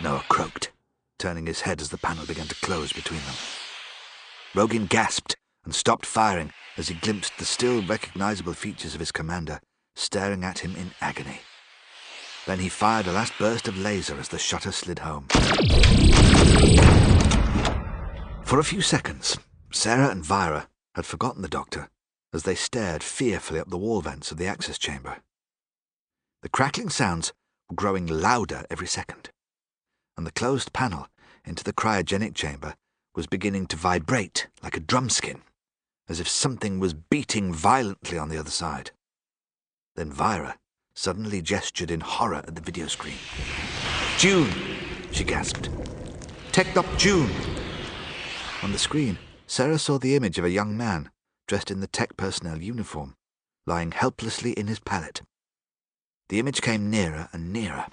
Noah croaked, turning his head as the panel began to close between them. Rogin gasped and stopped firing as he glimpsed the still recognizable features of his commander staring at him in agony. Then he fired a last burst of laser as the shutter slid home. For a few seconds, Sarah and Vira had forgotten the doctor as they stared fearfully up the wall vents of the access chamber. The crackling sounds were growing louder every second, and the closed panel into the cryogenic chamber was beginning to vibrate like a drumskin as if something was beating violently on the other side. Then Vira suddenly gestured in horror at the video screen. Dune, she gasped. Technop Dune. On the screen, Sarah saw the image of a young man dressed in the tech personnel uniform, lying helplessly in his pallet. The image came nearer and nearer.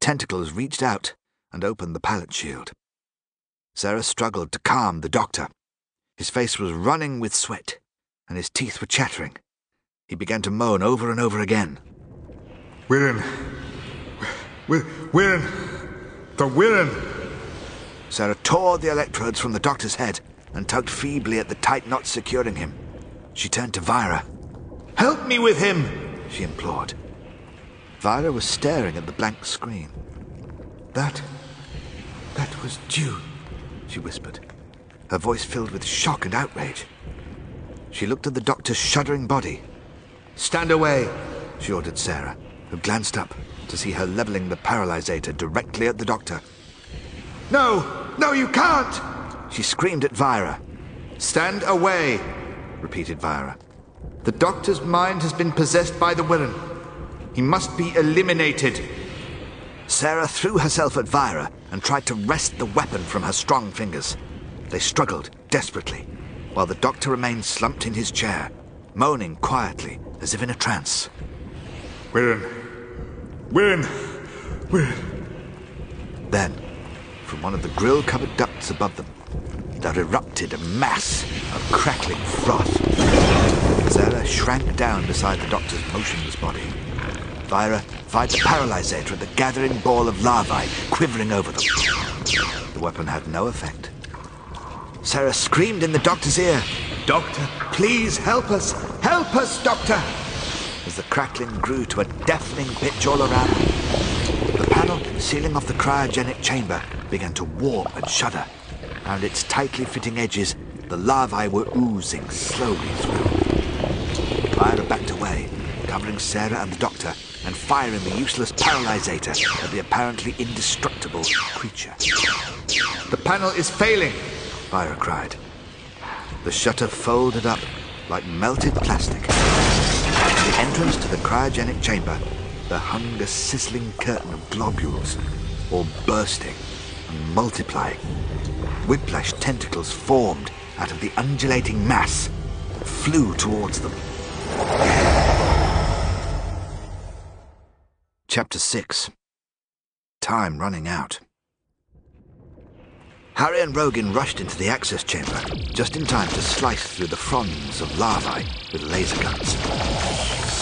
Tentacles reached out and opened the pallet shield. Sarah struggled to calm the doctor. His face was running with sweat, and his teeth were chattering. He began to moan over and over again. We're in. We're, we're in. The Wirrn. Sarah tore the electrodes from the doctor's head and tugged feebly at the tight knots securing him. She turned to Vira. Help me with him, she implored. Vira was staring at the blank screen. That. that was Dune, she whispered her voice filled with shock and outrage. She looked at the doctor's shuddering body. Stand away, she ordered Sarah, who glanced up to see her leveling the paralysator directly at the doctor. No, no, you can't! She screamed at Vira. Stand away, repeated Vira. The doctor's mind has been possessed by the Wirrn. He must be eliminated. Sarah threw herself at Vira and tried to wrest the weapon from her strong fingers. They struggled desperately, while the doctor remained slumped in his chair, moaning quietly as if in a trance. We're in. We're in. We're in. Then, from one of the grill-covered ducts above them, there erupted a mass of crackling froth. Sarah shrank down beside the doctor's motionless body. Vira fired the paralysator at the gathering ball of larvae quivering over them. The weapon had no effect. Sarah screamed in the doctor's ear. Doctor, please help us! Help us, Doctor! as the crackling grew to a deafening pitch all around. The panel sealing off the cryogenic chamber began to warp and shudder. Around its tightly fitting edges, the larvae were oozing slowly through. Clara backed away, covering Sarah and the doctor, and firing the useless paralyzator at the apparently indestructible creature. The panel is failing, Vira cried. The shutter folded up like melted plastic. At the entrance to the cryogenic chamber, there hung a sizzling curtain of globules, all bursting and multiplying. Whiplash tentacles formed out of the undulating mass flew towards them. Chapter 6 Time running out. Harry and Rogin rushed into the access chamber, just in time to slice through the fronds of larvae with laser guns.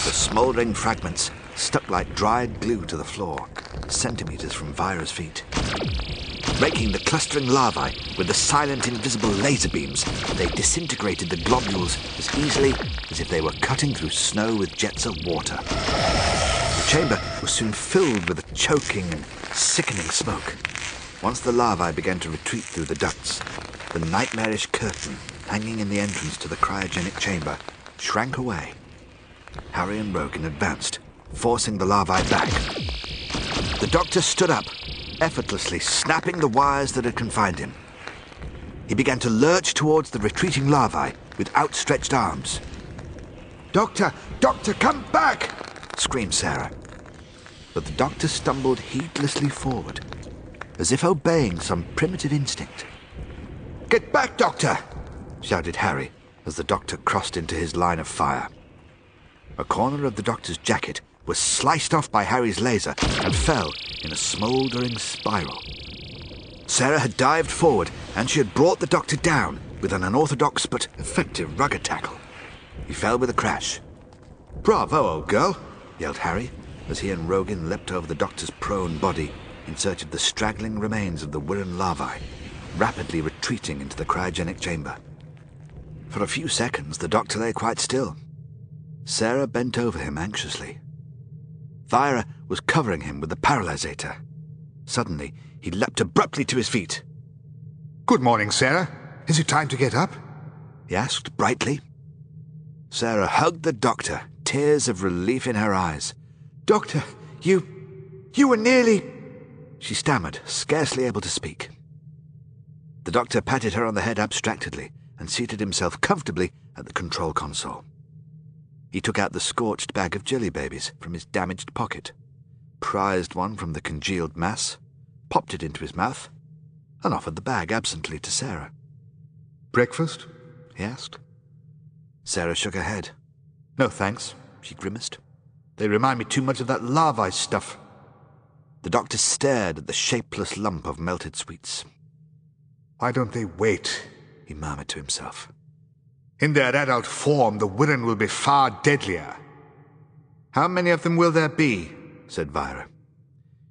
The smouldering fragments stuck like dried glue to the floor, centimeters from Vira's feet. Raking the clustering larvae with the silent invisible laser beams, they disintegrated the globules as easily as if they were cutting through snow with jets of water. The chamber was soon filled with a choking and sickening smoke. Once the larvae began to retreat through the ducts, the nightmarish curtain hanging in the entrance to the cryogenic chamber shrank away. Harry and Rogin advanced, forcing the larvae back. The doctor stood up, effortlessly snapping the wires that had confined him. He began to lurch towards the retreating larvae with outstretched arms. Doctor, doctor, come back! screamed Sarah. But the doctor stumbled heedlessly forward, as if obeying some primitive instinct. Get back, doctor! shouted Harry as the doctor crossed into his line of fire. A corner of the doctor's jacket was sliced off by Harry's laser and fell in a smouldering spiral. Sarah had dived forward and she had brought the doctor down with an unorthodox but effective rugger tackle. He fell with a crash. Bravo, old girl, yelled Harry as he and Rogin leapt over the doctor's prone body in search of the straggling remains of the Wirrn larvae, rapidly retreating into the cryogenic chamber. For a few seconds, the doctor lay quite still. Sarah bent over him anxiously. Vira was covering him with the paralyzator. Suddenly, he leapt abruptly to his feet. Good morning, Sarah. Is it time to get up? He asked brightly. Sarah hugged the doctor, tears of relief in her eyes. Doctor, you. you were nearly. She stammered, scarcely able to speak. The doctor patted her on the head abstractedly and seated himself comfortably at the control console. He took out the scorched bag of jelly babies from his damaged pocket, prized one from the congealed mass, popped it into his mouth, and offered the bag absently to Sarah. Breakfast? he asked. Sarah shook her head. No thanks, she grimaced. They remind me too much of that larvae stuff. The doctor stared at the shapeless lump of melted sweets. Why don't they wait? he murmured to himself. In their adult form, the Wirrn will be far deadlier. How many of them will there be? said Vira.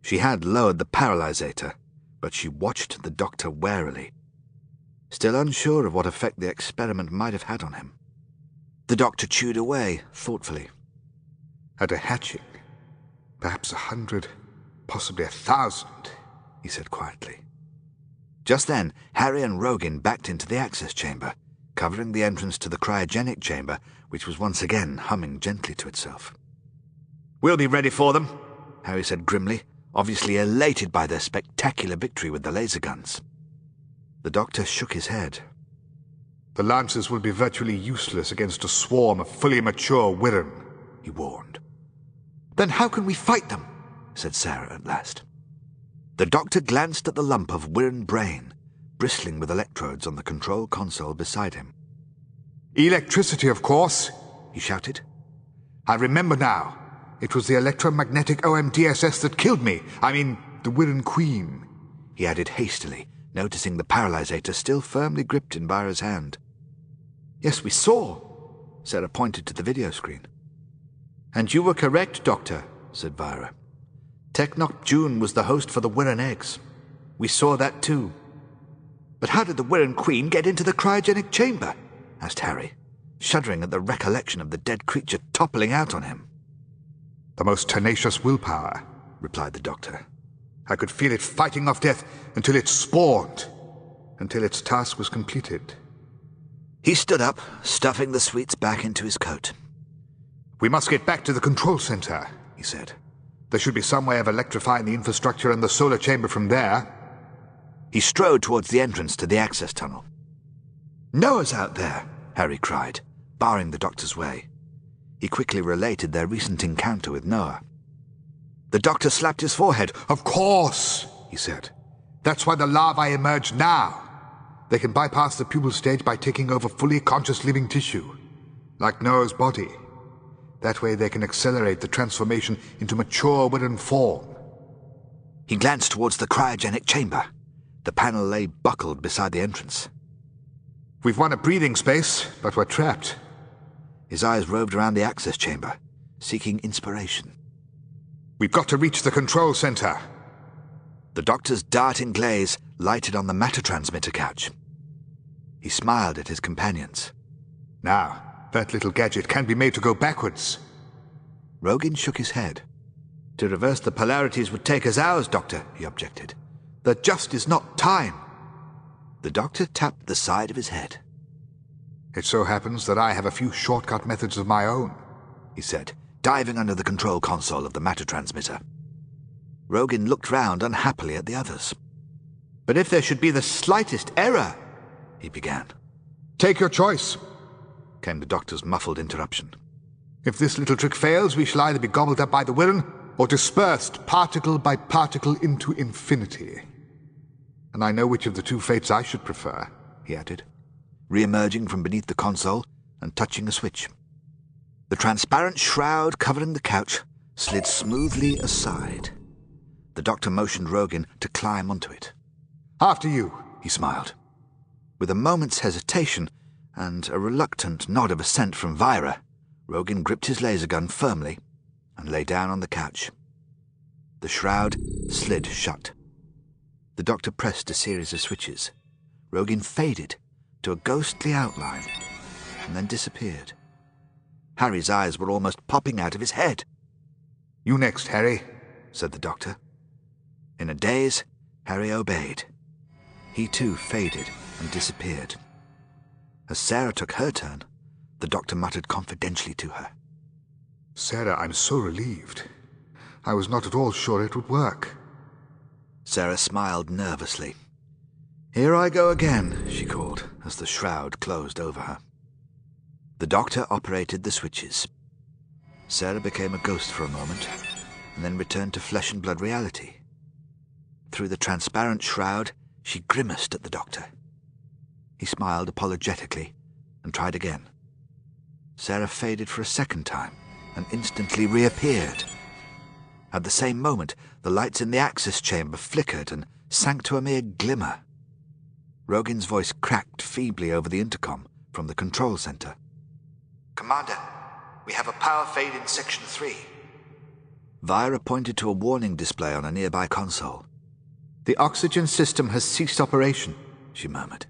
She had lowered the paralyzator, but she watched the doctor warily, still unsure of what effect the experiment might have had on him. The doctor chewed away thoughtfully. At a hatching, perhaps a hundred, possibly a thousand, he said quietly. Just then, Harry and Rogin backed into the access chamber, covering the entrance to the cryogenic chamber, which was once again humming gently to itself. We'll be ready for them, Harry said grimly, obviously elated by their spectacular victory with the laser guns. The doctor shook his head. The Lancers will be virtually useless against a swarm of fully mature Wirrn, he warned. Then how can we fight them? Said Sarah at last. The doctor glanced at the lump of Wirrn brain, bristling with electrodes on the control console beside him. Electricity, of course, he shouted. I remember now. It was the electromagnetic OMDSS that killed me. I mean, the Wirrn Queen, he added hastily, noticing the paralyzator still firmly gripped in Vira's hand. Yes, we saw, Sarah pointed to the video screen. And you were correct, Doctor, said Vira. Technop Dune was the host for the Wirrn eggs. We saw that too. But how did the Wirrn Queen get into the cryogenic chamber? asked Harry, shuddering at the recollection of the dead creature toppling out on him. The most tenacious willpower, replied the doctor. I could feel it fighting off death until it spawned, until its task was completed. He stood up, stuffing the sweets back into his coat. We must get back to the control center, he said. There should be some way of electrifying the infrastructure and the solar chamber from there. He strode towards the entrance to the access tunnel. Noah's out there, Harry cried, barring the doctor's way. He quickly related their recent encounter with Noah. The doctor slapped his forehead. Of course, he said. That's why the larvae emerge now. They can bypass the pupal stage by taking over fully conscious living tissue, like Noah's body. That way they can accelerate the transformation into mature Wirrn form. He glanced towards the cryogenic chamber. The panel lay buckled beside the entrance. We've won a breathing space, but we're trapped. His eyes roved around the access chamber, seeking inspiration. We've got to reach the control center. The doctor's darting glaze lighted on the matter transmitter couch. He smiled at his companions. Now, that little gadget can be made to go backwards. Rogin shook his head. To reverse the polarities would take us hours, Doctor, he objected. There just is not time. The doctor tapped the side of his head. It so happens that I have a few shortcut methods of my own, he said, diving under the control console of the matter transmitter. Rogin looked round unhappily at the others. But if there should be the slightest error, he began. Take your choice, came the doctor's muffled interruption. If this little trick fails, we shall either be gobbled up by the Wirrn or dispersed particle by particle into infinity. And I know which of the two fates I should prefer, he added, re-emerging from beneath the console and touching a switch. The transparent shroud covering the couch slid smoothly aside. The doctor motioned Rogin to climb onto it. After you, he smiled. With a moment's hesitation, and a reluctant nod of assent from Vira, Rogin gripped his laser gun firmly and lay down on the couch. The shroud slid shut. The doctor pressed a series of switches. Rogin faded to a ghostly outline and then disappeared. Harry's eyes were almost popping out of his head. You next, Harry, said the doctor. In a daze, Harry obeyed. He too faded and disappeared. As Sarah took her turn, the doctor muttered confidentially to her. Sarah, I'm so relieved. I was not at all sure it would work. Sarah smiled nervously. Here I go again, she called, as the shroud closed over her. The doctor operated the switches. Sarah became a ghost for a moment, and then returned to flesh and blood reality. Through the transparent shroud, she grimaced at the doctor. He smiled apologetically and tried again. Sarah faded for a second time and instantly reappeared. At the same moment, the lights in the access chamber flickered and sank to a mere glimmer. Rogin's voice cracked feebly over the intercom from the control center. Commander, we have a power fade in Section 3. Vira pointed to a warning display on a nearby console. The oxygen system has ceased operation, she murmured.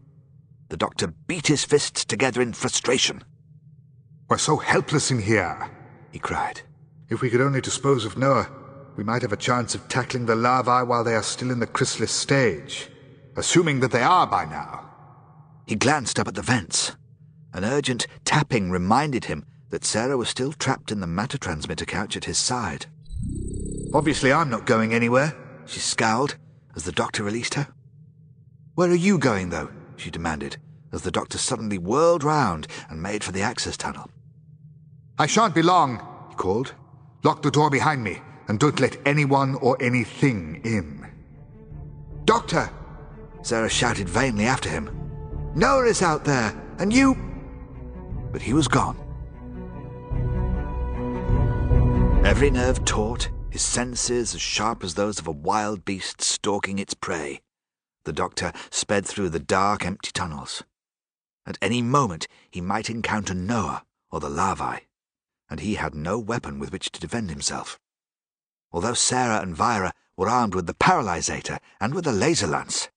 The doctor beat his fists together in frustration. We're so helpless in here, he cried. If we could only dispose of Noah, we might have a chance of tackling the larvae while they are still in the chrysalis stage, assuming that they are by now. He glanced up at the vents. An urgent tapping reminded him that Sarah was still trapped in the matter transmitter couch at his side. Obviously, I'm not going anywhere, she scowled as the doctor released her. Where are you going, though? She demanded, as the doctor suddenly whirled round and made for the access tunnel. I shan't be long, he called. Lock the door behind me, and don't let anyone or anything in. Doctor! Sarah shouted vainly after him. Noah is out there, and you... But he was gone. Every nerve taut, his senses as sharp as those of a wild beast stalking its prey. The doctor sped through the dark, empty tunnels. At any moment he might encounter Noah or the larvae, and he had no weapon with which to defend himself. Although Sarah and Vira were armed with the paralysator and with a laser lance,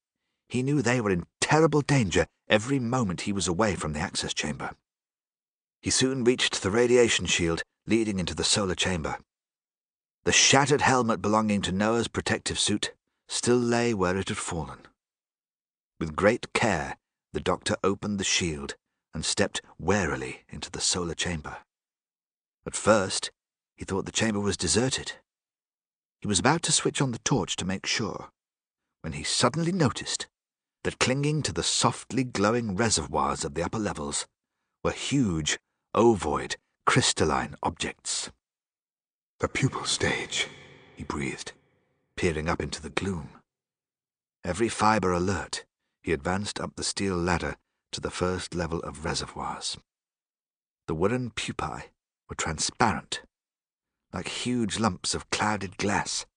he knew they were in terrible danger every moment he was away from the access chamber. He soon reached the radiation shield leading into the solar chamber. The shattered helmet belonging to Noah's protective suit still lay where it had fallen. With great care, the doctor opened the shield and stepped warily into the solar chamber. At first, he thought the chamber was deserted. He was about to switch on the torch to make sure, when he suddenly noticed that clinging to the softly glowing reservoirs of the upper levels were huge, ovoid, crystalline objects. The pupil stage, he breathed, peering up into the gloom. Every fibre alert, he advanced up the steel ladder to the first level of reservoirs. The Wirrn pupae were transparent, like huge lumps of clouded glass,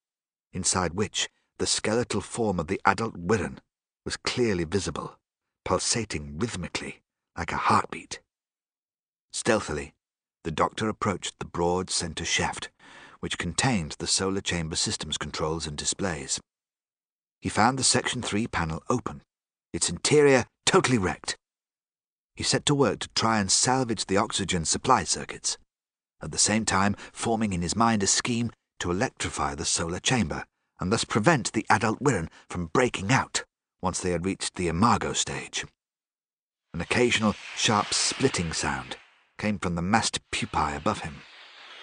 inside which the skeletal form of the adult Wirrn was clearly visible, pulsating rhythmically like a heartbeat. Stealthily, the doctor approached the broad center shaft, which contained the solar chamber systems controls and displays. He found the Section 3 panel open, its interior totally wrecked. He set to work to try and salvage the oxygen supply circuits, at the same time forming in his mind a scheme to electrify the solar chamber and thus prevent the adult Wirrn from breaking out once they had reached the imago stage. An occasional sharp splitting sound came from the massed pupae above him,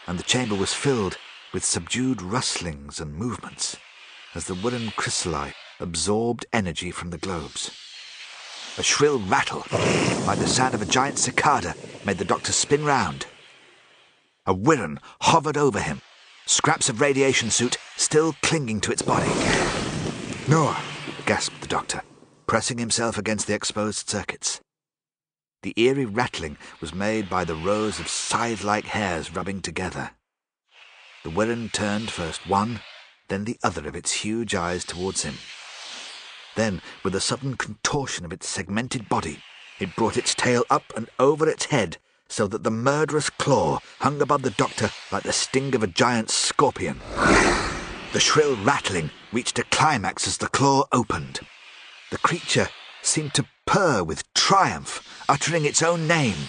and the chamber was filled with subdued rustlings and movements as the Wirrn chrysali absorbed energy from the globes. A shrill rattle, like the sound of a giant cicada, made the doctor spin round. A Wirrn hovered over him, scraps of radiation suit still clinging to its body. Noah, gasped the doctor, pressing himself against the exposed circuits. The eerie rattling was made by the rows of scythe like hairs rubbing together. The Wirrn turned first one, then the other of its huge eyes towards him. Then, with a sudden contortion of its segmented body, it brought its tail up and over its head so that the murderous claw hung above the doctor like the sting of a giant scorpion. The shrill rattling reached a climax as the claw opened. The creature seemed to purr with triumph, uttering its own name,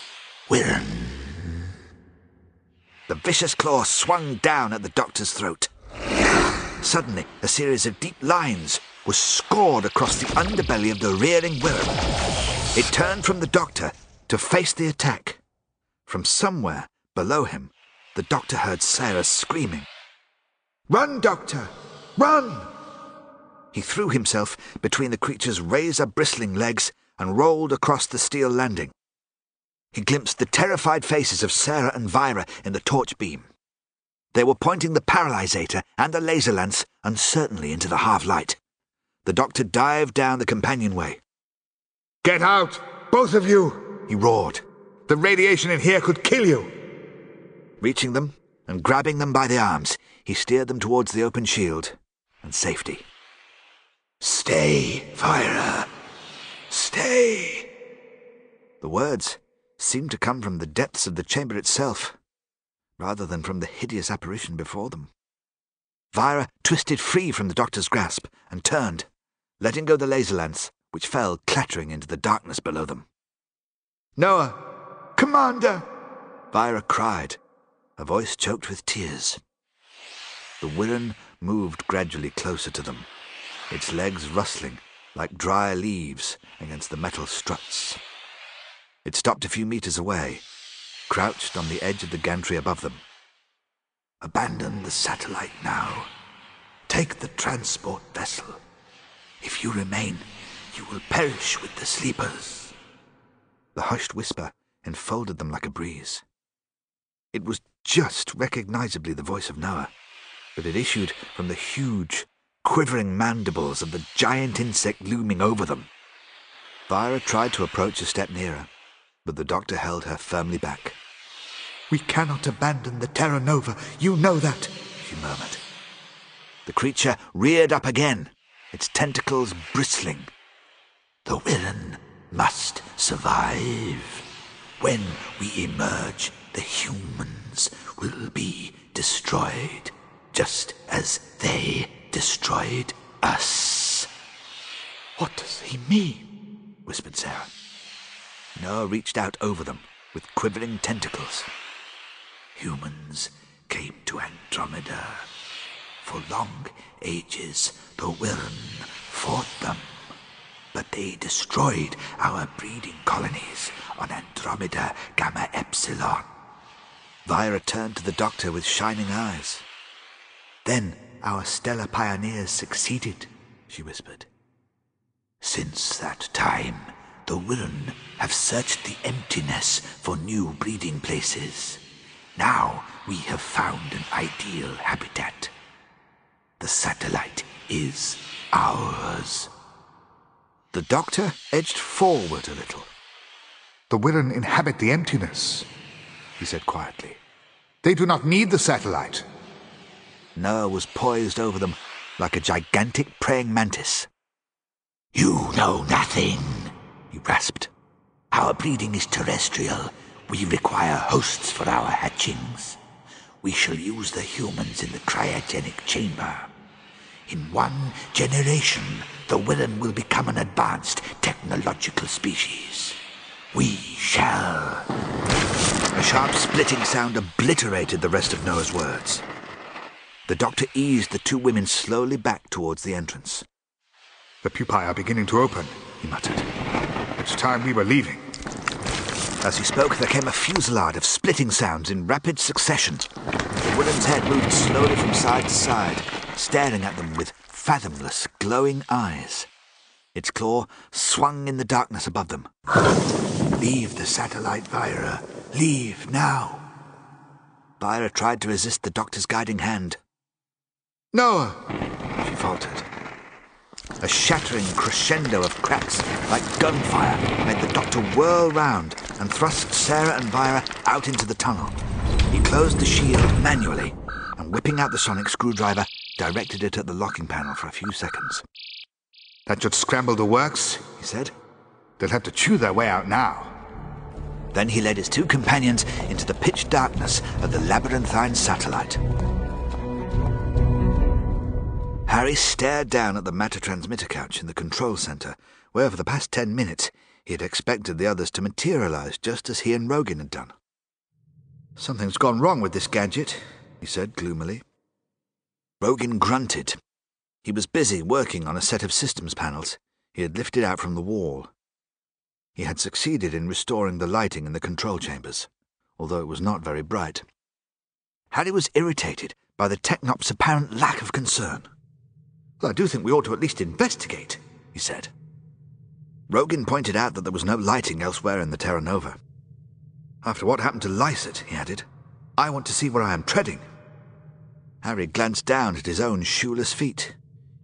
Wirrn. The vicious claw swung down at the doctor's throat. Suddenly, a series of deep lines was scored across the underbelly of the rearing Wirrn. It turned from the doctor to face the attack. From somewhere below him, the doctor heard Sarah screaming. Run, Doctor! Run! He threw himself between the creature's razor bristling legs and rolled across the steel landing. He glimpsed the terrified faces of Sarah and Vira in the torch beam. They were pointing the paralysator and the laser lance uncertainly into the half light. The doctor dived down the companionway. Get out, both of you! He roared. The radiation in here could kill you. Reaching them and grabbing them by the arms, he steered them towards the open shield and safety. Stay, Vira. Stay. The words seemed to come from the depths of the chamber itself, rather than from the hideous apparition before them. Vira twisted free from the doctor's grasp and turned, letting go the laser lance, which fell clattering into the darkness below them. Noah, Commander! Vira cried, her voice choked with tears. The Wirrn moved gradually closer to them, its legs rustling like dry leaves against the metal struts. It stopped a few meters away, crouched on the edge of the gantry above them. Abandon the satellite now. Take the transport vessel. If you remain, you will perish with the sleepers. The hushed whisper enfolded them like a breeze. It was just recognizably the voice of Noah, but it issued from the huge, quivering mandibles of the giant insect looming over them. Vira tried to approach a step nearer, but the doctor held her firmly back. We cannot abandon the Terra Nova. You know that, she murmured. The creature reared up again, its tentacles bristling. The Wirrn must survive. When we emerge, the humans will be destroyed, just as they destroyed us. What does he mean? whispered Sarah. Noah reached out over them with quivering tentacles. Humans came to Andromeda For long ages, the Wirrn fought them. But they destroyed our breeding colonies on Andromeda Gamma Epsilon. Vira turned to the doctor with shining eyes. Then our stellar pioneers succeeded, she whispered. Since that time, the Wirrn have searched the emptiness for new breeding places. Now we have found an ideal habitat. The satellite is ours. The doctor edged forward a little. The Wirrn inhabit the emptiness, he said quietly. They do not need the satellite. Noah was poised over them like a gigantic praying mantis. You know nothing, he rasped. Our breeding is terrestrial. We require hosts for our hatchings. We shall use the humans in the cryogenic chamber. In one generation, the Wirrn will become an advanced technological species. We shall. A sharp splitting sound obliterated the rest of Noah's words. The doctor eased the two women slowly back towards the entrance. The pupae are beginning to open, he muttered. It's time we were leaving. As he spoke, there came a fusillade of splitting sounds in rapid succession. The Wirrn's head moved slowly from side to side, staring at them with fathomless, glowing eyes. Its claw swung in the darkness above them. Leave the satellite, Vira. Leave now. Vira tried to resist the doctor's guiding hand. Noah, she faltered. A shattering crescendo of cracks, like gunfire, made the doctor whirl round and thrust Sarah and Vira out into the tunnel. He closed the shield manually and, whipping out the sonic screwdriver, directed it at the locking panel for a few seconds. That should scramble the works, he said. They'll have to chew their way out now. Then he led his two companions into the pitch darkness of the labyrinthine satellite. Harry stared down at the matter transmitter couch in the control center, where for the past ten minutes he had expected the others to materialize just as he and Rogin had done. Something's gone wrong with this gadget, he said gloomily. Rogin grunted. He was busy working on a set of systems panels he had lifted out from the wall. He had succeeded in restoring the lighting in the control chambers, although it was not very bright. Harry was irritated by the Technop's apparent lack of concern. I do think we ought to at least investigate, he said. Rogin pointed out that there was no lighting elsewhere in the Terra Nova. After what happened to Lycett, he added, I want to see where I am treading. Harry glanced down at his own shoeless feet.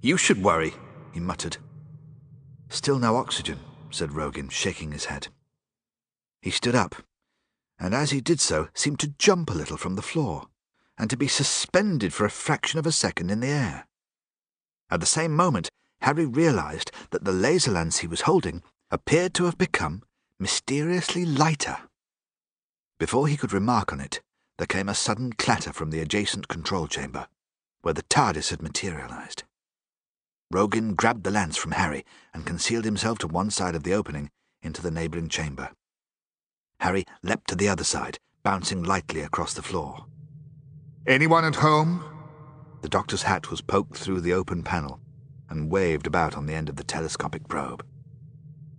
You should worry, he muttered. Still no oxygen, said Rogin, shaking his head. He stood up, and as he did so, seemed to jump a little from the floor, and to be suspended for a fraction of a second in the air. At the same moment, Harry realized that the laser lance he was holding appeared to have become mysteriously lighter. Before he could remark on it, there came a sudden clatter from the adjacent control chamber, where the TARDIS had materialized. Rogin grabbed the lance from Harry and concealed himself to one side of the opening into the neighbouring chamber. Harry leapt to the other side, bouncing lightly across the floor. Anyone at home? The doctor's hat was poked through the open panel and waved about on the end of the telescopic probe.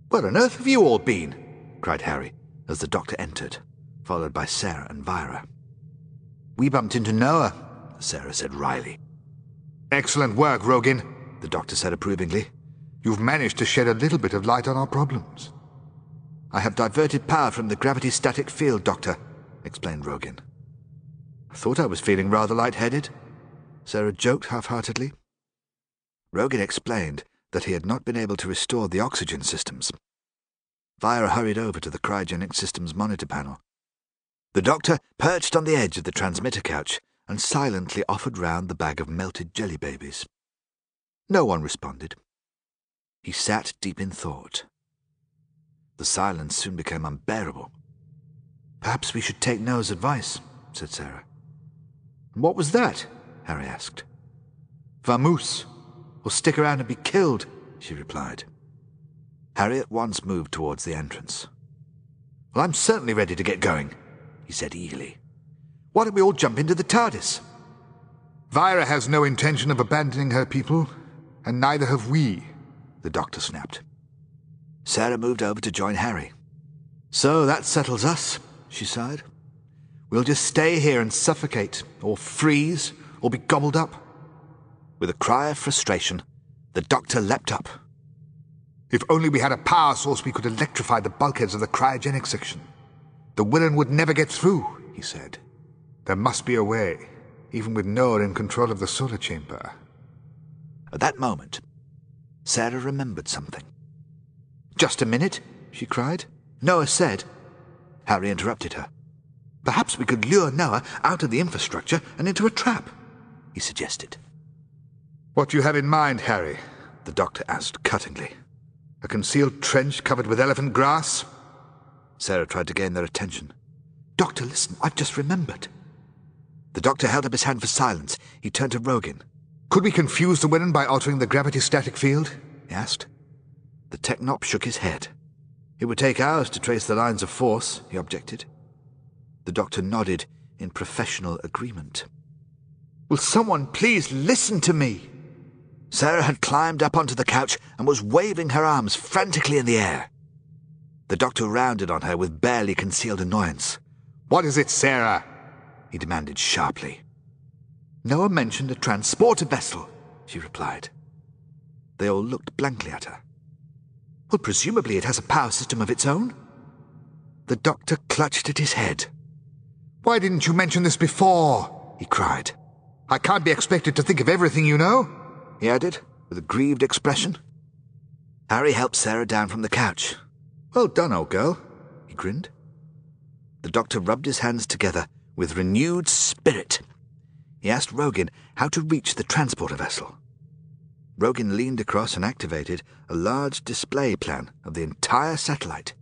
Where on earth have you all been? cried Harry as the doctor entered, followed by Sarah and Vira. We bumped into Noah, Sarah said wryly. Excellent work, Rogin, the doctor said approvingly. You've managed to shed a little bit of light on our problems. I have diverted power from the gravity static field, Doctor, explained Rogin. I thought I was feeling rather light-headed. Sarah joked half-heartedly. Rogin explained that he had not been able to restore the oxygen systems. Vira hurried over to the cryogenic systems monitor panel. The doctor perched on the edge of the transmitter couch and silently offered round the bag of melted jelly babies. No one responded. He sat deep in thought. The silence soon became unbearable. Perhaps we should take Noah's advice, said Sarah. What was that? Harry asked. Vamoose, or stick around and be killed, she replied. Harry at once moved towards the entrance. Well, I'm certainly ready to get going, he said eagerly. Why don't we all jump into the TARDIS? Vira has no intention of abandoning her people, and neither have we, the doctor snapped. Sarah moved over to join Harry. So that settles us, she sighed. We'll just stay here and suffocate, or freeze, or be gobbled up. With a cry of frustration, the doctor leapt up. If only we had a power source we could electrify the bulkheads of the cryogenic section. The Wirrn would never get through, he said. There must be a way, even with Noah in control of the solar chamber. At that moment, Sarah remembered something. Just a minute, she cried. Noah said. Harry interrupted her. Perhaps we could lure Noah out of the infrastructure and into a trap, he suggested. What do you have in mind, Harry? the doctor asked cuttingly. A concealed trench covered with elephant grass? Sarah tried to gain their attention. Doctor, listen, I've just remembered. The doctor held up his hand for silence. He turned to Rogin. Could we confuse the Wirrn by altering the gravity static field? he asked. The Technop shook his head. It would take hours to trace the lines of force, he objected. The doctor nodded in professional agreement. Will someone please listen to me? Sarah had climbed up onto the couch and was waving her arms frantically in the air. The doctor rounded on her with barely concealed annoyance. What is it, Sarah? he demanded sharply. Noah mentioned a transporter vessel, she replied. They all looked blankly at her. Well, presumably it has a power system of its own. The doctor clutched at his head. Why didn't you mention this before? he cried. I can't be expected to think of everything you know, he added, with a grieved expression. Harry helped Sarah down from the couch. Well done, old girl, he grinned. The doctor rubbed his hands together with renewed spirit. He asked Rogin how to reach the transporter vessel. Rogin leaned across and activated a large display plan of the entire satellite.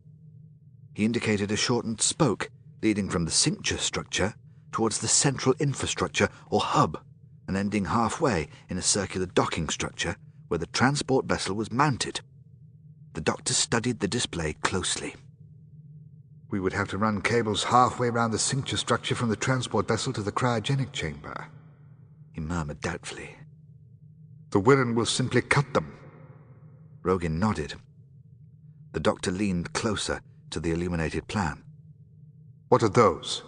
He indicated a shortened spoke leading from the cincture structure towards the central infrastructure or hub, and ending halfway in a circular docking structure where the transport vessel was mounted. The doctor studied the display closely. We would have to run cables halfway round the cincture structure from the transport vessel to the cryogenic chamber, he murmured doubtfully. The Wirrn will simply cut them. Rogin nodded. The doctor leaned closer to the illuminated plan. What are those?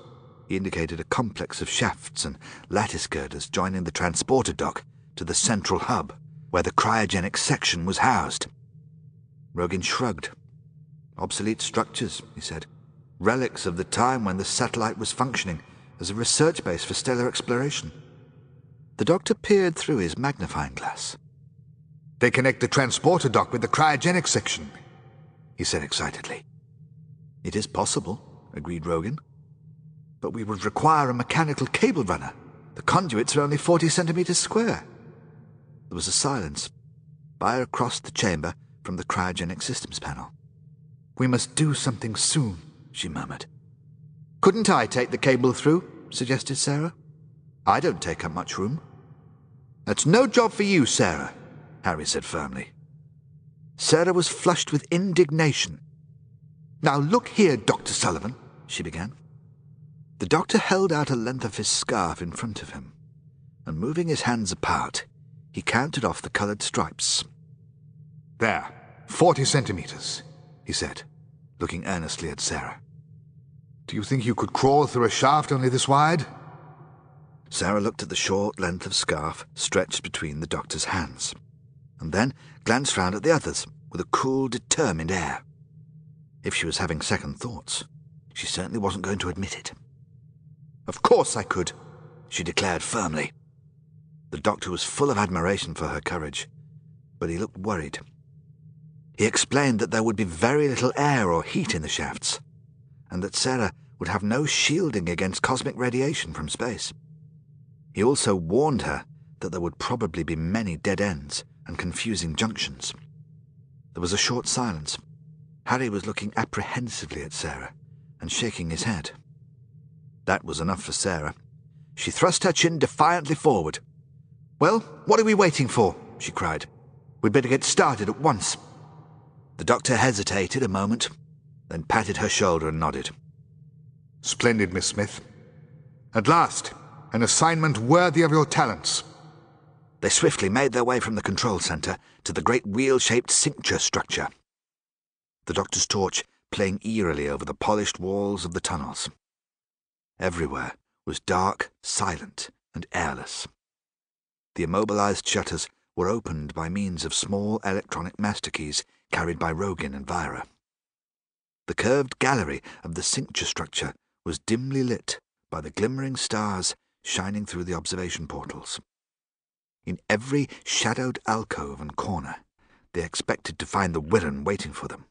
He indicated a complex of shafts and lattice girders joining the transporter dock to the central hub, where the cryogenic section was housed. Rogin shrugged. Obsolete structures, he said. Relics of the time when the satellite was functioning as a research base for stellar exploration. The doctor peered through his magnifying glass. They connect the transporter dock with the cryogenic section, he said excitedly. It is possible, agreed Rogin. But we would require a mechanical cable runner. The conduits are only 40 centimeters square. There was a silence. Vira crossed the chamber from the cryogenic systems panel. We must do something soon, she murmured. Couldn't I take the cable through? suggested Sarah. I don't take up much room. That's no job for you, Sarah, Harry said firmly. Sarah was flushed with indignation. Now look here, Dr. Sullivan, she began. The doctor held out a length of his scarf in front of him, and moving his hands apart, he counted off the coloured stripes. There, forty centimeters, he said, looking earnestly at Sarah. Do you think you could crawl through a shaft only this wide? Sarah looked at the short length of scarf stretched between the doctor's hands, and then glanced round at the others with a cool, determined air. If she was having second thoughts, she certainly wasn't going to admit it. Of course I could, she declared firmly. The doctor was full of admiration for her courage, but he looked worried. He explained that there would be very little air or heat in the shafts, and that Sarah would have no shielding against cosmic radiation from space. He also warned her that there would probably be many dead ends and confusing junctions. There was a short silence. Harry was looking apprehensively at Sarah and shaking his head. That was enough for Sarah. She thrust her chin defiantly forward. Well, what are we waiting for? she cried. We'd better get started at once. The doctor hesitated a moment, then patted her shoulder and nodded. Splendid, Miss Smith. At last, An assignment worthy of your talents. They swiftly made their way from the control center to the great wheel-shaped cincture structure. The doctor's torch playing eerily over the polished walls of the tunnels. Everywhere was dark, silent, and airless. The immobilized shutters were opened by means of small electronic master keys carried by Rogin and Vira. The curved gallery of the cincture structure was dimly lit by the glimmering stars shining through the observation portals. In every shadowed alcove and corner, they expected to find the Wirrn waiting for them,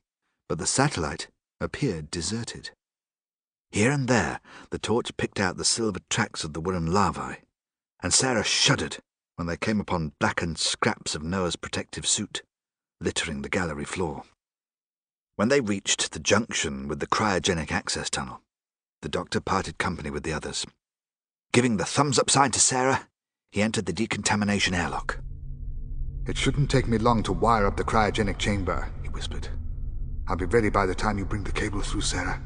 but the satellite appeared deserted. Here and there, the torch picked out the silver tracks of the Wirrn larvae, and Sarah shuddered when they came upon blackened scraps of Noah's protective suit, littering the gallery floor. When they reached the junction with the cryogenic access tunnel, the doctor parted company with the others. Giving the thumbs up sign to Sarah, he entered the decontamination airlock. It shouldn't take me long to wire up the cryogenic chamber, he whispered. I'll be ready by the time you bring the cable through, Sarah.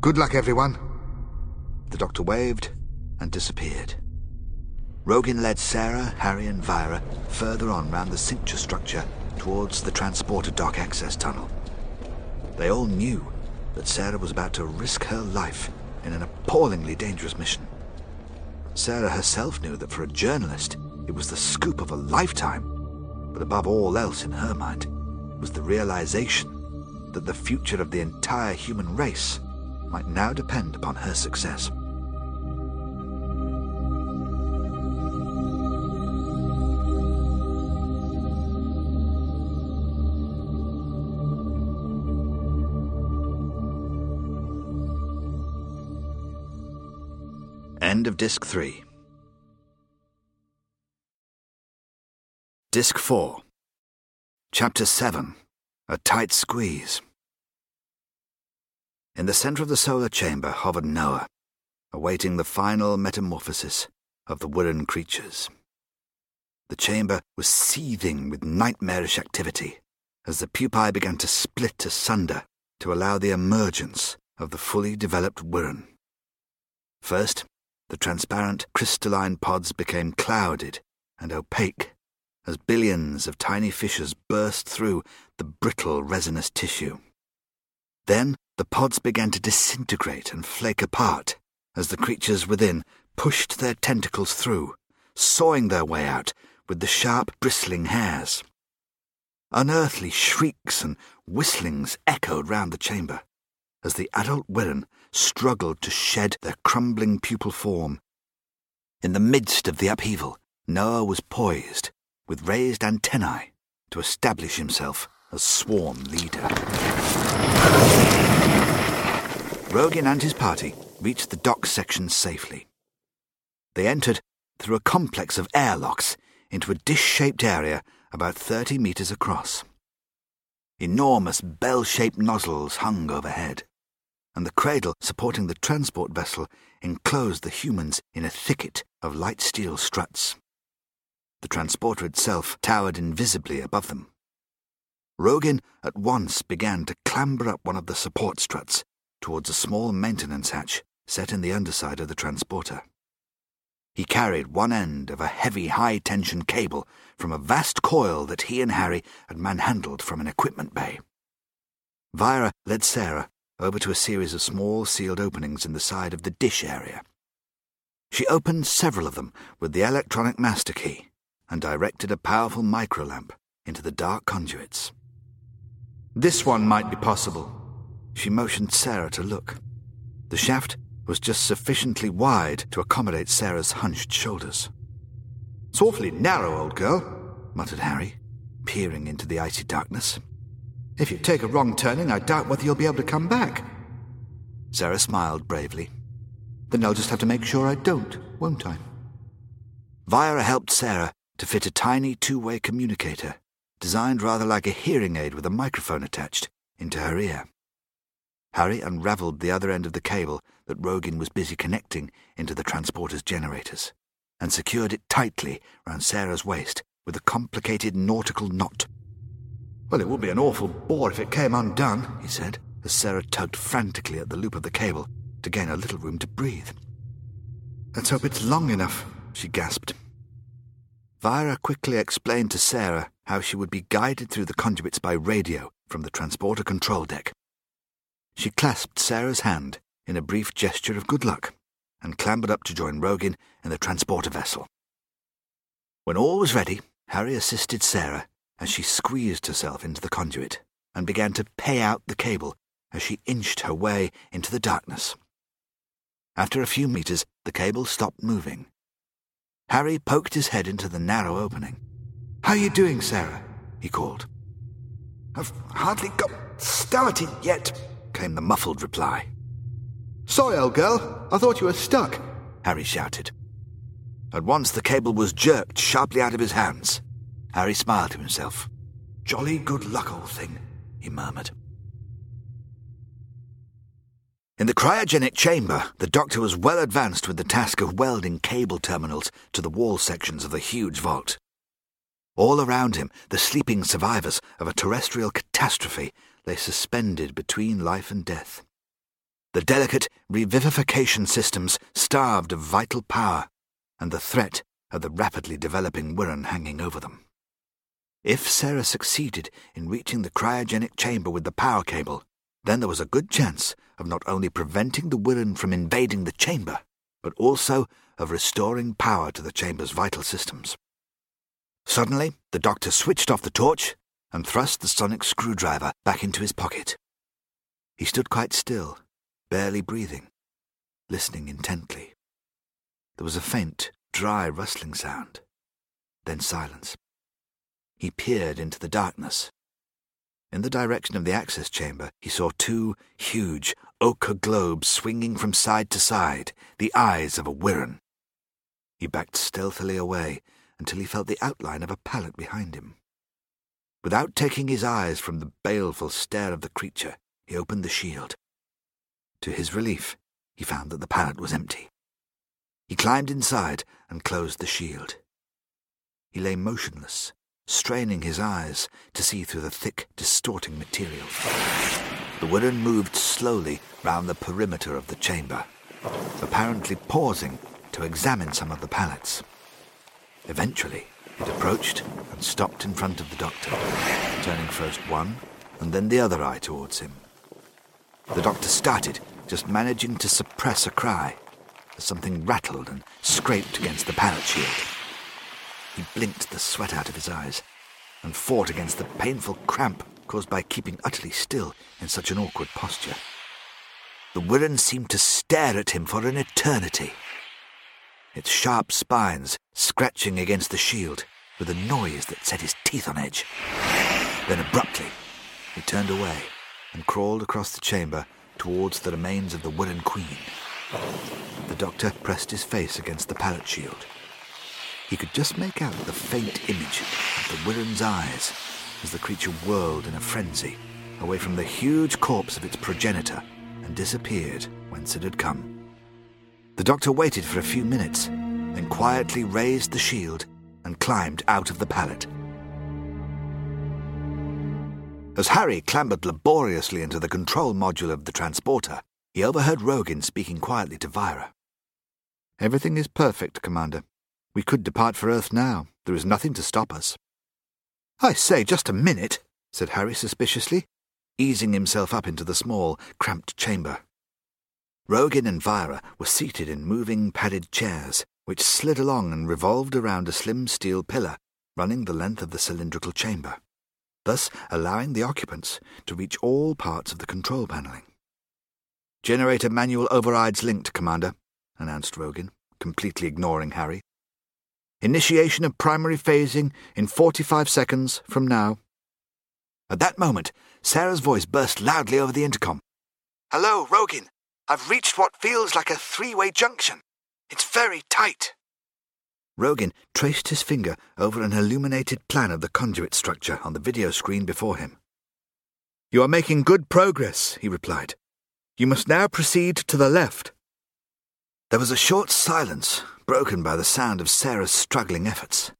Good luck, everyone. The doctor waved and disappeared. Rogin led Sarah, Harry, and Vira further on round the cincture structure towards the transporter dock access tunnel. They all knew that Sarah was about to risk her life in an appallingly dangerous mission. Sarah herself knew that for a journalist, it was the scoop of a lifetime, but above all else in her mind was the realization that the future of the entire human race might now depend upon her success. End of Disc 3. Disc 4. Chapter 7 A Tight Squeeze. In the center of the solar chamber hovered Noah, awaiting the final metamorphosis of the Wirrn creatures. The chamber was seething with nightmarish activity as the pupae began to split asunder to allow the emergence of the fully developed Wirrn. First, the transparent crystalline pods became clouded and opaque as billions of tiny fissures burst through the brittle resinous tissue. Then the pods began to disintegrate and flake apart as the creatures within pushed their tentacles through, sawing their way out with the sharp, bristling hairs. Unearthly shrieks and whistlings echoed round the chamber as the adult Wirrn struggled to shed their crumbling pupal form. In the midst of the upheaval, Noah was poised, with raised antennae, to establish himself as swarm leader. Rogin and his party reached the dock section safely. They entered through a complex of airlocks into a dish shaped area about 30 metres across. Enormous bell shaped nozzles hung overhead and the cradle supporting the transport vessel enclosed the humans in a thicket of light steel struts. The transporter itself towered invisibly above them. Rogin at once began to clamber up one of the support struts towards a small maintenance hatch set in the underside of the transporter. He carried one end of a heavy high tension cable from a vast coil that he and Harry had manhandled from an equipment bay. Vira led Sarah over to a series of small sealed openings in the side of the dish area. She opened several of them with the electronic master key and directed a powerful microlamp into the dark conduits. This one might be possible. She motioned Sarah to look. The shaft was just sufficiently wide to accommodate Sarah's hunched shoulders. It's awfully narrow, old girl, muttered Harry, peering into the icy darkness. If you take a wrong turning, I doubt whether you'll be able to come back. Sarah smiled bravely. Then I'll just have to make sure I don't, won't I? Vira helped Sarah to fit a tiny two way communicator, designed rather like a hearing aid with a microphone attached, into her ear. Harry unravelled the other end of the cable that Rogin was busy connecting into the transporter's generators, and secured it tightly round Sarah's waist with a complicated nautical knot. Well, it would be an awful bore if it came undone, he said, as Sarah tugged frantically at the loop of the cable to gain a little room to breathe. Let's hope it's long enough, she gasped. Vira quickly explained to Sarah how she would be guided through the conduits by radio from the transporter control deck. She clasped Sarah's hand in a brief gesture of good luck and clambered up to join Rogin in the transporter vessel. When all was ready, Harry assisted Sarah as she squeezed herself into the conduit and began to pay out the cable as she inched her way into the darkness. After a few meters, the cable stopped moving. Harry poked his head into the narrow opening. How are you doing, Sarah? he called. I've hardly got started yet, came the muffled reply. Sorry, old girl. I thought you were stuck, Harry shouted. At once the cable was jerked sharply out of his hands. Harry smiled to himself. Jolly good luck, old thing, he murmured. In the cryogenic chamber, the doctor was well advanced with the task of welding cable terminals to the wall sections of the huge vault. All around him, the sleeping survivors of a terrestrial catastrophe lay suspended between life and death. The delicate revivification systems starved of vital power, and the threat of the rapidly developing Wirrn hanging over them. If Sarah succeeded in reaching the cryogenic chamber with the power cable, then there was a good chance of not only preventing the Wirrn from invading the chamber, but also of restoring power to the chamber's vital systems. Suddenly, the doctor switched off the torch and thrust the sonic screwdriver back into his pocket. He stood quite still, barely breathing, listening intently. There was a faint, dry rustling sound, then silence. He peered into the darkness. In the direction of the access chamber, he saw two huge ochre globes swinging from side to side, the eyes of a Wirrn. He backed stealthily away until he felt the outline of a pallet behind him. Without taking his eyes from the baleful stare of the creature, he opened the shield. To his relief, he found that the pallet was empty. He climbed inside and closed the shield. He lay motionless, straining his eyes to see through the thick, distorting material. The Wirrn moved slowly round the perimeter of the chamber, apparently pausing to examine some of the pallets. Eventually, it approached and stopped in front of the doctor, turning first one and then the other eye towards him. The doctor started, just managing to suppress a cry, as something rattled and scraped against the pallet shield. He blinked the sweat out of his eyes and fought against the painful cramp caused by keeping utterly still in such an awkward posture. The Wirrn seemed to stare at him for an eternity, its sharp spines scratching against the shield with a noise that set his teeth on edge. Then abruptly, he turned away and crawled across the chamber towards the remains of the Wirrn Queen. The doctor pressed his face against the pallet shield. He could just make out the faint image of the Wirrn's eyes as the creature whirled in a frenzy away from the huge corpse of its progenitor and disappeared whence it had come. The doctor waited for a few minutes, then quietly raised the shield and climbed out of the pallet. As Harry clambered laboriously into the control module of the transporter, he overheard Rogin speaking quietly to Vira. Everything is perfect, Commander. We could depart for Earth now. There is nothing to stop us. I say, just a minute, said Harry suspiciously, easing himself up into the small, cramped chamber. Rogin and Vira were seated in moving padded chairs, which slid along and revolved around a slim steel pillar running the length of the cylindrical chamber, thus allowing the occupants to reach all parts of the control paneling. Generator manual overrides linked, Commander, announced Rogin, completely ignoring Harry. Initiation of primary phasing in 45 seconds from now. At that moment, Sarah's voice burst loudly over the intercom. Hello, Rogin. I've reached what feels like a three way junction. It's very tight. Rogin traced his finger over an illuminated plan of the conduit structure on the video screen before him. You are making good progress, he replied. You must now proceed to the left. There was a short silence, broken by the sound of Sarah's struggling efforts.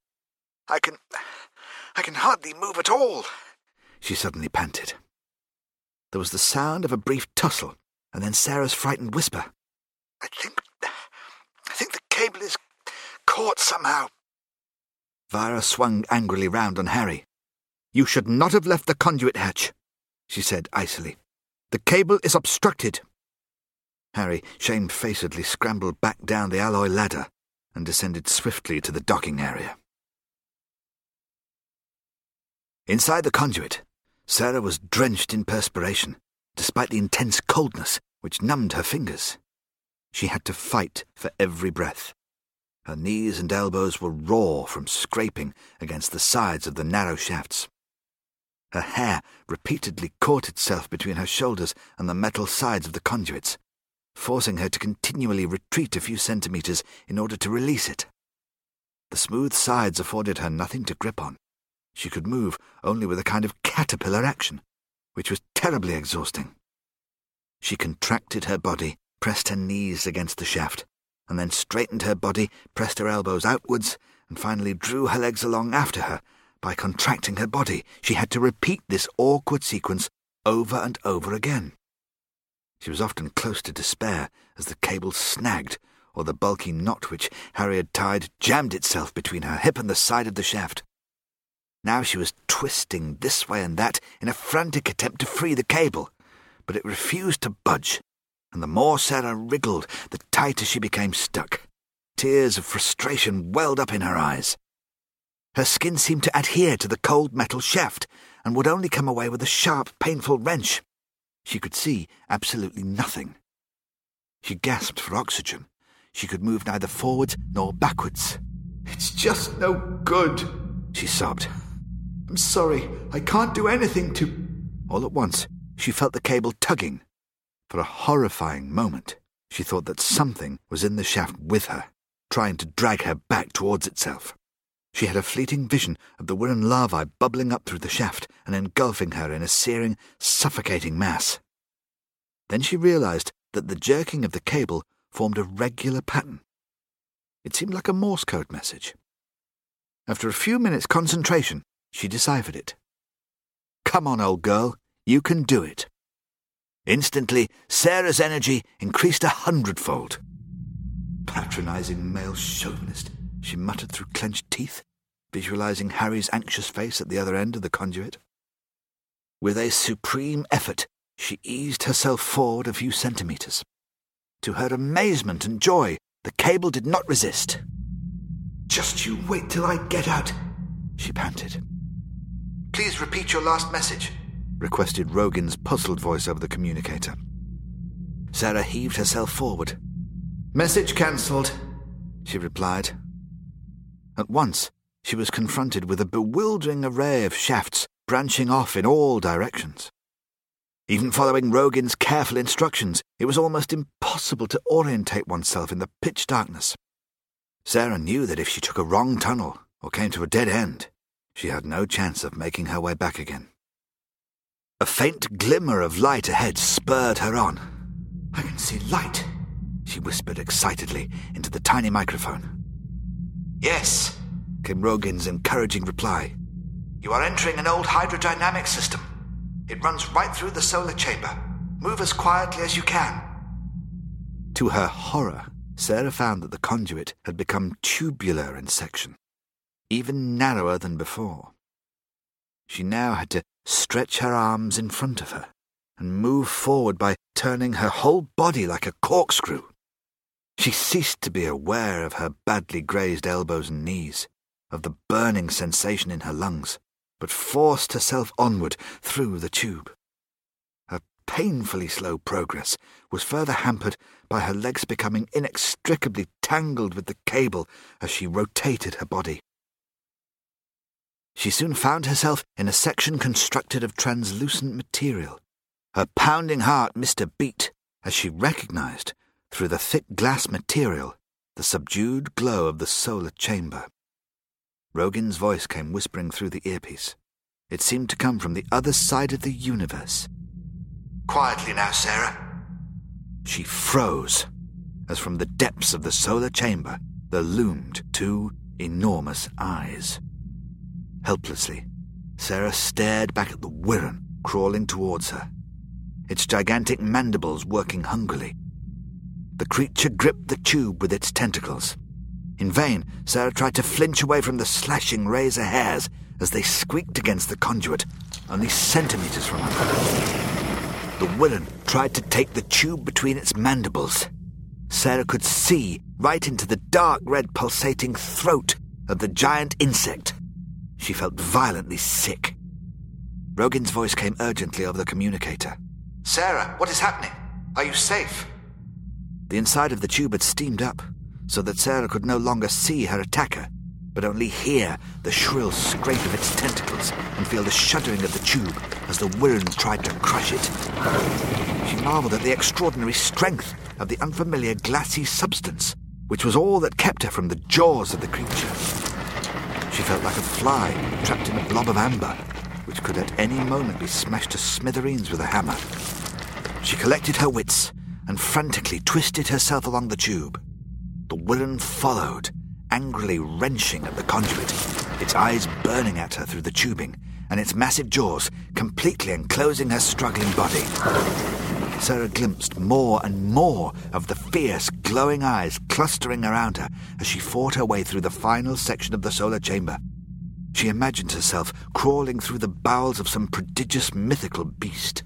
I can. I can hardly move at all, she suddenly panted. There was the sound of a brief tussle, and then Sarah's frightened whisper. I think. I think the cable is caught somehow. Vira swung angrily round on Harry. You should not have left the conduit hatch, she said icily. The cable is obstructed. Harry shamefacedly scrambled back down the alloy ladder and descended swiftly to the docking area. Inside the conduit, Sarah was drenched in perspiration, despite the intense coldness which numbed her fingers. She had to fight for every breath. Her knees and elbows were raw from scraping against the sides of the narrow shafts. Her hair repeatedly caught itself between her shoulders and the metal sides of the conduits, forcing her to continually retreat a few centimetres in order to release it. The smooth sides afforded her nothing to grip on. She could move only with a kind of caterpillar action, which was terribly exhausting. She contracted her body, pressed her knees against the shaft, and then straightened her body, pressed her elbows outwards, and finally drew her legs along after her. By contracting her body, she had to repeat this awkward sequence over and over again. She was often close to despair as the cable snagged, or the bulky knot which Harry had tied jammed itself between her hip and the side of the shaft. Now she was twisting this way and that in a frantic attempt to free the cable, but it refused to budge, and the more Sarah wriggled, the tighter she became stuck. Tears of frustration welled up in her eyes. Her skin seemed to adhere to the cold metal shaft, and would only come away with a sharp, painful wrench. She could see absolutely nothing. She gasped for oxygen. She could move neither forwards nor backwards. It's just no good, she sobbed. I'm sorry, I can't do anything to. All at once, she felt the cable tugging. For a horrifying moment, she thought that something was in the shaft with her, trying to drag her back towards itself. She had a fleeting vision of the Wirrn larvae bubbling up through the shaft and engulfing her in a searing, suffocating mass. Then she realized that the jerking of the cable formed a regular pattern. It seemed like a Morse code message. After a few minutes' concentration, she deciphered it. Come on, old girl, you can do it. Instantly, Sarah's energy increased a hundredfold. Patronizing male chauvinist she muttered through clenched teeth, visualizing Harry's anxious face at the other end of the conduit. With a supreme effort, she eased herself forward a few centimetres. To her amazement and joy, the cable did not resist. Just you wait till I get out, she panted. Please repeat your last message, requested Rogin's puzzled voice over the communicator. Sarah heaved herself forward. Message cancelled, she replied, at once, she was confronted with a bewildering array of shafts branching off in all directions. Even following Rogin's careful instructions, it was almost impossible to orientate oneself in the pitch darkness. Sarah knew that if she took a wrong tunnel or came to a dead end, she had no chance of making her way back again. A faint glimmer of light ahead spurred her on. I can see light, she whispered excitedly into the tiny microphone. Yes, came Rogin's encouraging reply. You are entering an old hydrodynamic system. It runs right through the solar chamber. Move as quietly as you can. To her horror, Sarah found that the conduit had become tubular in section, even narrower than before. She now had to stretch her arms in front of her and move forward by turning her whole body like a corkscrew. She ceased to be aware of her badly grazed elbows and knees, of the burning sensation in her lungs, but forced herself onward through the tube. Her painfully slow progress was further hampered by her legs becoming inextricably tangled with the cable as she rotated her body. She soon found herself in a section constructed of translucent material. Her pounding heart missed a beat as she recognized through the thick glass material, the subdued glow of the solar chamber. Rogin's voice came whispering through the earpiece. It seemed to come from the other side of the universe. Quietly now, Sarah. She froze, as from the depths of the solar chamber there loomed two enormous eyes. Helplessly, Sarah stared back at the Wirrn crawling towards her, its gigantic mandibles working hungrily the creature gripped the tube with its tentacles, In vain, Sarah tried to flinch away from the slashing razor hairs as they squeaked against the conduit, only centimeters from her. The Wirrn tried to take the tube between its mandibles. Sarah could see right into the dark red pulsating throat of the giant insect. She felt violently sick. Rogin's voice came urgently over the communicator. Sarah, what is happening? Are you safe? The inside of the tube had steamed up, so that Sarah could no longer see her attacker, but only hear the shrill scrape of its tentacles and feel the shuddering of the tube as the Wirrn tried to crush it. She marveled at the extraordinary strength of the unfamiliar glassy substance, which was all that kept her from the jaws of the creature. She felt like a fly trapped in a blob of amber, which could at any moment be smashed to smithereens with a hammer. She collected her wits and frantically twisted herself along the tube. The Wirrn followed, angrily wrenching at the conduit, its eyes burning at her through the tubing, and its massive jaws completely enclosing her struggling body. Sarah glimpsed more and more of the fierce, glowing eyes clustering around her as she fought her way through the final section of the solar chamber. She imagined herself crawling through the bowels of some prodigious mythical beast.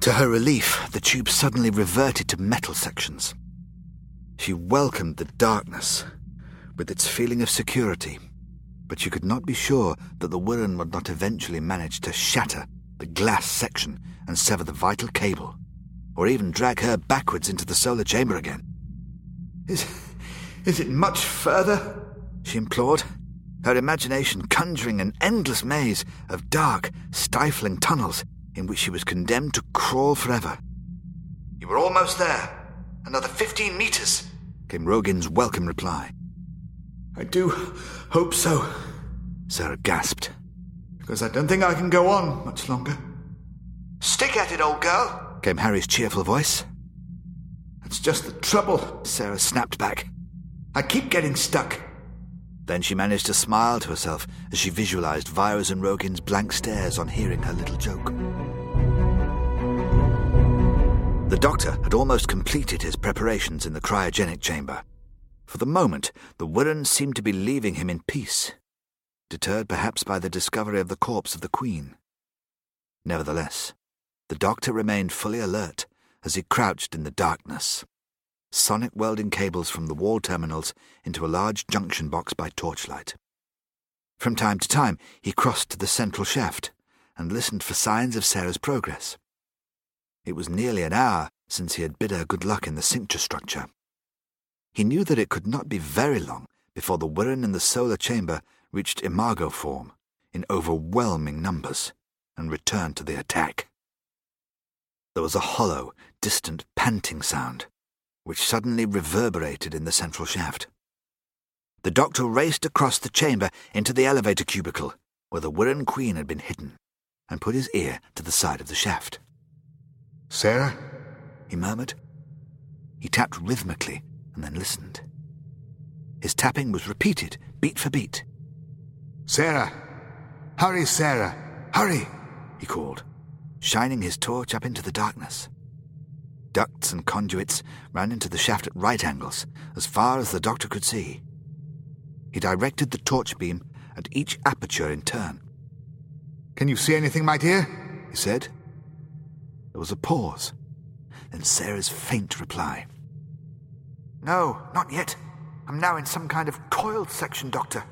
To her relief, the tube suddenly reverted to metal sections. She welcomed the darkness with its feeling of security, but she could not be sure that the Wirrn would not eventually manage to shatter the glass section and sever the vital cable, or even drag her backwards into the solar chamber again. Is, is it much further? She implored, her imagination conjuring an endless maze of dark, stifling tunnels in which she was condemned to crawl forever. You were almost there. Another 15 meters, came Rogin's welcome reply. I do hope so, Sarah gasped. Because I don't think I can go on much longer. Stick at it, old girl, came Harry's cheerful voice. That's just the trouble, Sarah snapped back. I keep getting stuck. Then she managed to smile to herself as she visualized Vira's and Rogin's blank stares on hearing her little joke. The doctor had almost completed his preparations in the cryogenic chamber. For the moment, the Wirrn seemed to be leaving him in peace, deterred perhaps by the discovery of the corpse of the Queen. Nevertheless, the doctor remained fully alert as he crouched in the darkness, sonic welding cables from the wall terminals into a large junction box by torchlight. From time to time, he crossed to the central shaft and listened for signs of Sarah's progress. It was nearly an hour since he had bid her good luck in the cincture structure. He knew that it could not be very long before the Wirrn in the solar chamber reached imago form in overwhelming numbers and returned to the attack. There was a hollow, distant panting sound, which suddenly reverberated in the central shaft. The doctor raced across the chamber into the elevator cubicle, where the Wirrn Queen had been hidden, and put his ear to the side of the shaft. Sarah? he murmured. He tapped rhythmically and then listened. His tapping was repeated, beat for beat. Sarah! Hurry, Sarah! Hurry! he called, shining his torch up into the darkness. Ducts and conduits ran into the shaft at right angles, as far as the doctor could see. He directed the torch beam at each aperture in turn. Can you see anything, my dear? he said. There was a pause, then Sarah's faint reply. No, not yet. I'm now in some kind of coiled section, Doctor.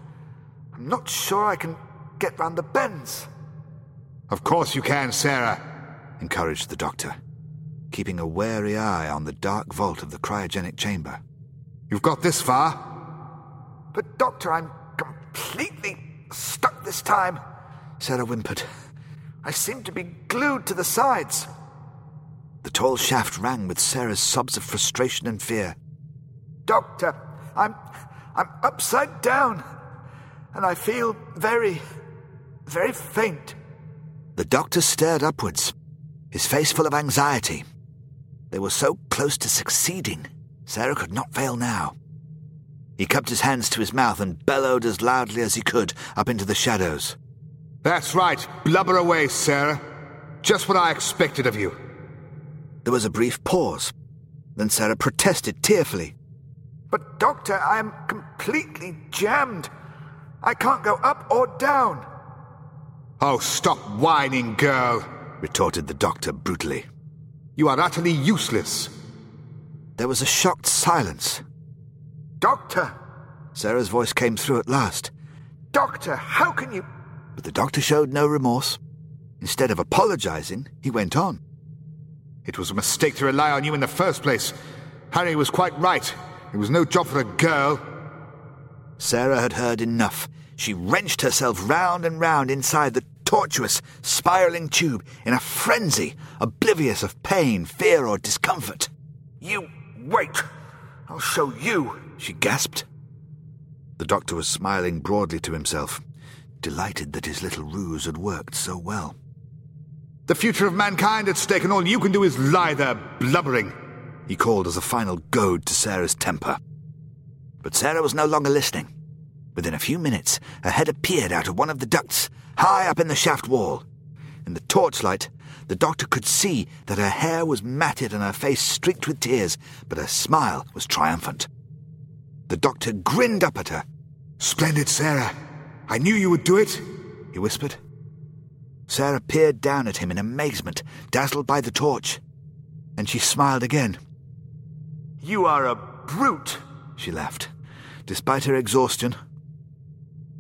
I'm not sure I can get round the bends. Of course you can, Sarah, encouraged the doctor, keeping a wary eye on the dark vault of the cryogenic chamber. You've got this far. But, Doctor, I'm completely stuck this time, Sarah whimpered. I seem to be glued to the sides. The tall shaft rang with Sarah's sobs of frustration and fear. Doctor, I'm I'm upside down, and I feel very, very faint. The doctor stared upwards, his face full of anxiety. They were so close to succeeding. Sarah could not fail now. He cupped his hands to his mouth and bellowed as loudly as he could up into the shadows. That's right. Blubber away, Sarah. Just what I expected of you. There was a brief pause. Then Sarah protested tearfully. But, Doctor, I am completely jammed. I can't go up or down. Oh, stop whining, girl, retorted the doctor brutally. You are utterly useless. There was a shocked silence. Doctor! Sarah's voice came through at last. Doctor, how can you. But the doctor showed no remorse. Instead of apologizing, he went on. It was a mistake to rely on you in the first place. Harry was quite right. It was no job for a girl. Sarah had heard enough. She wrenched herself round and round inside the tortuous, spiraling tube in a frenzy, oblivious of pain, fear, or discomfort. You wait! I'll show you, she gasped. The doctor was smiling broadly to himself, delighted that his little ruse had worked so well. The future of mankind at stake, and all you can do is lie there blubbering, he called as a final goad to Sarah's temper. But Sarah was no longer listening. Within a few minutes, a head appeared out of one of the ducts, high up in the shaft wall. In the torchlight, the doctor could see that her hair was matted and her face streaked with tears, but her smile was triumphant. The doctor grinned up at her. Splendid, Sarah. I knew you would do it, he whispered. Sarah peered down at him in amazement, dazzled by the torch. And she smiled again. You are a brute, she laughed. Despite her exhaustion,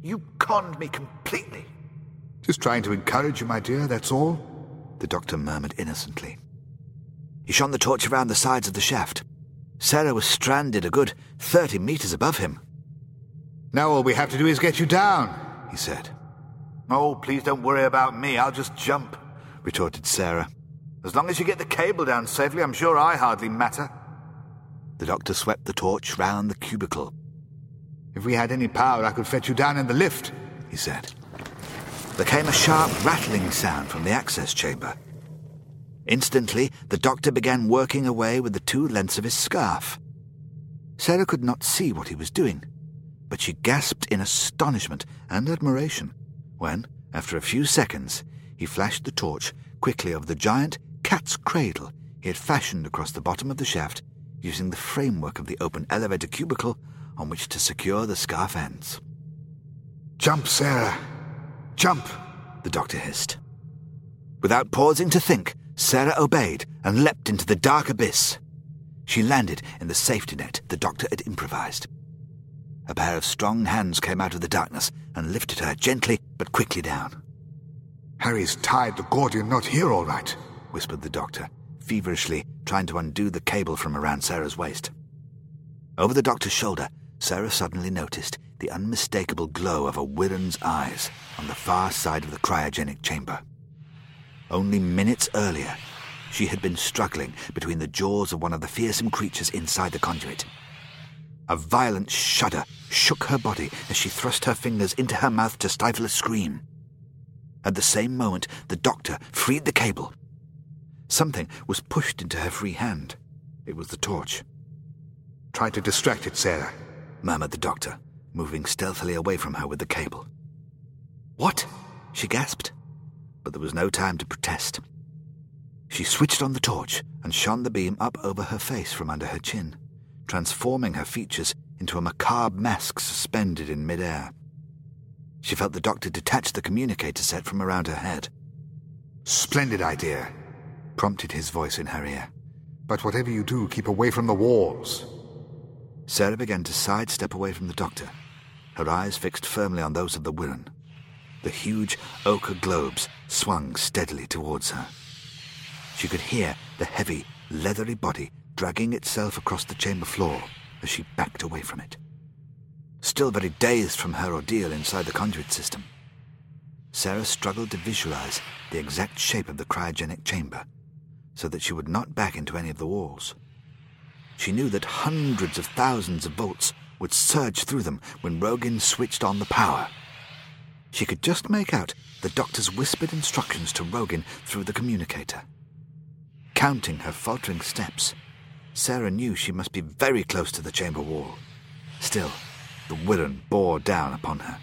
you conned me completely. Just trying to encourage you, my dear, that's all, the doctor murmured innocently. He shone the torch around the sides of the shaft. Sarah was stranded a good thirty meters above him. Now all we have to do is get you down, he said. Oh, please don't worry about me. I'll just jump, retorted Sarah. As long as you get the cable down safely, I'm sure I hardly matter. The doctor swept the torch round the cubicle. If we had any power, I could fetch you down in the lift, he said. There came a sharp rattling sound from the access chamber. Instantly, the doctor began working away with the two lengths of his scarf. Sarah could not see what he was doing, but she gasped in astonishment and admiration when, after a few seconds, he flashed the torch quickly over the giant cat's cradle he had fashioned across the bottom of the shaft using the framework of the open elevator cubicle on which to secure the scarf ends. Jump, Sarah! Jump! the doctor hissed. Without pausing to think, Sarah obeyed and leapt into the dark abyss. She landed in the safety net the doctor had improvised. A pair of strong hands came out of the darkness and lifted her gently but quickly down. Harry's tied the Gordian knot here, all right, whispered the doctor, feverishly trying to undo the cable from around Sarah's waist. Over the doctor's shoulder, Sarah suddenly noticed the unmistakable glow of a Wirrn's eyes on the far side of the cryogenic chamber. Only minutes earlier, she had been struggling between the jaws of one of the fearsome creatures inside the conduit. A violent shudder shook her body as she thrust her fingers into her mouth to stifle a scream. At the same moment, the doctor freed the cable. Something was pushed into her free hand. It was the torch. Try to distract it, Sarah, murmured the doctor, moving stealthily away from her with the cable. What? she gasped, but there was no time to protest. She switched on the torch and shone the beam up over her face from under her chin transforming her features into a macabre mask suspended in midair. She felt the doctor detach the communicator set from around her head. Splendid idea, prompted his voice in her ear. But whatever you do, keep away from the walls. Sarah began to sidestep away from the doctor, her eyes fixed firmly on those of the Wirrn. The huge ochre globes swung steadily towards her. She could hear the heavy, leathery body dragging itself across the chamber floor as she backed away from it. Still very dazed from her ordeal inside the conduit system, Sarah struggled to visualize the exact shape of the cryogenic chamber so that she would not back into any of the walls. She knew that hundreds of thousands of volts would surge through them when Rogin switched on the power. She could just make out the doctor's whispered instructions to Rogin through the communicator. Counting her faltering steps, Sarah knew she must be very close to the chamber wall. Still, the Wirrn bore down upon her.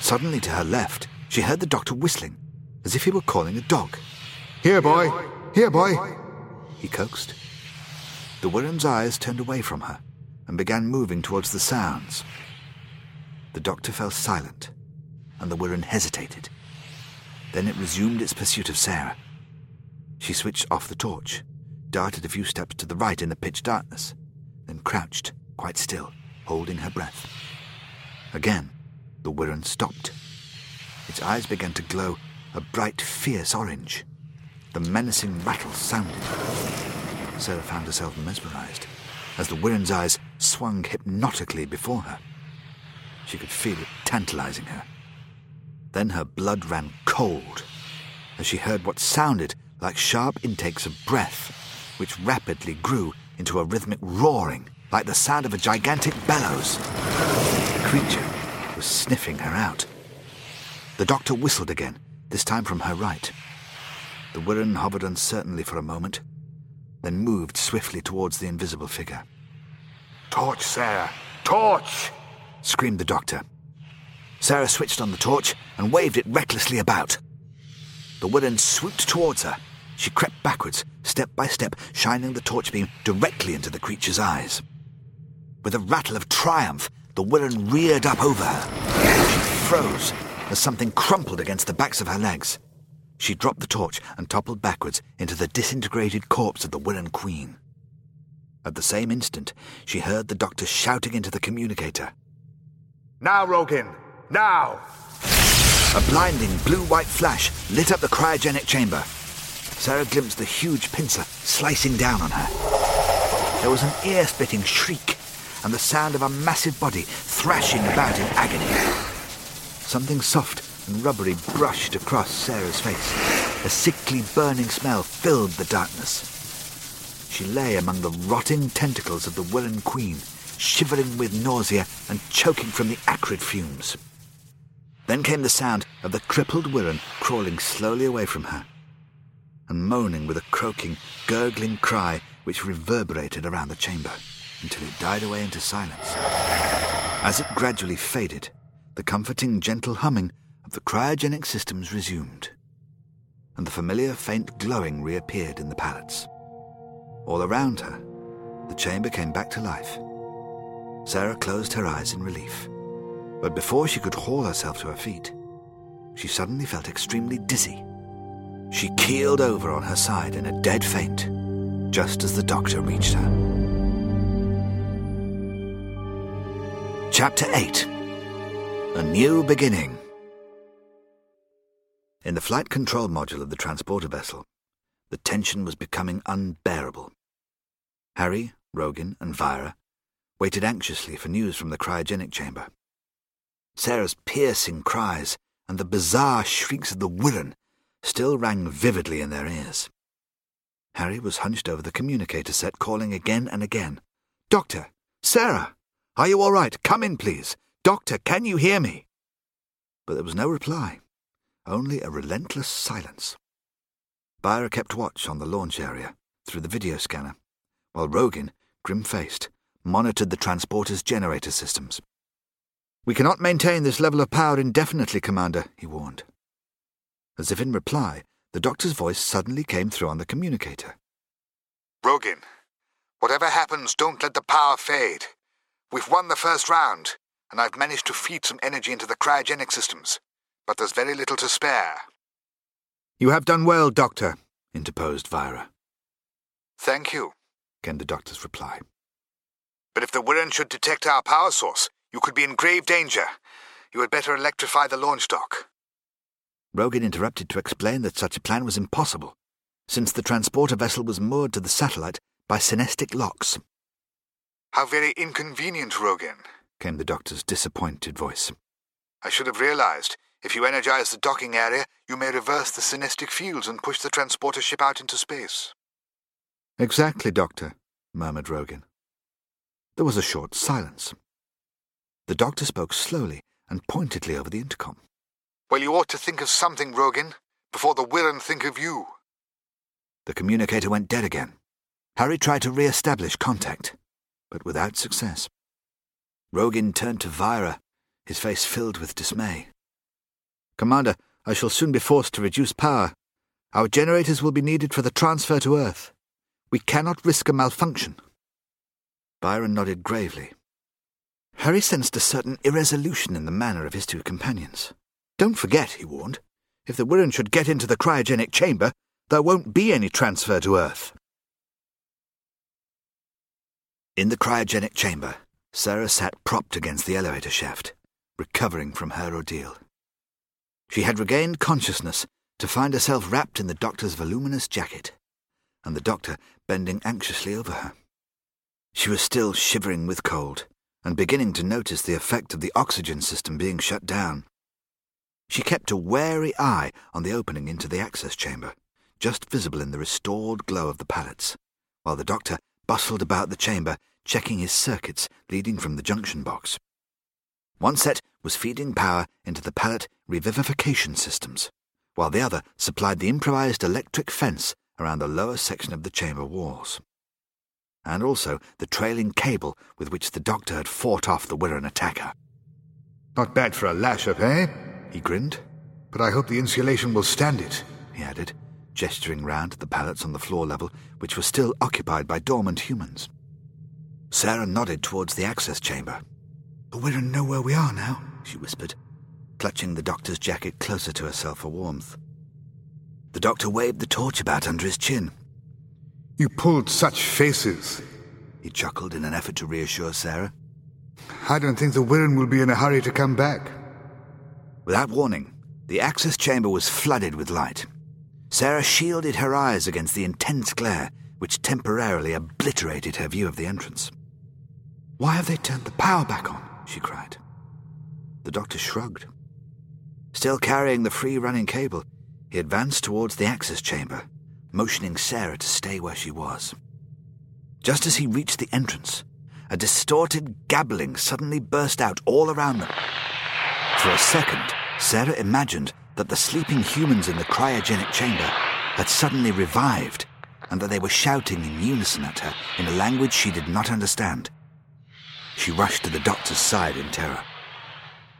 Suddenly, to her left, she heard the doctor whistling, as if he were calling a dog. Here, boy! Here, boy! He coaxed. The Wirrn's eyes turned away from her, and began moving towards the sounds. The doctor fell silent, and the Wirrn hesitated. Then it resumed its pursuit of Sarah. She switched off the torch, darted a few steps to the right in the pitch darkness, then crouched, quite still, holding her breath. Again, the Wirrn stopped. Its eyes began to glow a bright, fierce orange. The menacing rattle sounded. Sarah found herself mesmerized as the Wirrn's eyes swung hypnotically before her. She could feel it tantalizing her. Then her blood ran cold as she heard what sounded like sharp intakes of breath, which rapidly grew into a rhythmic roaring like the sound of a gigantic bellows. The creature was sniffing her out. The doctor whistled again, this time from her right. The Wirrn hovered uncertainly for a moment, then moved swiftly towards the invisible figure. Torch, Sarah! Torch! screamed the doctor. Sarah switched on the torch and waved it recklessly about. The Wirrn swooped towards her. She crept backwards, step by step, shining the torch beam directly into the creature's eyes. With a rattle of triumph, the Wirrn reared up over her. She froze as something crumpled against the backs of her legs. She dropped the torch and toppled backwards into the disintegrated corpse of the Wirrn Queen. At the same instant, she heard the doctor shouting into the communicator. Now, Rogin! Now! A blinding blue-white flash lit up the cryogenic chamber. Sarah glimpsed the huge pincer slicing down on her. There was an ear-splitting shriek and the sound of a massive body thrashing about in agony. Something soft and rubbery brushed across Sarah's face. A sickly burning smell filled the darkness. She lay among the rotting tentacles of the Wirrn Queen, shivering with nausea and choking from the acrid fumes. Then came the sound of the crippled Wirrn crawling slowly away from her and moaning with a croaking, gurgling cry which reverberated around the chamber until it died away into silence. As it gradually faded, the comforting, gentle humming the cryogenic systems resumed, and the familiar faint glowing reappeared in the pallets. All around her, the chamber came back to life. Sarah closed her eyes in relief. But before she could haul herself to her feet, she suddenly felt extremely dizzy. She keeled over on her side in a dead faint, just as the doctor reached her. Chapter 8 A New Beginning. In the flight control module of the transporter vessel, the tension was becoming unbearable. Harry, Rogin, and Vira waited anxiously for news from the cryogenic chamber. Sarah's piercing cries and the bizarre shrieks of the Wirrn still rang vividly in their ears. Harry was hunched over the communicator set, calling again and again. Doctor! Sarah! Are you all right? Come in, please. Doctor, can you hear me? But there was no reply, only a relentless silence. Vira kept watch on the launch area through the video scanner, while Rogin, grim faced, monitored the transporter's generator systems. We cannot maintain this level of power indefinitely, Commander, he warned. As if in reply, the doctor's voice suddenly came through on the communicator. Rogin, whatever happens, don't let the power fade. We've won the first round, and I've managed to feed some energy into the cryogenic systems, but there's very little to spare. You have done well, Doctor, interposed Vira. Thank you, came the doctor's reply. But if the Wirrn should detect our power source, you could be in grave danger. You had better electrify the launch dock. Rogin interrupted to explain that such a plan was impossible, since the transporter vessel was moored to the satellite by synestic locks. How very inconvenient, Rogin, came the doctor's disappointed voice. I should have realized. If you energize the docking area, you may reverse the synestic fields and push the transporter ship out into space. Exactly, Doctor, murmured Rogin. There was a short silence. The doctor spoke slowly and pointedly over the intercom. Well, you ought to think of something, Rogin, before the Wirrn think of you. The communicator went dead again. Harry tried to re-establish contact, but without success. Rogin turned to Vira, his face filled with dismay. Commander, I shall soon be forced to reduce power. Our generators will be needed for the transfer to Earth. We cannot risk a malfunction. Byron nodded gravely. Harry sensed a certain irresolution in the manner of his two companions. Don't forget, he warned, if the Wirrn should get into the cryogenic chamber, there won't be any transfer to Earth. In the cryogenic chamber, Sarah sat propped against the elevator shaft, recovering from her ordeal. She had regained consciousness to find herself wrapped in the doctor's voluminous jacket, and the doctor bending anxiously over her. She was still shivering with cold and beginning to notice the effect of the oxygen system being shut down. She kept a wary eye on the opening into the access chamber, just visible in the restored glow of the pallets, while the doctor bustled about the chamber, checking his circuits leading from the junction box. One set was feeding power into the pallet revivification systems, while the other supplied the improvised electric fence around the lower section of the chamber walls. And also the trailing cable with which the doctor had fought off the Wirrn attacker. Not bad for a lash-up, eh? He grinned. But I hope the insulation will stand it, he added, gesturing round at the pallets on the floor level, which were still occupied by dormant humans. Sarah nodded towards the access chamber. The Wirrn know where we are now, she whispered, clutching the doctor's jacket closer to herself for warmth. The doctor waved the torch about under his chin. You pulled such faces, he chuckled in an effort to reassure Sarah. I don't think the Wirrn will be in a hurry to come back. Without warning, the access chamber was flooded with light. Sarah shielded her eyes against the intense glare, which temporarily obliterated her view of the entrance. Why have they turned the power back on? she cried. The doctor shrugged. Still carrying the free running cable, he advanced towards the access chamber, motioning Sarah to stay where she was. Just as he reached the entrance, a distorted gabbling suddenly burst out all around them. For a second, Sarah imagined that the sleeping humans in the cryogenic chamber had suddenly revived and that they were shouting in unison at her in a language she did not understand. She rushed to the doctor's side in terror.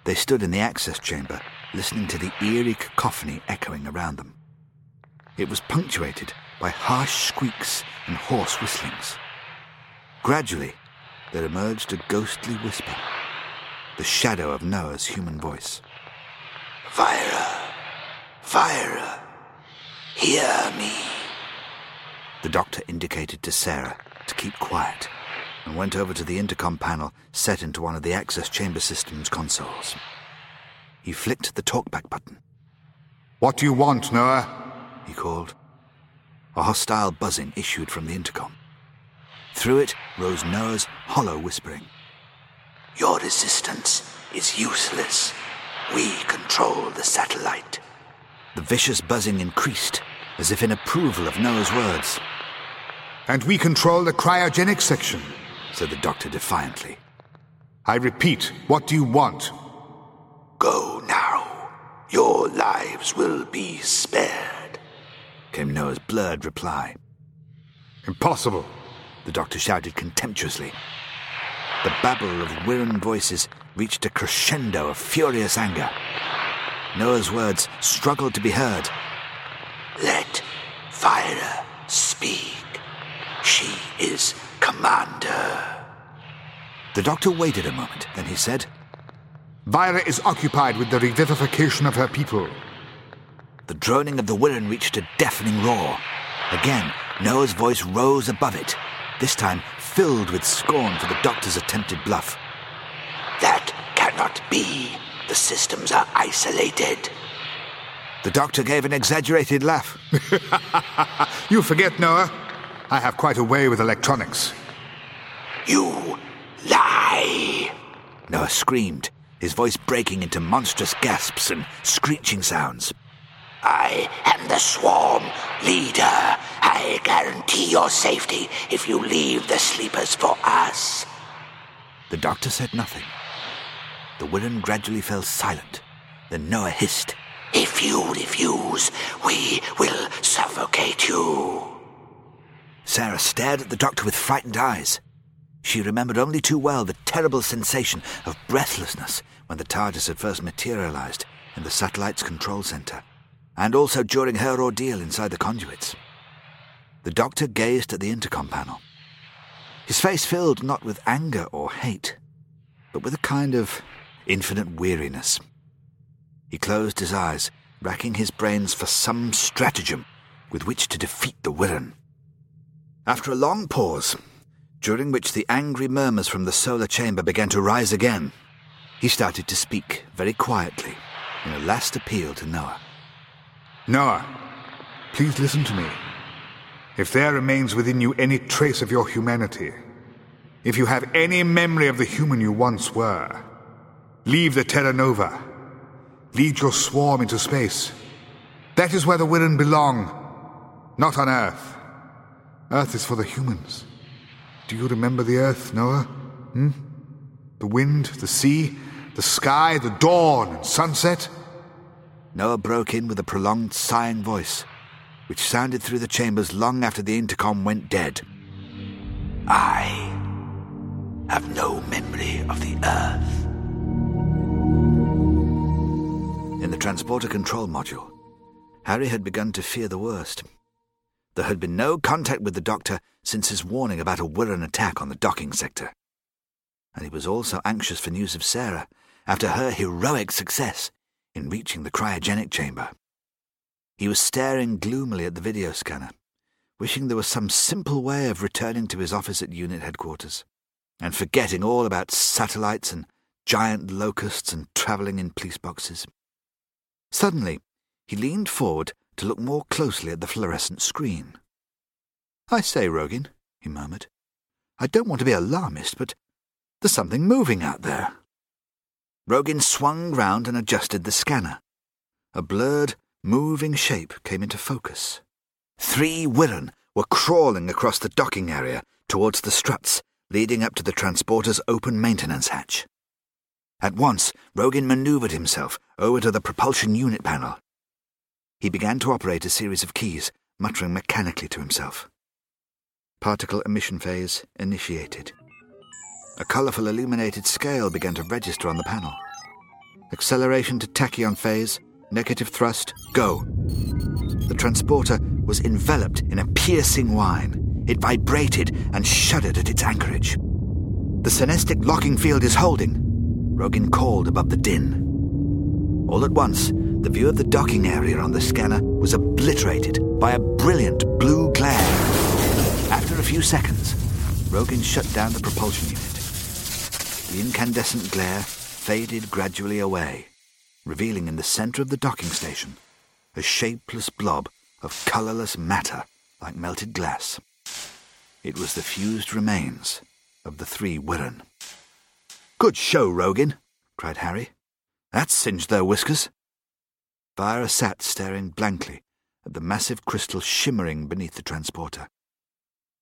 They stood in the access chamber, listening to the eerie cacophony echoing around them. It was punctuated by harsh squeaks and hoarse whistlings. Gradually, there emerged a ghostly whisper the shadow of Noah's human voice. Vira, Vira, hear me. The doctor indicated to Sarah to keep quiet and went over to the intercom panel set into one of the access chamber system's consoles. He flicked the talkback button. What do you want, Noah? he called. A hostile buzzing issued from the intercom. Through it rose Noah's hollow whispering. Your resistance is useless. We control the satellite. The vicious buzzing increased, as if in approval of Noah's words. And we control the cryogenic section, said the doctor defiantly. I repeat, what do you want? Go now. Your lives will be spared, came Noah's blurred reply. Impossible, the doctor shouted contemptuously. The babble of Wirrn voices reached a crescendo of furious anger. Noah's words struggled to be heard. Let Vira speak. She is commander. The doctor waited a moment, then he said, Vira is occupied with the revivification of her people. The droning of the Wirrn reached a deafening roar. Again, Noah's voice rose above it, this time filled with scorn for the doctor's attempted bluff. That cannot be. The systems are isolated. The doctor gave an exaggerated laugh. you forget, Noah. I have quite a way with electronics. You lie! Noah screamed, his voice breaking into monstrous gasps and screeching sounds. I am the swarm leader. I guarantee your safety if you leave the sleepers for us. The doctor said nothing. The Wirrn gradually fell silent. Then Noah hissed. If you refuse, we will suffocate you. Sarah stared at the doctor with frightened eyes. She remembered only too well the terrible sensation of breathlessness when the TARDIS had first materialized in the satellite's control center and also during her ordeal inside the conduits. The doctor gazed at the intercom panel. His face filled not with anger or hate, but with a kind of infinite weariness. He closed his eyes, racking his brains for some stratagem with which to defeat the Wirrn. After a long pause, during which the angry murmurs from the solar chamber began to rise again, he started to speak very quietly in a last appeal to Noah. Noah, please listen to me. If there remains within you any trace of your humanity, if you have any memory of the human you once were, leave the Terra Nova. Lead your swarm into space. That is where the Wirrn belong, not on Earth. Earth is for the humans. Do you remember the Earth, Noah? Hmm? The wind, the sea, the sky, the dawn and sunset? Noah broke in with a prolonged sighing voice, which sounded through the chambers long after the intercom went dead. I have no memory of the Earth. In the transporter control module, Harry had begun to fear the worst. There had been no contact with the doctor since his warning about a Wirrn attack on the docking sector. And he was also anxious for news of Sarah after her heroic success in reaching the cryogenic chamber. He was staring gloomily at the video scanner, wishing there was some simple way of returning to his office at UNIT headquarters, and forgetting all about satellites and giant locusts and travelling in police boxes. Suddenly, he leaned forward to look more closely at the fluorescent screen. I say, Rogin, he murmured, I don't want to be alarmist, but there's something moving out there. Rogin swung round and adjusted the scanner. A blurred, moving shape came into focus. Three Wirrn were crawling across the docking area towards the struts leading up to the transporter's open maintenance hatch. At once, Rogin maneuvered himself over to the propulsion unit panel. He began to operate a series of keys, muttering mechanically to himself. Particle emission phase initiated. A colourful illuminated scale began to register on the panel. Acceleration to tachyon phase, negative thrust, go. The transporter was enveloped in a piercing whine. It vibrated and shuddered at its anchorage. The synestic locking field is holding, Rogin called above the din. All at once, the view of the docking area on the scanner was obliterated by a brilliant blue glare. After a few seconds, Rogin shut down the propulsion unit. The incandescent glare faded gradually away, revealing in the center of the docking station a shapeless blob of colorless matter like melted glass. It was the fused remains of the three Wirrn. Good show, Rogin, cried Harry. That singed their whiskers. Vira sat staring blankly at the massive crystal shimmering beneath the transporter.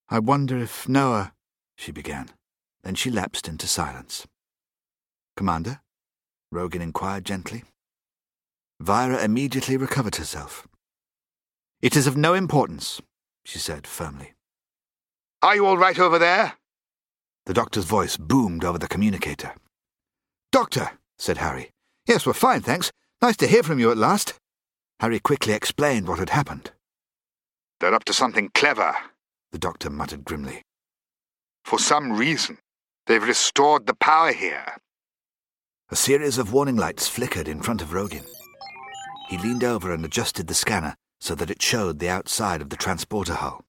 I wonder if Noah, she began. Then she lapsed into silence. Commander? Rogin inquired gently. Vira immediately recovered herself. It is of no importance, she said firmly. Are you all right over there? The doctor's voice boomed over the communicator. Doctor, said Harry. Yes, we're fine, thanks. Nice to hear from you at last. Harry quickly explained what had happened. They're up to something clever, the doctor muttered grimly. For some reason, they've restored the power here. A series of warning lights flickered in front of Rogin. He leaned over and adjusted the scanner so that it showed the outside of the transporter hull,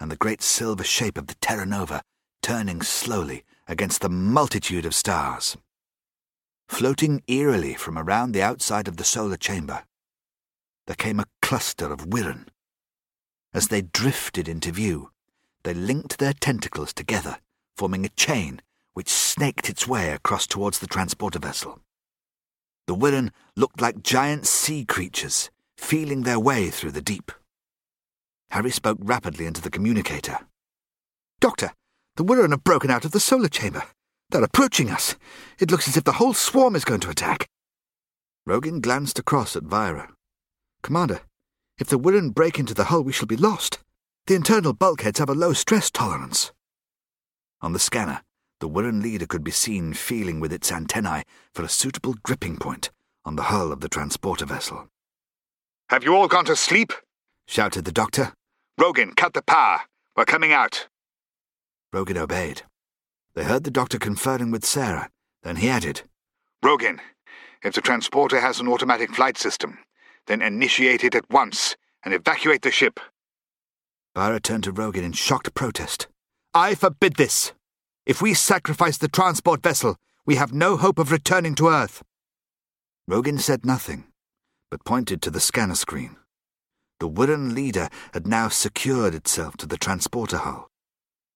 and the great silver shape of the Terra Nova turning slowly against the multitude of stars. Floating eerily from around the outside of the solar chamber, there came a cluster of Wirrn. As they drifted into view, they linked their tentacles together, forming a chain which snaked its way across towards the transporter vessel. The Wirrn looked like giant sea creatures, feeling their way through the deep. Harry spoke rapidly into the communicator. Doctor, the Wirrn have broken out of the solar chamber. They're approaching us. It looks as if the whole swarm is going to attack. Rogin glanced across at Vira. Commander, if the Wirrn break into the hull, we shall be lost. The internal bulkheads have a low stress tolerance. On the scanner, the Wirrn leader could be seen feeling with its antennae for a suitable gripping point on the hull of the transporter vessel. Have you all gone to sleep? shouted the doctor. Rogin, cut the power. We're coming out. Rogin obeyed. They heard the doctor conferring with Sarah. Then he added, Rogin, if the transporter has an automatic flight system, then initiate it at once and evacuate the ship. Vira turned to Rogin in shocked protest. I forbid this. If we sacrifice the transport vessel, we have no hope of returning to Earth. Rogin said nothing, but pointed to the scanner screen. The Wirrn leader had now secured itself to the transporter hull.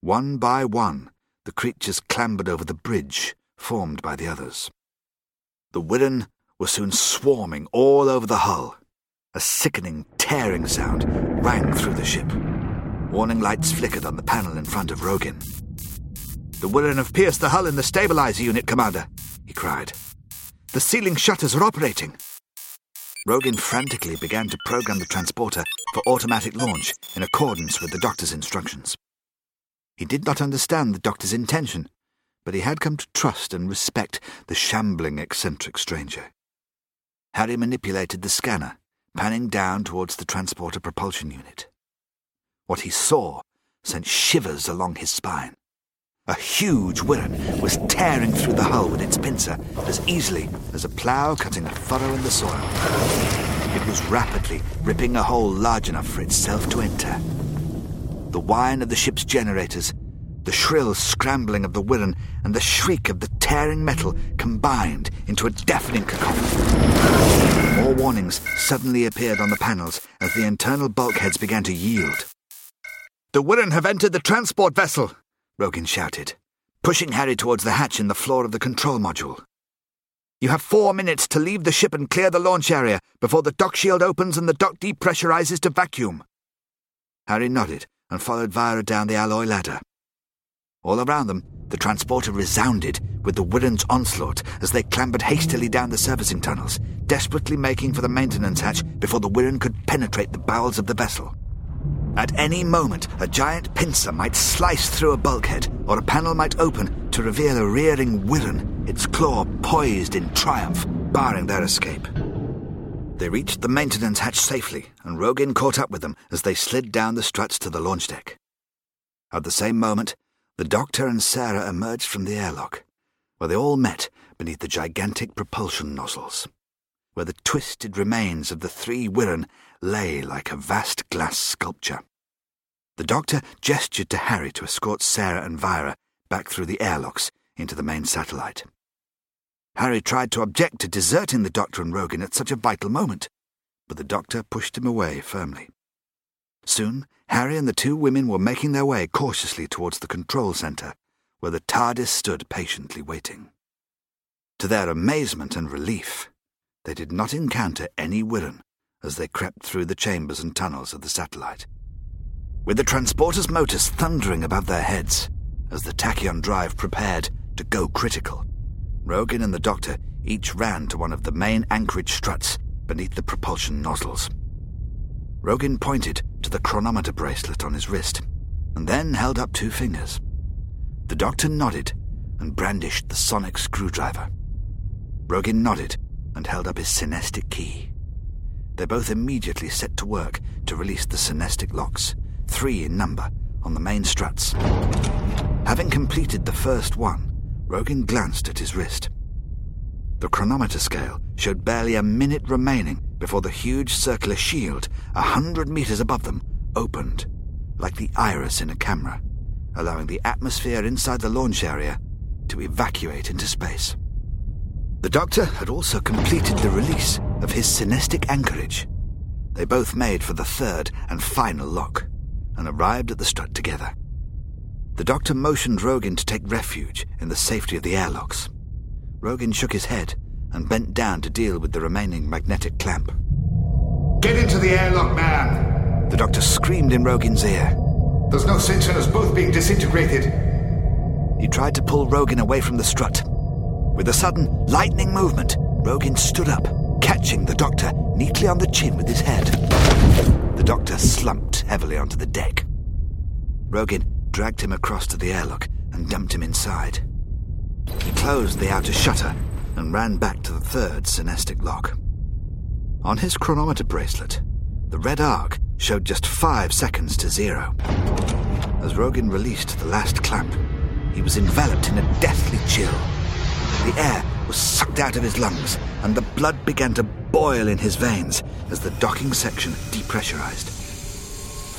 One by one, the creatures clambered over the bridge formed by the others. The Wirrn were soon swarming all over the hull. A sickening, tearing sound rang through the ship. Warning lights flickered on the panel in front of Rogin. The Wirrn have pierced the hull in the stabilizer unit, Commander, he cried. The sealing shutters are operating. Rogin frantically began to program the transporter for automatic launch in accordance with the doctor's instructions. He did not understand the doctor's intention, but he had come to trust and respect the shambling, eccentric stranger. Harry manipulated the scanner, panning down towards the transporter propulsion unit. What he saw sent shivers along his spine. A huge Wirrn was tearing through the hull with its pincer as easily as a plough cutting a furrow in the soil. It was rapidly ripping a hole large enough for itself to enter. The whine of the ship's generators, the shrill scrambling of the Wirrn, and the shriek of the tearing metal combined into a deafening cacophony. More warnings suddenly appeared on the panels as the internal bulkheads began to yield. The Wirrn have entered the transport vessel, Rogin shouted, pushing Harry towards the hatch in the floor of the control module. You have four minutes to leave the ship and clear the launch area before the dock shield opens and the dock depressurizes to vacuum. Harry nodded and followed Vira down the alloy ladder. All around them, the transporter resounded with the Wirrn's onslaught as they clambered hastily down the servicing tunnels, desperately making for the maintenance hatch before the Wirrn could penetrate the bowels of the vessel. At any moment, a giant pincer might slice through a bulkhead, or a panel might open to reveal a rearing Wirrn, its claw poised in triumph, barring their escape. They reached the maintenance hatch safely, and Rogin caught up with them as they slid down the struts to the launch deck. At the same moment, the doctor and Sarah emerged from the airlock, where they all met beneath the gigantic propulsion nozzles, where the twisted remains of the three Wirrn lay like a vast glass sculpture. The doctor gestured to Harry to escort Sarah and Vira back through the airlocks into the main satellite. Harry tried to object to deserting the doctor and Rogin at such a vital moment, but the doctor pushed him away firmly. Soon, Harry and the two women were making their way cautiously towards the control center, where the TARDIS stood patiently waiting. To their amazement and relief, they did not encounter any Wirrn as they crept through the chambers and tunnels of the satellite with the transporter's motors thundering above their heads as the tachyon drive prepared to go critical. Rogin and the doctor each ran to one of the main anchorage struts beneath the propulsion nozzles. Rogin pointed to the chronometer bracelet on his wrist and then held up two fingers. The doctor nodded and brandished the sonic screwdriver. Rogin nodded and held up his synestic key. They both immediately set to work to release the synestic locks three in number, on the main struts. Having completed the first one, Rogin glanced at his wrist. The chronometer scale showed barely a minute remaining before the huge circular shield, a hundred meters above them, opened, like the iris in a camera, allowing the atmosphere inside the launch area to evacuate into space. The Doctor had also completed the release of his synestic anchorage. They both made for the third and final lock and arrived at the strut together. The doctor motioned Rogin to take refuge in the safety of the airlocks. Rogin shook his head and bent down to deal with the remaining magnetic clamp. Get into the airlock, man! The doctor screamed in Rogin's ear. There's no sense in us both being disintegrated. He tried to pull Rogin away from the strut. With a sudden, lightning movement, Rogin stood up, catching the doctor neatly on the chin with his head. The doctor slumped heavily onto the deck. Rogin dragged him across to the airlock and dumped him inside. He closed the outer shutter and ran back to the third synestic lock. On his chronometer bracelet, the red arc showed just five seconds to zero. As Rogin released the last clamp, he was enveloped in a deathly chill. The air was sucked out of his lungs, and the blood began to boil in his veins as the docking section depressurized.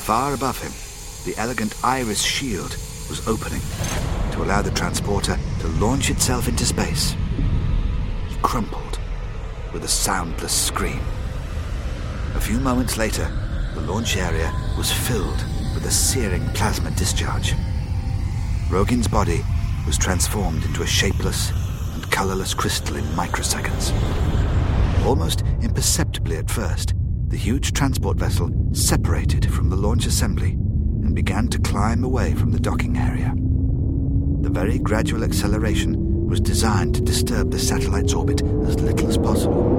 Far above him, the elegant iris shield was opening to allow the transporter to launch itself into space. He crumpled with a soundless scream. A few moments later, the launch area was filled with a searing plasma discharge. Rogin's body was transformed into a shapeless colorless crystal in microseconds. Almost imperceptibly at first, the huge transport vessel separated from the launch assembly and began to climb away from the docking area. The very gradual acceleration was designed to disturb the satellite's orbit as little as possible.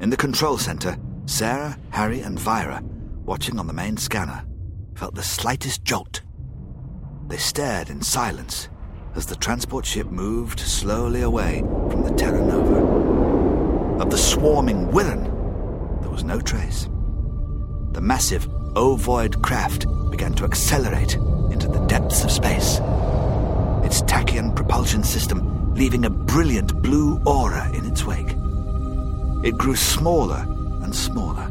In the control center, Sarah, Harry, and Vira, watching on the main scanner, felt the slightest jolt. They stared in silence as the transport ship moved slowly away from the Terra Nova. Of the swarming Wirrn, there was no trace. The massive, ovoid craft began to accelerate into the depths of space, its tachyon propulsion system leaving a brilliant blue aura in its wake. It grew smaller and smaller,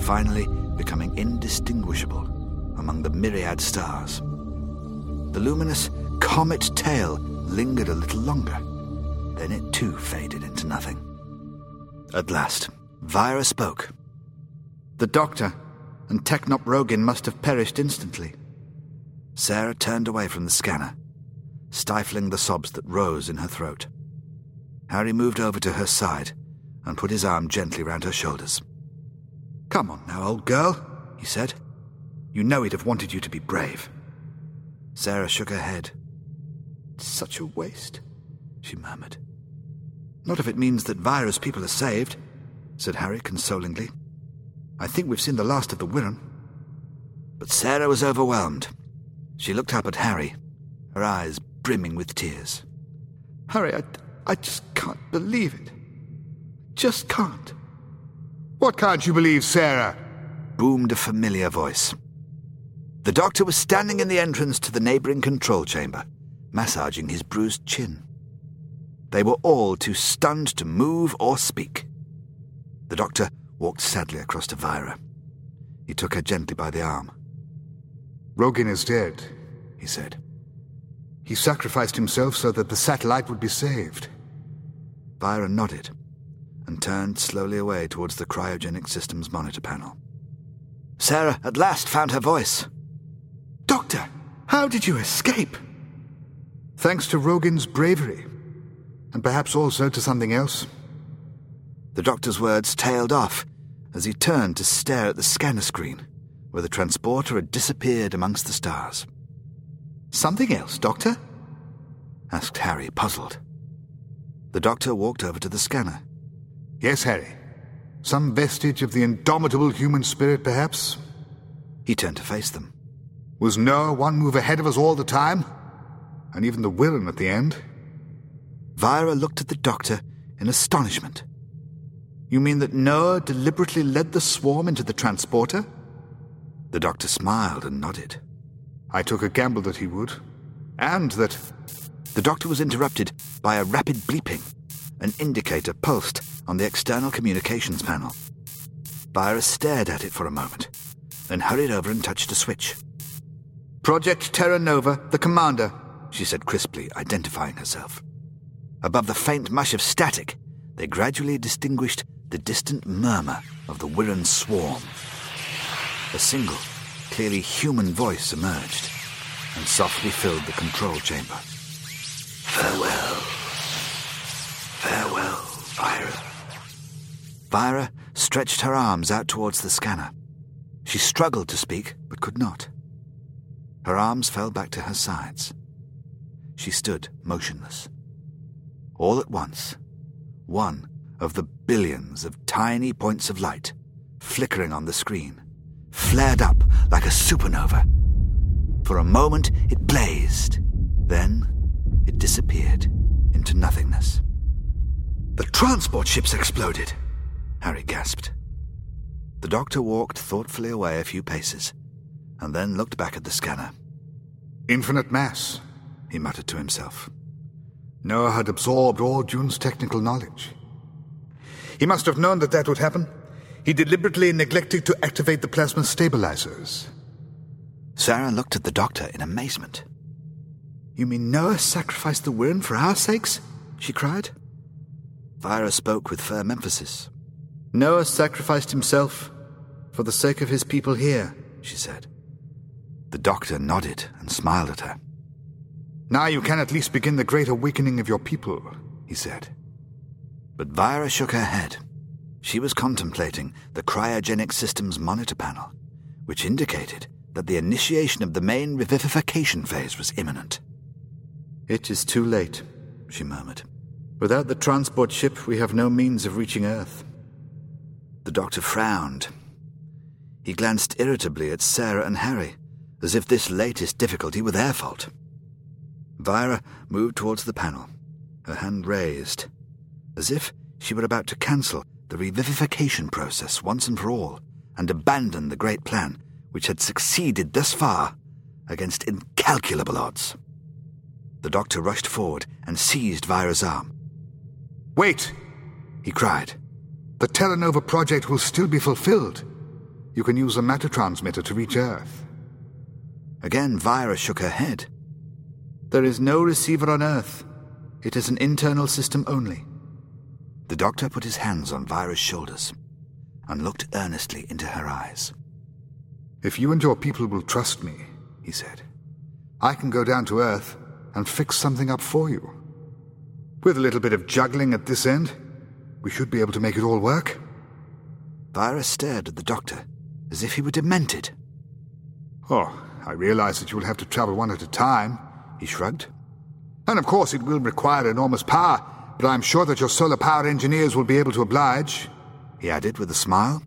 finally becoming indistinguishable among the myriad stars. The luminous comet tail lingered a little longer, then it too faded into nothing. At last, Vira spoke. The doctor and Technop must have perished instantly. Sarah turned away from the scanner, stifling the sobs that rose in her throat. Harry moved over to her side and put his arm gently round her shoulders. Come on now, old girl, he said. You know he'd have wanted you to be brave. Sarah shook her head. Such a waste, she murmured. Not if it means that Vira's people are saved, said Harry consolingly. I think we've seen the last of the Wirrn. But Sarah was overwhelmed. She looked up at Harry, her eyes brimming with tears. Harry, I, I just can't believe it. Just can't. What can't you believe, Sarah? boomed a familiar voice. The doctor was standing in the entrance to the neighboring control chamber, massaging his bruised chin. They were all too stunned to move or speak. The doctor walked sadly across to Vira. He took her gently by the arm. Rogin is dead, He said, He sacrificed himself so that the satellite would be saved. Vira nodded and turned slowly away towards the cryogenic systems monitor panel. Sarah at last found her voice. Doctor, how did you escape? Thanks to Rogin's bravery, and perhaps also to something else. The doctor's words tailed off as he turned to stare at the scanner screen, where the transporter had disappeared amongst the stars. Something else, Doctor? asked Harry, puzzled. The doctor walked over to the scanner. Yes, Harry. Some vestige of the indomitable human spirit, perhaps? He turned to face them. Was Noah one move ahead of us all the time? And even the Wirrn at the end? Vira looked at the doctor in astonishment. You mean that Noah deliberately led the swarm into the transporter? The doctor smiled and nodded. I took a gamble that he would. And that. The doctor was interrupted by a rapid bleeping. An indicator pulsed on the external communications panel. Vira stared at it for a moment, then hurried over and touched a switch. Project Terra Nova, the commander, she said crisply, identifying herself. Above the faint mush of static, they gradually distinguished the distant murmur of the Wirrn swarm. A single, clearly human voice emerged and softly filled the control chamber. Farewell. Farewell, Vira. Vira stretched her arms out towards the scanner. She struggled to speak, but could not. Her arms fell back to her sides. She stood motionless. All at once, one of the billions of tiny points of light flickering on the screen flared up like a supernova. For a moment, it blazed. Then it disappeared into nothingness. The transport ships exploded, Harry gasped. The doctor walked thoughtfully away a few paces and then looked back at the scanner. Infinite mass, he muttered to himself. Noah had absorbed all Dune's technical knowledge. He must have known that that would happen. He deliberately neglected to activate the plasma stabilizers. Sarah looked at the doctor in amazement. You mean Noah sacrificed the Wirrn for our sakes? she cried. Vira spoke with firm emphasis. Noah sacrificed himself for the sake of his people here, she said. The doctor nodded and smiled at her. Now you can at least begin the great awakening of your people, he said. But Vira shook her head. She was contemplating the cryogenic system's monitor panel, which indicated that the initiation of the main revivification phase was imminent. It is too late, she murmured. Without the transport ship, we have no means of reaching Earth. The doctor frowned. He glanced irritably at Sarah and Harry, as if this latest difficulty were their fault. Vira moved towards the panel, her hand raised, as if she were about to cancel the revivification process once and for all and abandon the great plan which had succeeded thus far against incalculable odds. The doctor rushed forward and seized Vira's arm. Wait! he cried. The Terra Nova project will still be fulfilled. You can use a matter transmitter to reach Earth. Again, Vira shook her head. There is no receiver on Earth. It is an internal system only. The doctor put his hands on Vira's shoulders and looked earnestly into her eyes. If you and your people will trust me, he said, I can go down to Earth and fix something up for you. With a little bit of juggling at this end, we should be able to make it all work. Vira stared at the doctor as if he were demented. Oh, I realize that you will have to travel one at a time, he shrugged. And of course it will require enormous power, but I'm sure that your solar power engineers will be able to oblige, he added with a smile.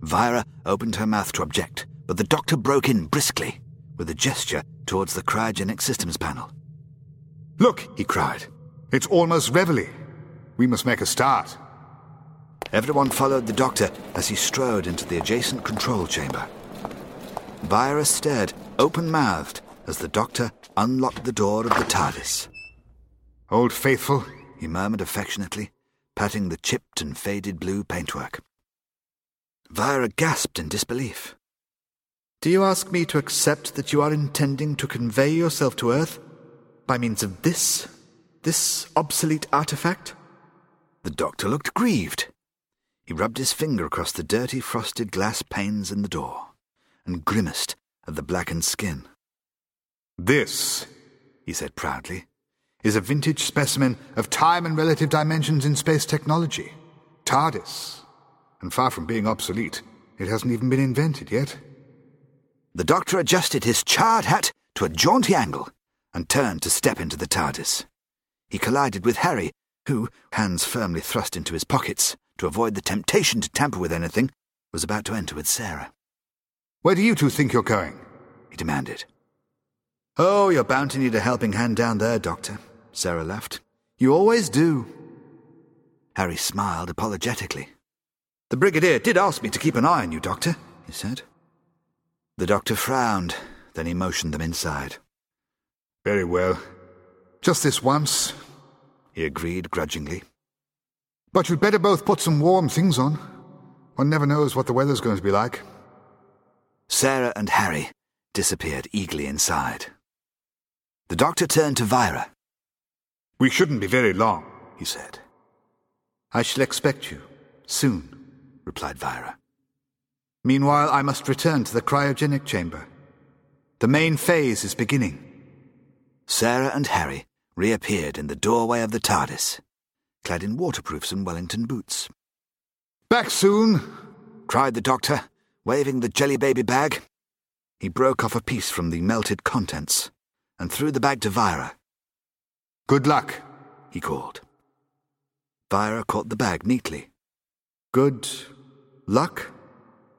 Vira opened her mouth to object, but the doctor broke in briskly, with a gesture towards the cryogenic systems panel. Look, he cried. It's almost Reveille. We must make a start. Everyone followed the doctor as he strode into the adjacent control chamber. Vira stared, open mouthed, as the doctor unlocked the door of the TARDIS. Old Faithful, he murmured affectionately, patting the chipped and faded blue paintwork. Vira gasped in disbelief. Do you ask me to accept that you are intending to convey yourself to Earth by means of this this obsolete artifact? The doctor looked grieved. He rubbed his finger across the dirty frosted glass panes in the door and grimaced at the blackened skin. This, he said proudly, is a vintage specimen of time and relative dimensions in space technology. TARDIS. And far from being obsolete, it hasn't even been invented yet. The doctor adjusted his charred hat to a jaunty angle and turned to step into the TARDIS. He collided with Harry, who, hands firmly thrust into his pockets to avoid the temptation to tamper with anything, was about to enter with Sarah. Where do you two think you're going? he demanded. Oh, you're bound to need a helping hand down there, Doctor, Sarah laughed. You always do. Harry smiled apologetically. The Brigadier did ask me to keep an eye on you, Doctor, he said. The doctor frowned, then he motioned them inside. Very well. Just this once, he agreed grudgingly. But you'd better both put some warm things on. One never knows what the weather's going to be like. Sarah and Harry disappeared eagerly inside. The doctor turned to Vira. We shouldn't be very long, he said. I shall expect you, soon, replied Vira. Meanwhile, I must return to the cryogenic chamber. The main phase is beginning. Sarah and Harry reappeared in the doorway of the TARDIS, clad in waterproofs and Wellington boots. Back soon, cried the doctor, waving the jelly baby bag. He broke off a piece from the melted contents and threw the bag to Vira. Good luck, he called. Vira caught the bag neatly. Good luck?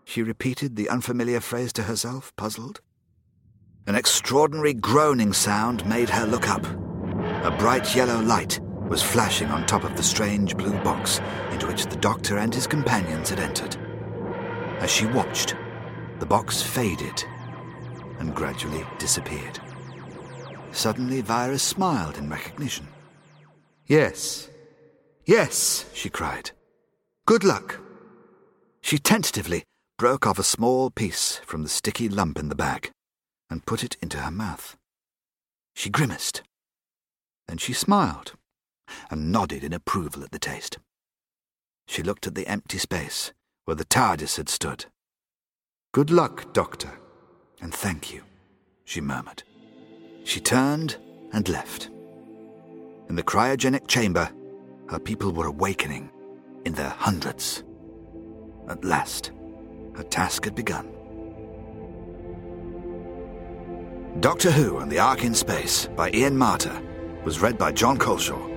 She repeated the unfamiliar phrase to herself, puzzled. An extraordinary groaning sound made her look up. A bright yellow light was flashing on top of the strange blue box into which the doctor and his companions had entered. As she watched, the box faded and gradually disappeared. Suddenly, Vira smiled in recognition. Yes, yes, she cried. Good luck. She tentatively broke off a small piece from the sticky lump in the bag and put it into her mouth. She grimaced. Then she smiled and nodded in approval at the taste. She looked at the empty space where the TARDIS had stood. Good luck, Doctor, and thank you, she murmured. She turned and left. In the cryogenic chamber, her people were awakening in their hundreds. At last, her task had begun. Doctor Who and the Ark in Space by Ian Marter was read by Jon Culshaw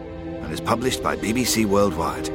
and is published by BBC Worldwide.